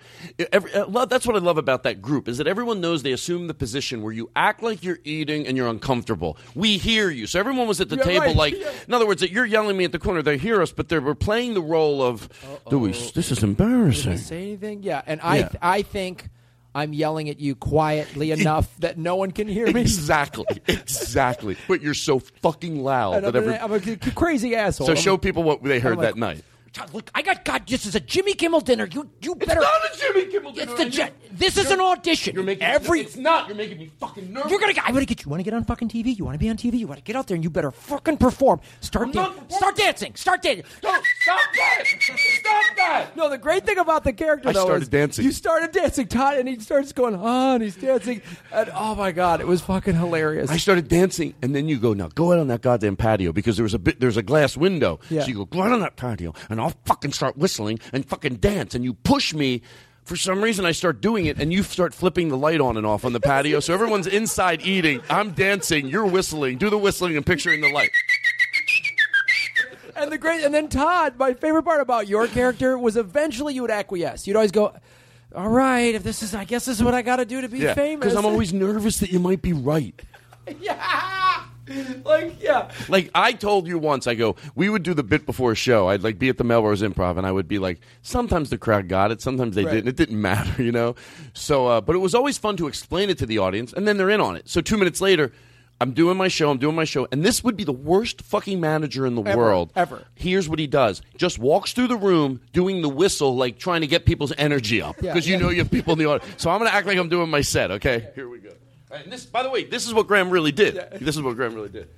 Speaker 4: every, uh, that's what I love about that group is that everyone knows they assume the position where you act like you're eating and you're uncomfortable. We hear you, so everyone was at the table
Speaker 6: right.
Speaker 4: like,
Speaker 6: Yeah.
Speaker 4: in other words, that you're yelling at me at the corner. They hear us, but they were playing the role of, do we? This is embarrassing.
Speaker 6: Say anything? Yeah, and I
Speaker 4: Yeah.
Speaker 6: I think I'm yelling at you quietly enough that no one can hear me.
Speaker 4: Exactly, exactly. But you're so fucking loud
Speaker 6: And
Speaker 4: that
Speaker 6: I'm,
Speaker 4: every.
Speaker 6: a, I'm a crazy asshole.
Speaker 4: so
Speaker 6: I'm-
Speaker 4: show people what they heard
Speaker 6: like,
Speaker 4: that night.
Speaker 6: Todd, Look, I got God. This is a Jimmy Kimmel dinner. You you better.
Speaker 4: It's not a Jimmy Kimmel dinner.
Speaker 6: It's the
Speaker 4: I
Speaker 6: Je-
Speaker 4: know.
Speaker 6: This is an audition.
Speaker 4: You're making
Speaker 6: every.
Speaker 4: It's not. You're making me fucking nervous.
Speaker 6: You're gonna. get- I'm gonna get you. Want to get on fucking TV? You want to be on TV? You want to get out there and you better fucking perform. Start dan- Start dancing. Start dancing.
Speaker 4: Don't stop that! Stop that!
Speaker 6: No, the great thing about the character
Speaker 4: I
Speaker 6: though
Speaker 4: started
Speaker 6: is
Speaker 4: dancing.
Speaker 6: You started dancing, Todd, and he starts going on. he's dancing, and oh my god, it was fucking hilarious.
Speaker 4: I started dancing, and then you go, now go out on that goddamn patio because there was a bit, there's a glass window.
Speaker 6: Yeah.
Speaker 4: So you go, go out on that patio, and I'll fucking start whistling and fucking dance, and you push me. For some reason, I start doing it, and you start flipping the light on and off on the patio. So everyone's inside eating. I'm dancing. You're whistling. Do the whistling and picturing the light.
Speaker 6: And the great, and then Todd, my favorite part about your character was eventually you would acquiesce. You'd always go, "All right, if this is, I guess this is what I got to do to be
Speaker 4: Yeah,
Speaker 6: famous."
Speaker 4: because I'm always nervous that you might be right.
Speaker 6: yeah, like yeah.
Speaker 4: Like I told you once, I go, we would do the bit before a show. I'd like be at the Melrose Improv, and I would be like, sometimes the crowd got it, sometimes they
Speaker 6: Right.
Speaker 4: didn't. It didn't matter, you know. So, uh, but it was always fun to explain it to the audience, and then they're in on it. So two minutes later. I'm doing my show. I'm doing my show, and this would be the worst fucking manager in the
Speaker 6: Ever,
Speaker 4: world.
Speaker 6: ever.
Speaker 4: Here's what he does: just walks through the room doing the whistle, like trying to get people's energy up,
Speaker 6: Yeah,
Speaker 4: because you
Speaker 6: yeah.
Speaker 4: know you have people in the audience. So I'm going to act like I'm doing my set. Okay, here we go. All right, and this, by the way, this is what Graham really did. This is what Graham really did.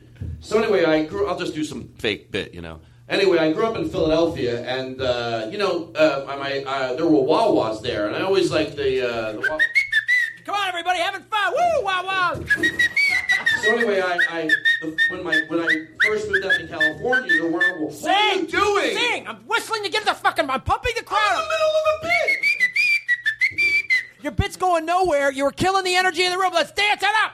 Speaker 4: So anyway, I grew. I'll just do some fake bit, you know. Anyway, I grew up in Philadelphia, and uh, you know, uh, my, uh, there were Wawas there, and I always liked the. Uh, the wa-
Speaker 6: Come on, everybody, having fun! Woo, wow, wow!
Speaker 4: so anyway, I, I the, when my when I first moved out to California, there weren't. What
Speaker 6: Sing,
Speaker 4: are you doing?
Speaker 6: Sing! I'm whistling to get the fucking. I'm pumping the crowd.
Speaker 4: I'm in the middle of a bit.
Speaker 6: Your bit's going nowhere. You were killing the energy in the room. Let's dance it up.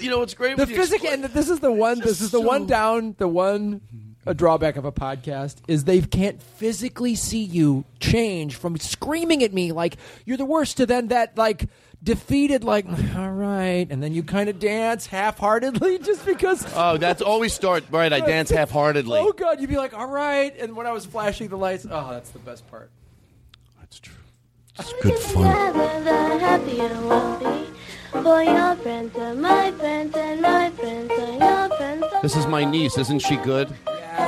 Speaker 4: You know what's great?
Speaker 6: The physics, and this is the one. This is the one down. The one a drawback of a podcast is they can't physically see you change from screaming at me like you're the worst to then that like defeated, like, all right, and then you kind of dance half-heartedly just because.
Speaker 4: Oh, that's always start right. I dance half-heartedly.
Speaker 6: Oh God, you'd be like, all right, and when I was flashing the lights, oh, that's the best part.
Speaker 4: That's true it's good fun.
Speaker 16: the happier we'll be. For your friends are my friends, and my friends are your friends.
Speaker 4: This is my niece. Isn't she good?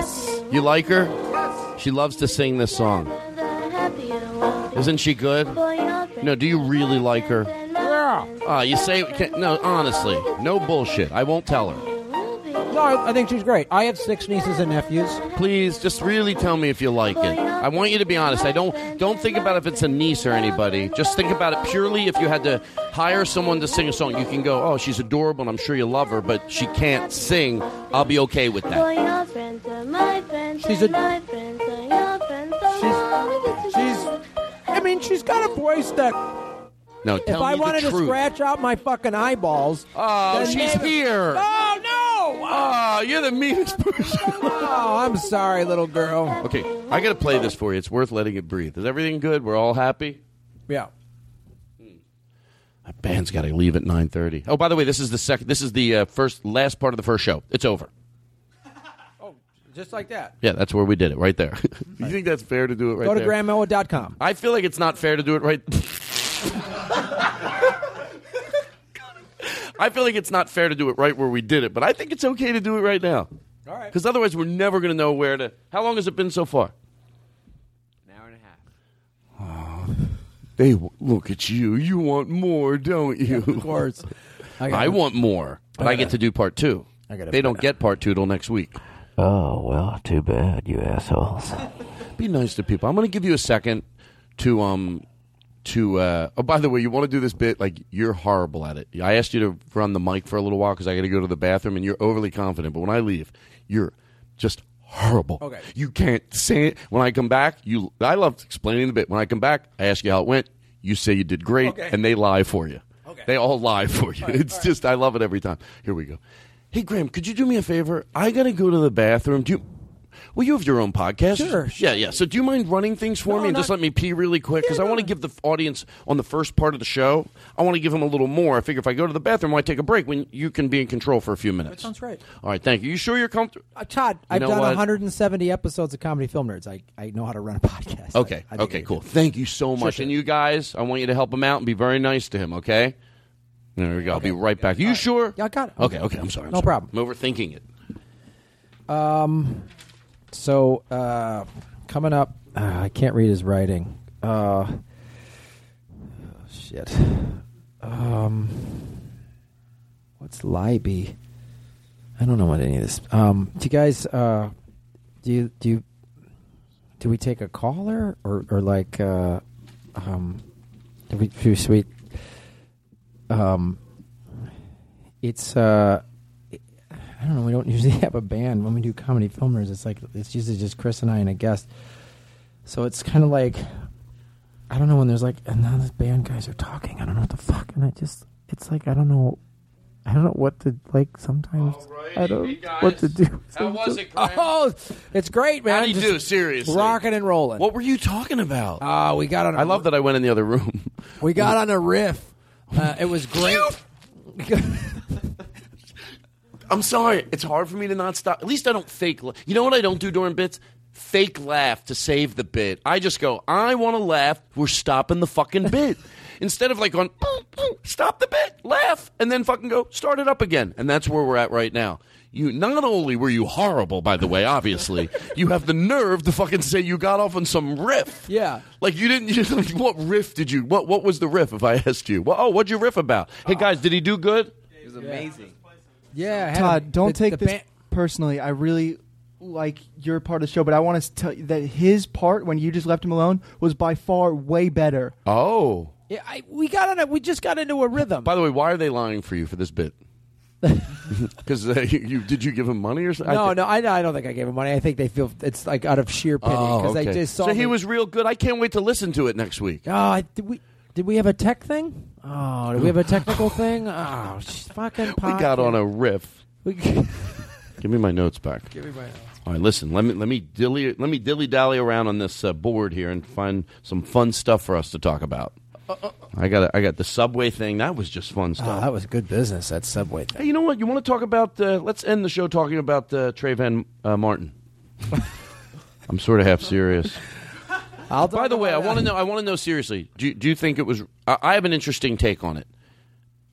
Speaker 6: Yes.
Speaker 4: You like her? She loves to sing this song.
Speaker 16: The happier we'll be.
Speaker 4: Isn't she good?
Speaker 16: For your friends
Speaker 4: No, do you really like her?
Speaker 6: Yeah.
Speaker 4: Ah, you say can, no. Honestly, no bullshit. I won't tell her.
Speaker 6: No, I think she's great. I have six nieces and nephews.
Speaker 4: Please, just really tell me if you like it. I want you to be honest. I don't don't think about if it's a niece or anybody. Just think about it purely if you had to hire someone to sing a song. You can go, oh, she's adorable, and I'm sure you love her, but she can't sing. I'll be okay with that.
Speaker 16: your friends are my friends,
Speaker 6: She's a-
Speaker 16: my friends are your friends. She's,
Speaker 6: She's. I mean, she's got a voice that.
Speaker 4: No, tell
Speaker 6: if
Speaker 4: tell
Speaker 6: I
Speaker 4: me
Speaker 6: wanted
Speaker 4: the
Speaker 6: to
Speaker 4: truth.
Speaker 6: scratch out my fucking eyeballs.
Speaker 4: Oh,
Speaker 6: then
Speaker 4: she's
Speaker 6: maybe-
Speaker 4: here.
Speaker 6: Oh no!
Speaker 4: Oh, you're the meanest person.
Speaker 6: Oh, I'm sorry, little girl.
Speaker 4: Okay, I got to play this for you. It's worth letting it breathe. Is everything good? We're all happy.
Speaker 6: Yeah.
Speaker 4: That band's got to leave at nine thirty. Oh, by the way, this is the second. This is the uh, first, last part of the first show. It's over.
Speaker 6: Oh, just like that.
Speaker 4: Yeah, that's where we did it, right there. you think that's fair to do it right
Speaker 6: Go to
Speaker 4: there?
Speaker 6: grandmoa.com.
Speaker 4: I feel like it's not fair to do it right. I feel like it's not fair to do it right where we did it, but I think it's okay to do it right now.
Speaker 6: All right.
Speaker 4: Because otherwise, we're never going to know where to. How long has it been so far?
Speaker 12: An hour and a half.
Speaker 4: Oh, They look at you. You want more, don't you?
Speaker 6: of course. I
Speaker 4: I, want more, but I,
Speaker 6: I
Speaker 4: get
Speaker 6: gotta-
Speaker 4: do part two.
Speaker 6: I gotta
Speaker 4: They don't get part two till next week.
Speaker 17: Oh, well, too bad, you assholes.
Speaker 4: Be nice to people. I'm going to give you a second to um to. Uh, oh, by the way, you want to do this bit? Like you're horrible at it. I asked you to run the mic for a little while because I got to go to the bathroom, and you're overly confident. But when I leave, you're just horrible.
Speaker 6: Okay.
Speaker 4: You can't say it. When I come back, you. I love explaining the bit. When I come back, I ask you how it went. You say you did great,
Speaker 6: Okay.
Speaker 4: and they lie for you.
Speaker 6: Okay.
Speaker 4: They all lie for you. it's just I love it every time. Here we go. Hey Graham, could you do me a favor? I got to go to the bathroom. Do you? Well, you have your own podcast.
Speaker 6: Sure.
Speaker 4: Yeah, yeah. So do you mind running things for
Speaker 6: No,
Speaker 4: me and just let me pee really quick? Because I want to give the audience on the first part of the show, I want to give them a little more. I figure if I go to the bathroom, I take a break when you can be in control for a few minutes.
Speaker 6: That sounds right.
Speaker 4: All right, thank you. You sure you're comfortable?
Speaker 6: Uh, Todd,
Speaker 4: You
Speaker 6: I've done
Speaker 4: what?
Speaker 6: 170 episodes of Comedy Film Nerds. I, I know how to run a podcast.
Speaker 4: Okay,
Speaker 6: I think
Speaker 4: okay, cool. Thank you so much.
Speaker 6: sure.
Speaker 4: And you guys, I want you to help him out and be very nice to him, okay? There we go. I'll be right back. you sure?
Speaker 6: Yeah, I got it.
Speaker 4: Okay, okay. I'm sorry. I'm
Speaker 6: No
Speaker 4: sorry.
Speaker 6: problem.
Speaker 4: I'm overthinking it.
Speaker 6: Um, so uh, coming up, uh, I can't read his writing. Uh, shit. Um, what's Libby? I don't know what any of this. Um, do you guys? Uh, do you do you do we take a caller or or like uh, um, do we do sweet? Um, it's uh. I don't know. We don't usually have a band when we do comedy filmers. It's like it's usually just Chris and I and a guest. So it's kind of like I don't know when there's like and now the band guys are talking. I don't know what the fuck, and I just it's like I don't know. I don't know what to like. Sometimes I don't know what to do.
Speaker 4: How was it, Graham?
Speaker 6: Oh, it's great, man.
Speaker 4: How do you
Speaker 6: Just
Speaker 4: do? Seriously.
Speaker 6: rocking and rolling.
Speaker 4: What were you talking about?
Speaker 6: Uh, we got on. A,
Speaker 4: I love that I went in the other room.
Speaker 6: We got on a riff. Uh, it was great.
Speaker 4: I'm sorry. It's hard for me to not stop. At least I don't fake. la- You know what I don't do during bits? Fake laugh to save the bit. I just go, I want to laugh. We're stopping the fucking bit. Instead of like going, stop the bit, laugh, and then fucking go, start it up again. And that's where we're at right now. You not only were you horrible, by the way, obviously, you have the nerve to fucking say you got off on some riff.
Speaker 6: Yeah.
Speaker 4: Like you didn't. You, like, what riff did you? What What was the riff? If I asked you, well, oh, what'd you riff about? Hey guys, did he do good?
Speaker 12: It was amazing.
Speaker 6: Yeah, I had
Speaker 18: Todd,
Speaker 6: a-
Speaker 18: don't
Speaker 6: the-
Speaker 18: take
Speaker 6: the
Speaker 18: this
Speaker 6: band-
Speaker 18: personally. I really like your part of the show, but I want to tell you that his part when you just left him alone was by far way better.
Speaker 4: Oh.
Speaker 6: Yeah, I, we got on. A, we just got into a rhythm.
Speaker 4: By the way, why are they lying for you for this bit? Because uh, you, you did you give him money or something?
Speaker 6: No, no, I, I don't think I gave him money. I think they feel it's like out of sheer pity
Speaker 4: Oh,
Speaker 6: because
Speaker 4: okay.
Speaker 6: they just saw.
Speaker 4: so he
Speaker 6: me-
Speaker 4: was real good. I can't wait to listen to it next week.
Speaker 6: Oh, I, we did we have a tech thing? Oh, did we have a technical thing? Oh, sh- fucking.
Speaker 4: We got on a riff.
Speaker 6: We,
Speaker 4: Give me my notes back.
Speaker 6: Give me my notes.
Speaker 4: All right, listen. Let me let me dilly let me dilly dally around on this uh, board here and find some fun stuff for us to talk about. I got I got the subway thing. That was just fun stuff.
Speaker 6: Oh,
Speaker 4: stuff.
Speaker 6: that was good business. That subway thing.
Speaker 4: Hey, you know what? You want to talk about? Uh, let's end the show talking about uh, Trayvon uh, Martin. I'm sort of half serious.
Speaker 6: I'll
Speaker 4: By the way, I want to know. I want to know seriously. Do you, do you think it was? I, I have an interesting take on it,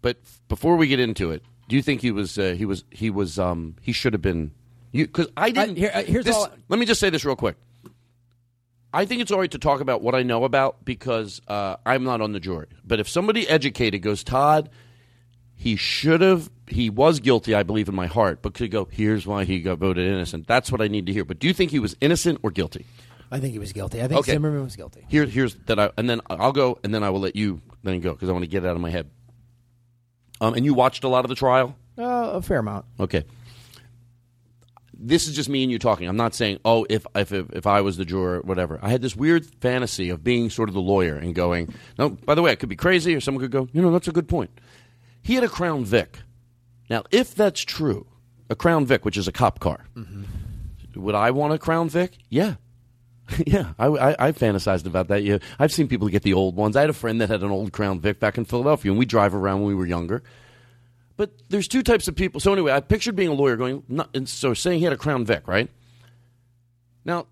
Speaker 4: but before we get into it, do you think he was? Uh, he was. He was. Um. He should have been. You because I didn't.
Speaker 6: here- uh, here's
Speaker 4: this-
Speaker 6: all-
Speaker 4: Let me just say this real quick. I think it's all right to talk about what I know about because uh, I'm not on the jury. But if somebody educated goes, Todd, he should have, he was guilty, I believe in my heart, but could go, here's why he got voted innocent. That's what I need to hear. But do you think he was innocent or guilty?
Speaker 6: I think he was guilty. I think
Speaker 4: Okay.
Speaker 6: Zimmerman was guilty.
Speaker 4: Here, here's that I, and then I'll go, and then I will let you then go because I want to get it out of my head. Um, and you watched a lot of the trial.
Speaker 6: Uh, a fair amount.
Speaker 4: Okay. This is just me and you talking. I'm not saying, oh, if if if, if I was the juror, whatever. I had this weird fantasy of being sort of the lawyer and going, no. By the way, I could be crazy, or someone could go, you know, that's a good point. He had a Crown Vic. Now, if that's true, a Crown Vic, which is a cop car, would I want a Crown Vic? Yeah. yeah, I, I, I fantasized about that. Yeah, I've seen people get the old ones. I had a friend that had an old Crown Vic back in Philadelphia, and we drive around when we were younger. But there's two types of people. So anyway, I pictured being a lawyer going, not, and so saying he had a Crown Vic, right? Now,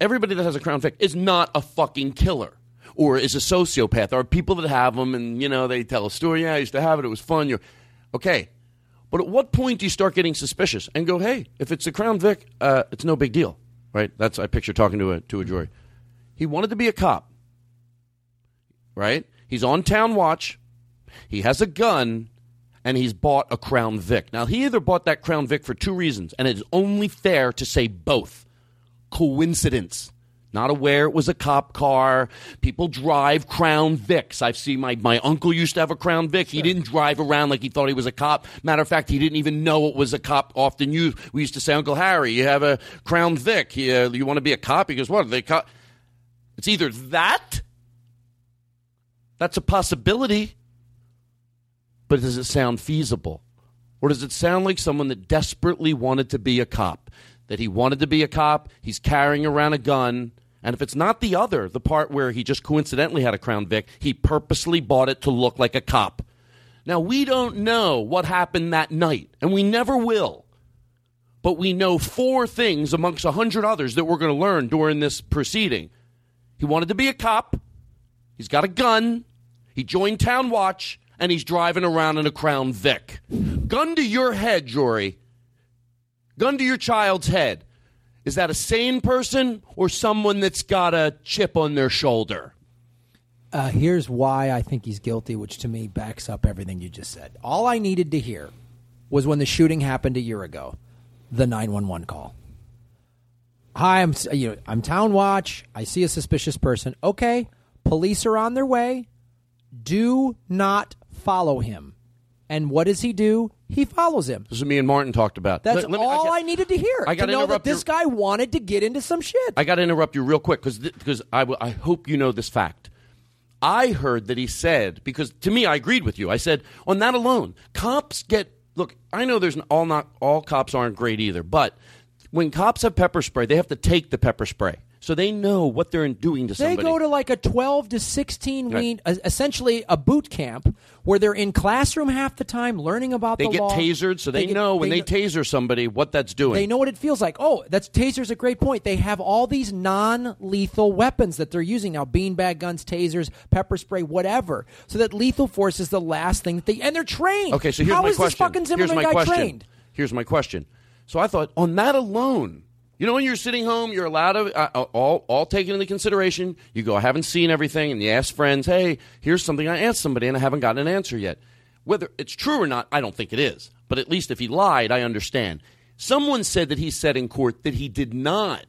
Speaker 4: everybody that has a Crown Vic is not a fucking killer or is a sociopath. There are people that have them, and you know they tell a story. Yeah, I used to have it. It was fun. You're okay. But at what point do you start getting suspicious and go, hey, if it's a Crown Vic, uh, it's no big deal, right? That's I picture talking to a to a jury. He wanted to be a cop, right? He's on town watch. He has a gun, and he's bought a Crown Vic. Now he either bought that Crown Vic for two reasons, and it's only fair to say both. Coincidence. Not aware it was a cop car. People drive Crown Vics. I've seen my, my uncle used to have a Crown Vic. He didn't drive around like he thought he was a cop. Matter of fact, he didn't even know it was a cop. Often used. We used to say, Uncle Harry, you have a Crown Vic. You, uh, you want to be a cop? He goes, What? Are they cop? It's either that. That's a possibility. But does it sound feasible? Or does it sound like someone that desperately wanted to be a cop? That he wanted to be a cop, he's carrying around a gun, and if it's not the other, the part where he just coincidentally had a Crown Vic, he purposely bought it to look like a cop. Now, we don't know what happened that night, and we never will. But we know four things amongst a hundred others that we're going to learn during this proceeding. He wanted to be a cop, he's got a gun, he joined Town Watch, and he's driving around in a Crown Vic. Gun to your head, Jory. Gun to your child's head. Is that a sane person or someone that's got a chip on their shoulder?
Speaker 6: Uh, here's why I think he's guilty, which to me backs up everything you just said. All I needed to hear was when the shooting happened a year ago, the 911 call. Hi, I'm you know, I'm town watch. I see a suspicious person. Okay, police are on their way. Do not follow him. And what does he do? He follows him.
Speaker 4: This is what me and Martin talked about.
Speaker 6: That's
Speaker 4: Let- let me-
Speaker 6: all
Speaker 4: got-
Speaker 6: I needed to hear.
Speaker 4: I
Speaker 6: to
Speaker 4: gotta
Speaker 6: know that this guy wanted to get into some shit.
Speaker 4: I got to interrupt you real quick because because I, w- I hope you know this fact. I heard that he said because to me I agreed with you. I said on that alone, cops get look. I know there's an, all not all cops aren't great either, but when cops have pepper spray, they have to take the pepper spray so they know what they're doing to somebody.
Speaker 6: They go to like a 12 to 16
Speaker 4: Right.
Speaker 6: week, essentially a boot camp where they're in classroom half the time learning about
Speaker 4: they
Speaker 6: the
Speaker 4: get
Speaker 6: law.
Speaker 4: tasered, so they,
Speaker 6: get-
Speaker 4: know when they,
Speaker 6: kn-
Speaker 4: taser somebody what that's doing.
Speaker 6: They know what it feels like. Oh, that's taser's a great point. They have all these non-lethal weapons that they're using now: beanbag guns, tasers, pepper spray, whatever. So that lethal force is the last thing that they and they're trained.
Speaker 4: Okay, so here's
Speaker 6: How
Speaker 4: my
Speaker 6: is
Speaker 4: question.
Speaker 6: this fucking
Speaker 4: here's
Speaker 6: Zimmerman
Speaker 4: my
Speaker 6: guy
Speaker 4: question.
Speaker 6: trained?
Speaker 4: Here's my question. So I thought on that alone, you know, when you're sitting home, you're allowed to uh, all all taken into consideration. You go, I haven't seen everything, and you ask friends, hey, here's something I asked somebody, and I haven't gotten an answer yet. Whether it's true or not, I don't think it is. But at least if he lied, I understand. Someone said that he said in court that he did not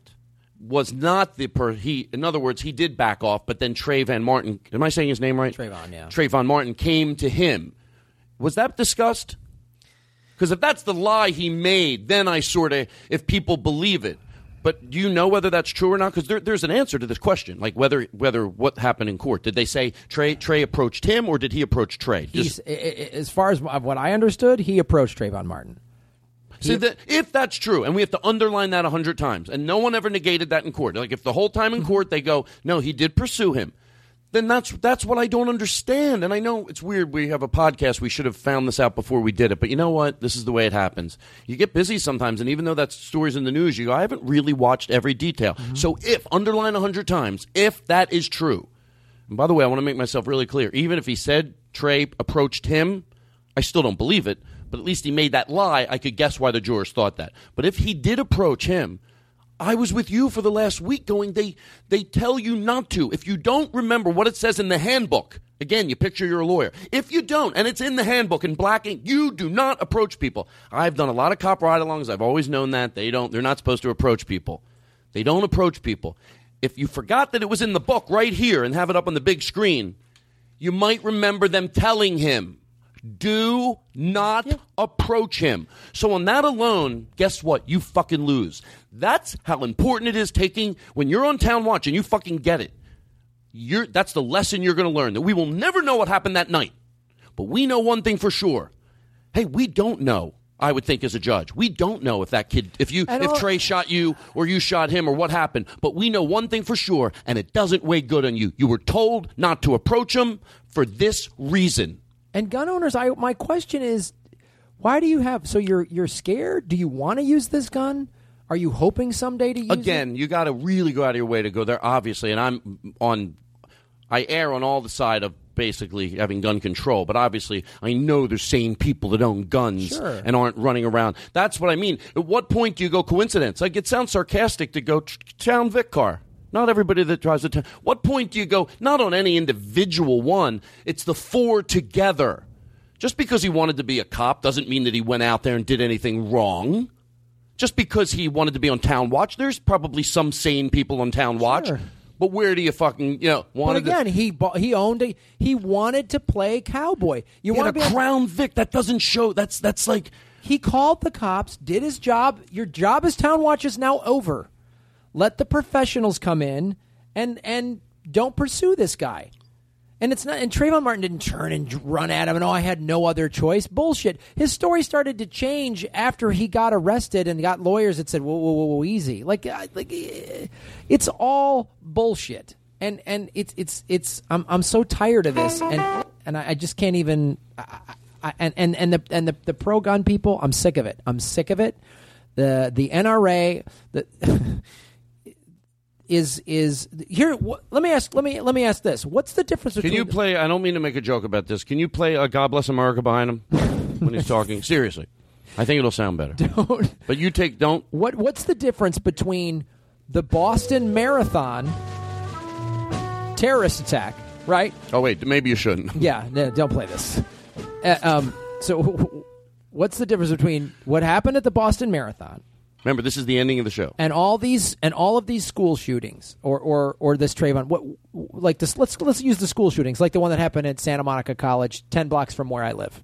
Speaker 4: was not the per he in other words he did back off but then Trayvon Martin am I saying his name right
Speaker 6: Trayvon, yeah.
Speaker 4: Trayvon Martin came to him was that discussed because if that's the lie he made then I sort of if people believe it. But do you know whether that's true or not? Because there, there's an answer to this question like whether whether what happened in court. Did they say Trey Trey approached him or did he approach Trey?
Speaker 6: I- as far as what I understood, he approached Trayvon Martin.
Speaker 4: See, that, if that's true, and we have to underline that a hundred times, and no one ever negated that in court. Like if the whole time in court they go, no, he did pursue him, then that's that's what I don't understand. And I know it's weird. We have a podcast. We should have found this out before we did it. But you know what? This is the way it happens. You get busy sometimes, and even though that story's in the news, you go, I haven't really watched every detail. Mm-hmm. So if underline a hundred times, if that is true, and by the way, I want to make myself really clear. Even if he said Trey approached him, I still don't believe it. But at least he made that lie. I could guess why the jurors thought that. But if he did approach him, I was with you for the last week going, they, they tell you not to. If you don't remember what it says in the handbook, again, you picture you're a lawyer. If you don't, and it's in the handbook in black ink, you do not approach people. I've done a lot of cop ride alongs. I've always known that. They don't, they're not supposed to approach people. They don't approach people. If you forgot that it was in the book right here and have it up on the big screen, you might remember them telling him, do not approach him. So on that alone, guess what? You fucking lose. That's how important it is taking when you're on town watch and you fucking get it. You're, that's the lesson you're going to learn that we will never know what happened that night. But we know one thing for sure. Hey, we don't know. I would think as a judge, we don't know if that kid, if you, if Trey shot you or you shot him or what happened. But we know one thing for sure, and it doesn't weigh good on you. You were told not to approach him for this reason.
Speaker 6: And gun owners, I my question is, why do you have? So you're you're scared? Do you want to use this gun? Are you hoping someday to use it?
Speaker 4: Again, you got to really go out of your way to go there. Obviously, and I'm on. I err on all the side of basically having gun control, but obviously, I know there's sane people that own guns
Speaker 6: Sure.
Speaker 4: and aren't running around. That's what I mean. At what point do you go coincidence? Like it sounds sarcastic to go town Vic car. Not everybody that drives a town. What point do you go? Not on any individual one. It's the four together. Just because he wanted to be a cop doesn't mean that he went out there and did anything wrong. Just because he wanted to be on Town Watch, there's probably some sane people on Town Watch. But where do you fucking you know?
Speaker 6: But
Speaker 4: Wanted to-
Speaker 6: again, he bought, he owned a he wanted to play cowboy. You want to
Speaker 4: a
Speaker 6: be
Speaker 4: Crown Vic. That doesn't show. That's that's like
Speaker 6: he called the cops, did his job. Your job as town watch is now over. Let the professionals come in and and don't pursue this guy. And it's not. And Trayvon Martin didn't turn and run at him. And oh, I had no other choice. Bullshit. His story started to change after he got arrested and got lawyers that said, "Whoa, whoa, whoa, whoa easy." Like, like, eh, it's all bullshit. And and it's it's it's. I'm I'm so tired of this. And and I, I just can't even. I, I, and and and the and the, the pro gun people. I'm sick of it. I'm sick of it. The the NRA. The is is here wh- let me ask let me let me ask this what's the difference between?
Speaker 4: Can you play? I don't mean to make a joke about this. Can you play uh, "God Bless America" behind him when he's talking? Seriously, I think it'll sound better. Don't. But you take don't.
Speaker 6: What what's the difference between the Boston Marathon terrorist attack, right?
Speaker 4: Oh wait, maybe you shouldn't.
Speaker 6: Yeah, no, don't play this. Uh, um, so, what's the difference between what happened at the Boston Marathon
Speaker 4: Remember, this is the ending of the show.
Speaker 6: and all these and all of these school shootings, or or or this Trayvon? What like this? Let's let's use the school shootings, like the one that happened at Santa Monica College, ten blocks from where I live.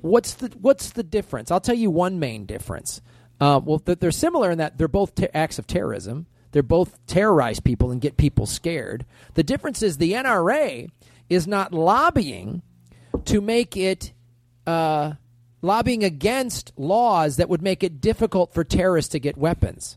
Speaker 6: What's the what's the difference? I'll tell you one main difference. Uh, well, th- they're similar in that they're both acts of terrorism. They're both terrorize people and get people scared. The difference is the NRA is not lobbying to make it uh, lobbying against laws that would make it difficult for terrorists to get weapons.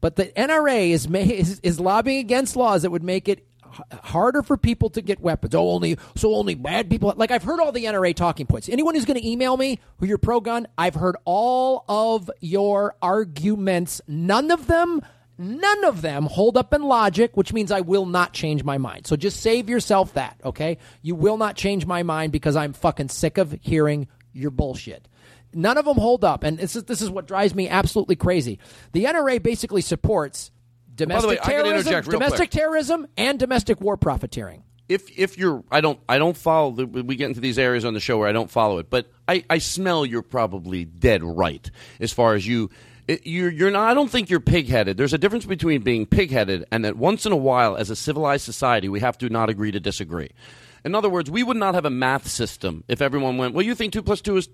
Speaker 6: But the NRA is, ma- is is lobbying against laws that would make it h- harder for people to get weapons. Oh, only so only bad people. Like I've heard all the NRA talking points. Anyone who's going to email me who you're pro gun, I've heard all of your arguments. None of them. None of them hold up in logic, which means I will not change my mind. So just save yourself that, okay? You will not change my mind because I'm fucking sick of hearing your bullshit. None of them hold up, and this is this is what drives me absolutely crazy. The NRA basically supports domestic
Speaker 4: way,
Speaker 6: terrorism, domestic
Speaker 4: quick.
Speaker 6: terrorism, and domestic war profiteering.
Speaker 4: if if you're I don't I don't follow the, we get into these areas on the show where I don't follow it, but I, I smell you're probably dead right as far as you it, you're you're not I don't think you're pigheaded. There's a difference between being pigheaded and that once in a while as a civilized society we have to not agree to disagree. In other words, we would not have a math system if everyone went, well, you think two plus two is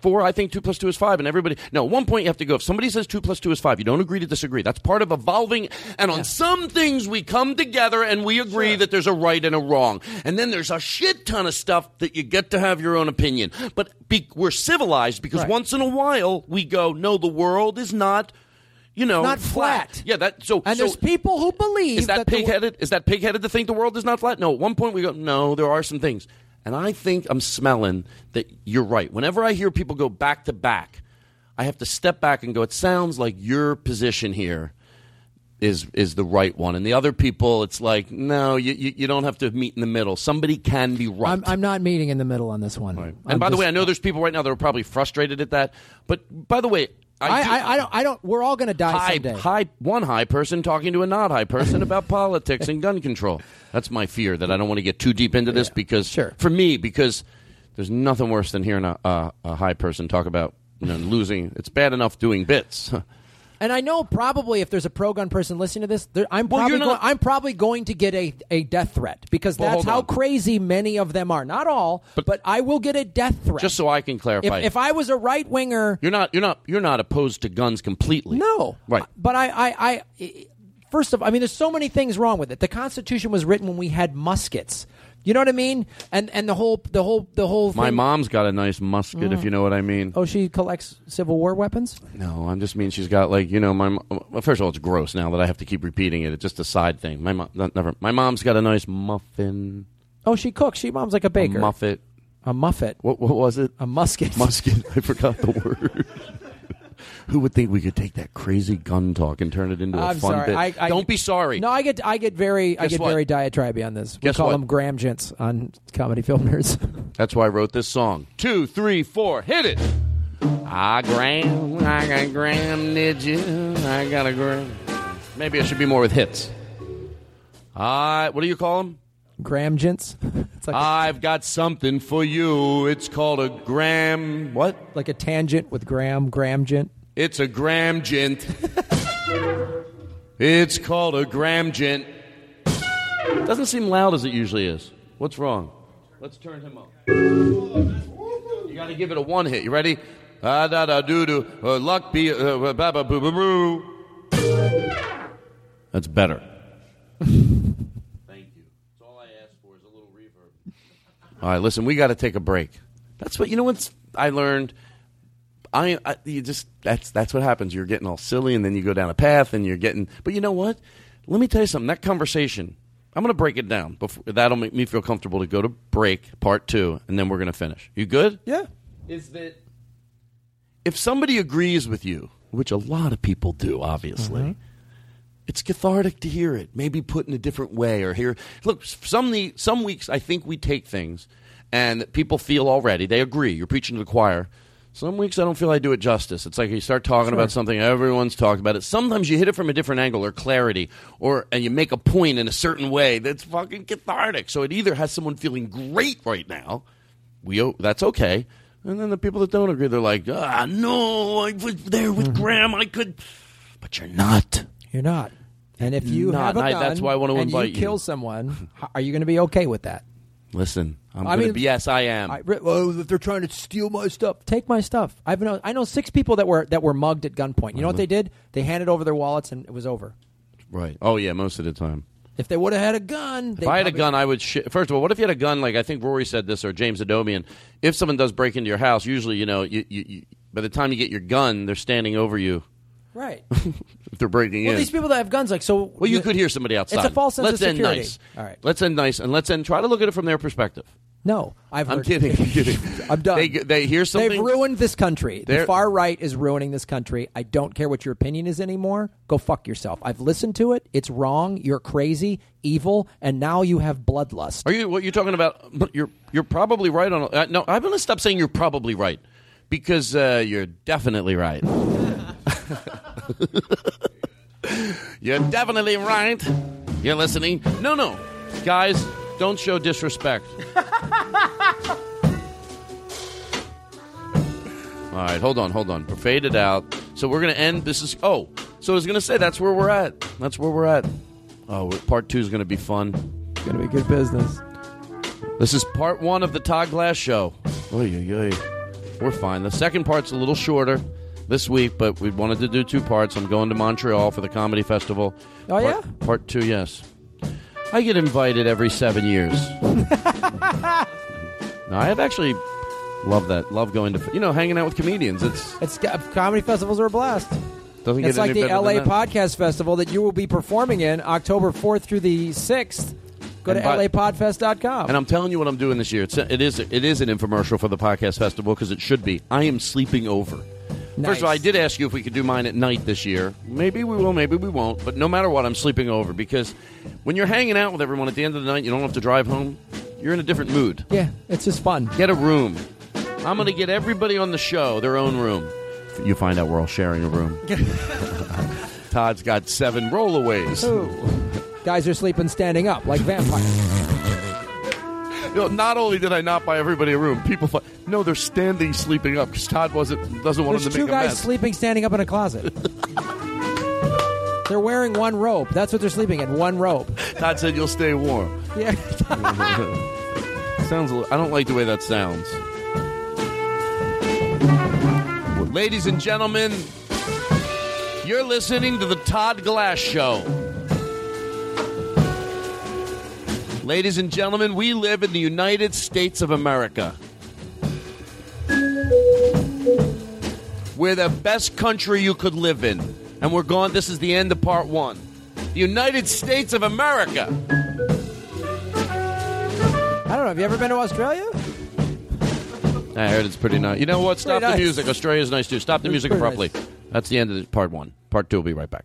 Speaker 4: four. I think two plus two is five, and everybody. No, one point you have to go. If somebody says two plus two is five, you don't agree to disagree. That's part of evolving. And on some things we come together and we agree that there's a right and a wrong. And then there's a shit ton of stuff that you get to have your own opinion. But be, we're civilized because
Speaker 6: Right.
Speaker 4: once in a while we go, no, the world is not. You know,
Speaker 6: Not flat.
Speaker 4: Yeah, that so.
Speaker 6: And
Speaker 4: so
Speaker 6: there's people who believe
Speaker 4: is that,
Speaker 6: that the-
Speaker 4: pig-headed? Is that pig-headed to think the world is not flat? No. At one point we go, no, there are some things, and I think I'm smelling that you're right. Whenever I hear people go back to back, I have to step back and go. It sounds like your position here is is the right one, and the other people, it's like, no, you you, you don't have to meet in the middle. Somebody can be right.
Speaker 6: I'm, I'm not meeting in the middle on this one.
Speaker 4: and by the way, I know there's people right now that are probably frustrated at that. But by the way, I,
Speaker 6: I,
Speaker 4: do-
Speaker 6: I, I don't. I don't. We're all going to die
Speaker 4: high,
Speaker 6: someday.
Speaker 4: high, one high person talking to a not high person about politics and gun control. That's my fear that I don't want to get too deep into this because, for me, because there's nothing worse than hearing a, a, a high person talk about you know, losing. It's bad enough doing bits.
Speaker 6: And I know probably if there's a pro gun person listening to this, there, I'm
Speaker 4: Well,
Speaker 6: probably
Speaker 4: not-
Speaker 6: go- I'm probably going to get a, a death threat because
Speaker 4: Well,
Speaker 6: that's how
Speaker 4: on.
Speaker 6: crazy many of them are. Not all, but, I will get a death threat.
Speaker 4: Just so I can
Speaker 6: if,
Speaker 4: clarify,
Speaker 6: if I was a right winger,
Speaker 4: you're not you're not you're not opposed to guns completely.
Speaker 6: No,
Speaker 4: right?
Speaker 6: but I, I, I first of all, I mean, there's so many things wrong with it. The Constitution was written when we had muskets. You know what I mean? And and the whole the whole the whole.
Speaker 4: My
Speaker 6: thing-
Speaker 4: mom's got a nice musket, if
Speaker 6: Mm.
Speaker 4: you know what I mean.
Speaker 6: Oh, she collects Civil War weapons.
Speaker 4: No, I'm just mean she's got like you know my. mo- Well, first of all, it's gross now that I have to keep repeating it. It's just a side thing. My mom, never. My mom's got a nice muffin.
Speaker 6: Oh, she cooks. She mom's like a baker.
Speaker 4: A muffet.
Speaker 6: A muffet.
Speaker 4: What what was it?
Speaker 6: A musket.
Speaker 4: Musket. I forgot the word. Who would think we could take that crazy gun talk and turn it into a
Speaker 6: I'm
Speaker 4: fun
Speaker 6: sorry.
Speaker 4: bit?
Speaker 6: I, I,
Speaker 4: Don't be sorry.
Speaker 6: No, I get I get very I get
Speaker 4: what?
Speaker 6: very diatribe on this.
Speaker 4: Guess
Speaker 6: we call
Speaker 4: what?
Speaker 6: them Graham gents on comedy film nerds.
Speaker 4: That's why I wrote this song. Two, three, four, hit it. I gram, I got gram, did you? I got a gram. Maybe I should be more with hits. I, what do you call them?
Speaker 6: Graham gents. It's like
Speaker 4: I've got something for you. It's called a gram. What?
Speaker 6: like a tangent with gram, Graham gent.
Speaker 4: It's a gram gent. it's called a gram gent. Doesn't seem loud as it usually is. What's wrong? Let's turn him up. You got to give it a one hit. You ready? Ah da da doo doo. Uh, luck be uh, ba ba boo boo boo. That's better. Thank you. That's all I asked for is a little reverb. All right, listen, we got to take a break. That's what you know. What's I learned. I, I you just that's that's what happens. You're getting all silly, and then you go down a path, and you're getting. But you know what? Let me tell you something. That conversation, I'm going to break it down. Before, that'll make me feel comfortable to go to break, part two, and then we're going to finish. You good?
Speaker 6: Yeah.
Speaker 4: Is that if somebody agrees with you, which a lot of people do, obviously, mm-hmm. It's cathartic to hear it. Maybe put in a different way, or hear. Look, some the, some weeks I think we take things, and people feel already they agree. You're preaching to the choir. Some weeks I don't feel I do it justice. It's like you start talking
Speaker 6: Sure.
Speaker 4: about something, everyone's talked about it. Sometimes you hit it from a different angle or clarity, or and you make a point in a certain way that's fucking cathartic. So it either has someone feeling great right now, we that's okay, and then the people that don't agree, they're like, ah, no, I was there with
Speaker 6: Mm-hmm.
Speaker 4: Graham, I could, but you're not.
Speaker 6: You're not. And if you
Speaker 4: Not.
Speaker 6: have a
Speaker 4: I-
Speaker 6: gun
Speaker 4: that's why I want to
Speaker 6: and
Speaker 4: invite
Speaker 6: you
Speaker 4: you.
Speaker 6: kill someone, h- are you going to be okay with that?
Speaker 4: Listen, I'm
Speaker 6: I
Speaker 4: gonna
Speaker 6: mean-
Speaker 4: be, yes, I am.
Speaker 6: I, re- well, if they're trying to steal my stuff, take my stuff. I've know I know six people that were that were mugged at gunpoint. You know what they did? They handed over their wallets and it was over.
Speaker 4: right. Oh yeah, most of the time.
Speaker 6: If they would have had a gun,
Speaker 4: If I had a gun, I would. Sh- First of all, what if you had a gun? Like I think Rory said this, or James Adomian. If someone does break into your house, usually you know, you, you, you, by the time you get your gun, they're standing over you.
Speaker 6: Right.
Speaker 4: If they're breaking
Speaker 6: Well,
Speaker 4: in.
Speaker 6: these people that have guns, like so.
Speaker 4: well, you could hear somebody outside.
Speaker 6: It's a false sense
Speaker 4: let's
Speaker 6: of
Speaker 4: end
Speaker 6: security.
Speaker 4: nice.
Speaker 6: All right.
Speaker 4: Let's end nice, and let's end. Try to look at it from their perspective.
Speaker 6: No, I've.
Speaker 4: I'm
Speaker 6: heard-
Speaker 4: kidding. I'm kidding.
Speaker 6: I'm done.
Speaker 4: They, they hear something.
Speaker 6: They've ruined this country. The
Speaker 4: They're-
Speaker 6: far right is ruining this country. I don't care what your opinion is anymore. Go fuck yourself. I've listened to it. It's wrong. You're crazy, evil, and now you have bloodlust.
Speaker 4: Are you what you're talking about? You're you're probably right on. Uh, no, I'm going to stop saying you're probably right because uh, you're definitely right. You're definitely right. You're listening. No, no, guys, don't show disrespect. All right, hold on, hold on. Fade it out. So we're going to end. This is oh. So I was going to say that's where we're at. That's where we're at. Oh, part two is going to be fun.
Speaker 6: It's gonna be good business.
Speaker 4: This is part one of the Todd Glass Show. Oy, oy, oy. We're fine. The second part's a little shorter this week, but we wanted to do two parts. I'm going to Montreal for the comedy festival.
Speaker 6: Oh,
Speaker 4: part,
Speaker 6: yeah?
Speaker 4: Part two, yes. I get invited every seven years. no, I have actually loved that. Love going to, you know, hanging out with comedians. It's
Speaker 6: It's comedy festivals are a blast.
Speaker 4: Doesn't get
Speaker 6: it's like the LA. Podcast Festival that you will be performing in October 4th through the 6th. Go to
Speaker 4: by-
Speaker 6: lapodfest.com.
Speaker 4: And I'm telling you what I'm doing this year. It's it is it is an infomercial for the podcast festival because it should be. I am sleeping over. First of all, I did ask you if we could do mine at night this year. Maybe we will, maybe we won't. But no matter what, I'm sleeping over because when you're hanging out with everyone at the end of the night, you don't have to drive home. You're in a different mood.
Speaker 6: Yeah, it's just fun.
Speaker 4: Get a room. I'm going to get everybody on the show their own room. You find out we're all sharing a room. Todd's got seven rollaways.
Speaker 6: Guys are sleeping standing up like vampires.
Speaker 4: Know, not only did I not buy everybody a room, people thought, no, they're standing sleeping up because Todd wasn't doesn't want
Speaker 6: There's
Speaker 4: them to make a mess.
Speaker 6: two guys sleeping standing up in a closet. they're wearing one robe. That's what they're sleeping in. One robe.
Speaker 4: Todd said you'll stay warm.
Speaker 6: Yeah.
Speaker 4: sounds. a li- I don't like the way that sounds. Ladies and gentlemen, you're listening to the Todd Glass Show. Ladies and gentlemen, we live in the United States of America. We're the best country you could live in. And we're gone. This is the end of part one. The United States of America.
Speaker 6: I don't know. Have you ever been to Australia?
Speaker 4: I heard it's pretty nice. You know what? Stop
Speaker 6: Pretty
Speaker 4: the
Speaker 6: nice.
Speaker 4: music. Australia's nice too. Stop the
Speaker 6: It's
Speaker 4: music abruptly. That's the end of part one. Part two will be right back.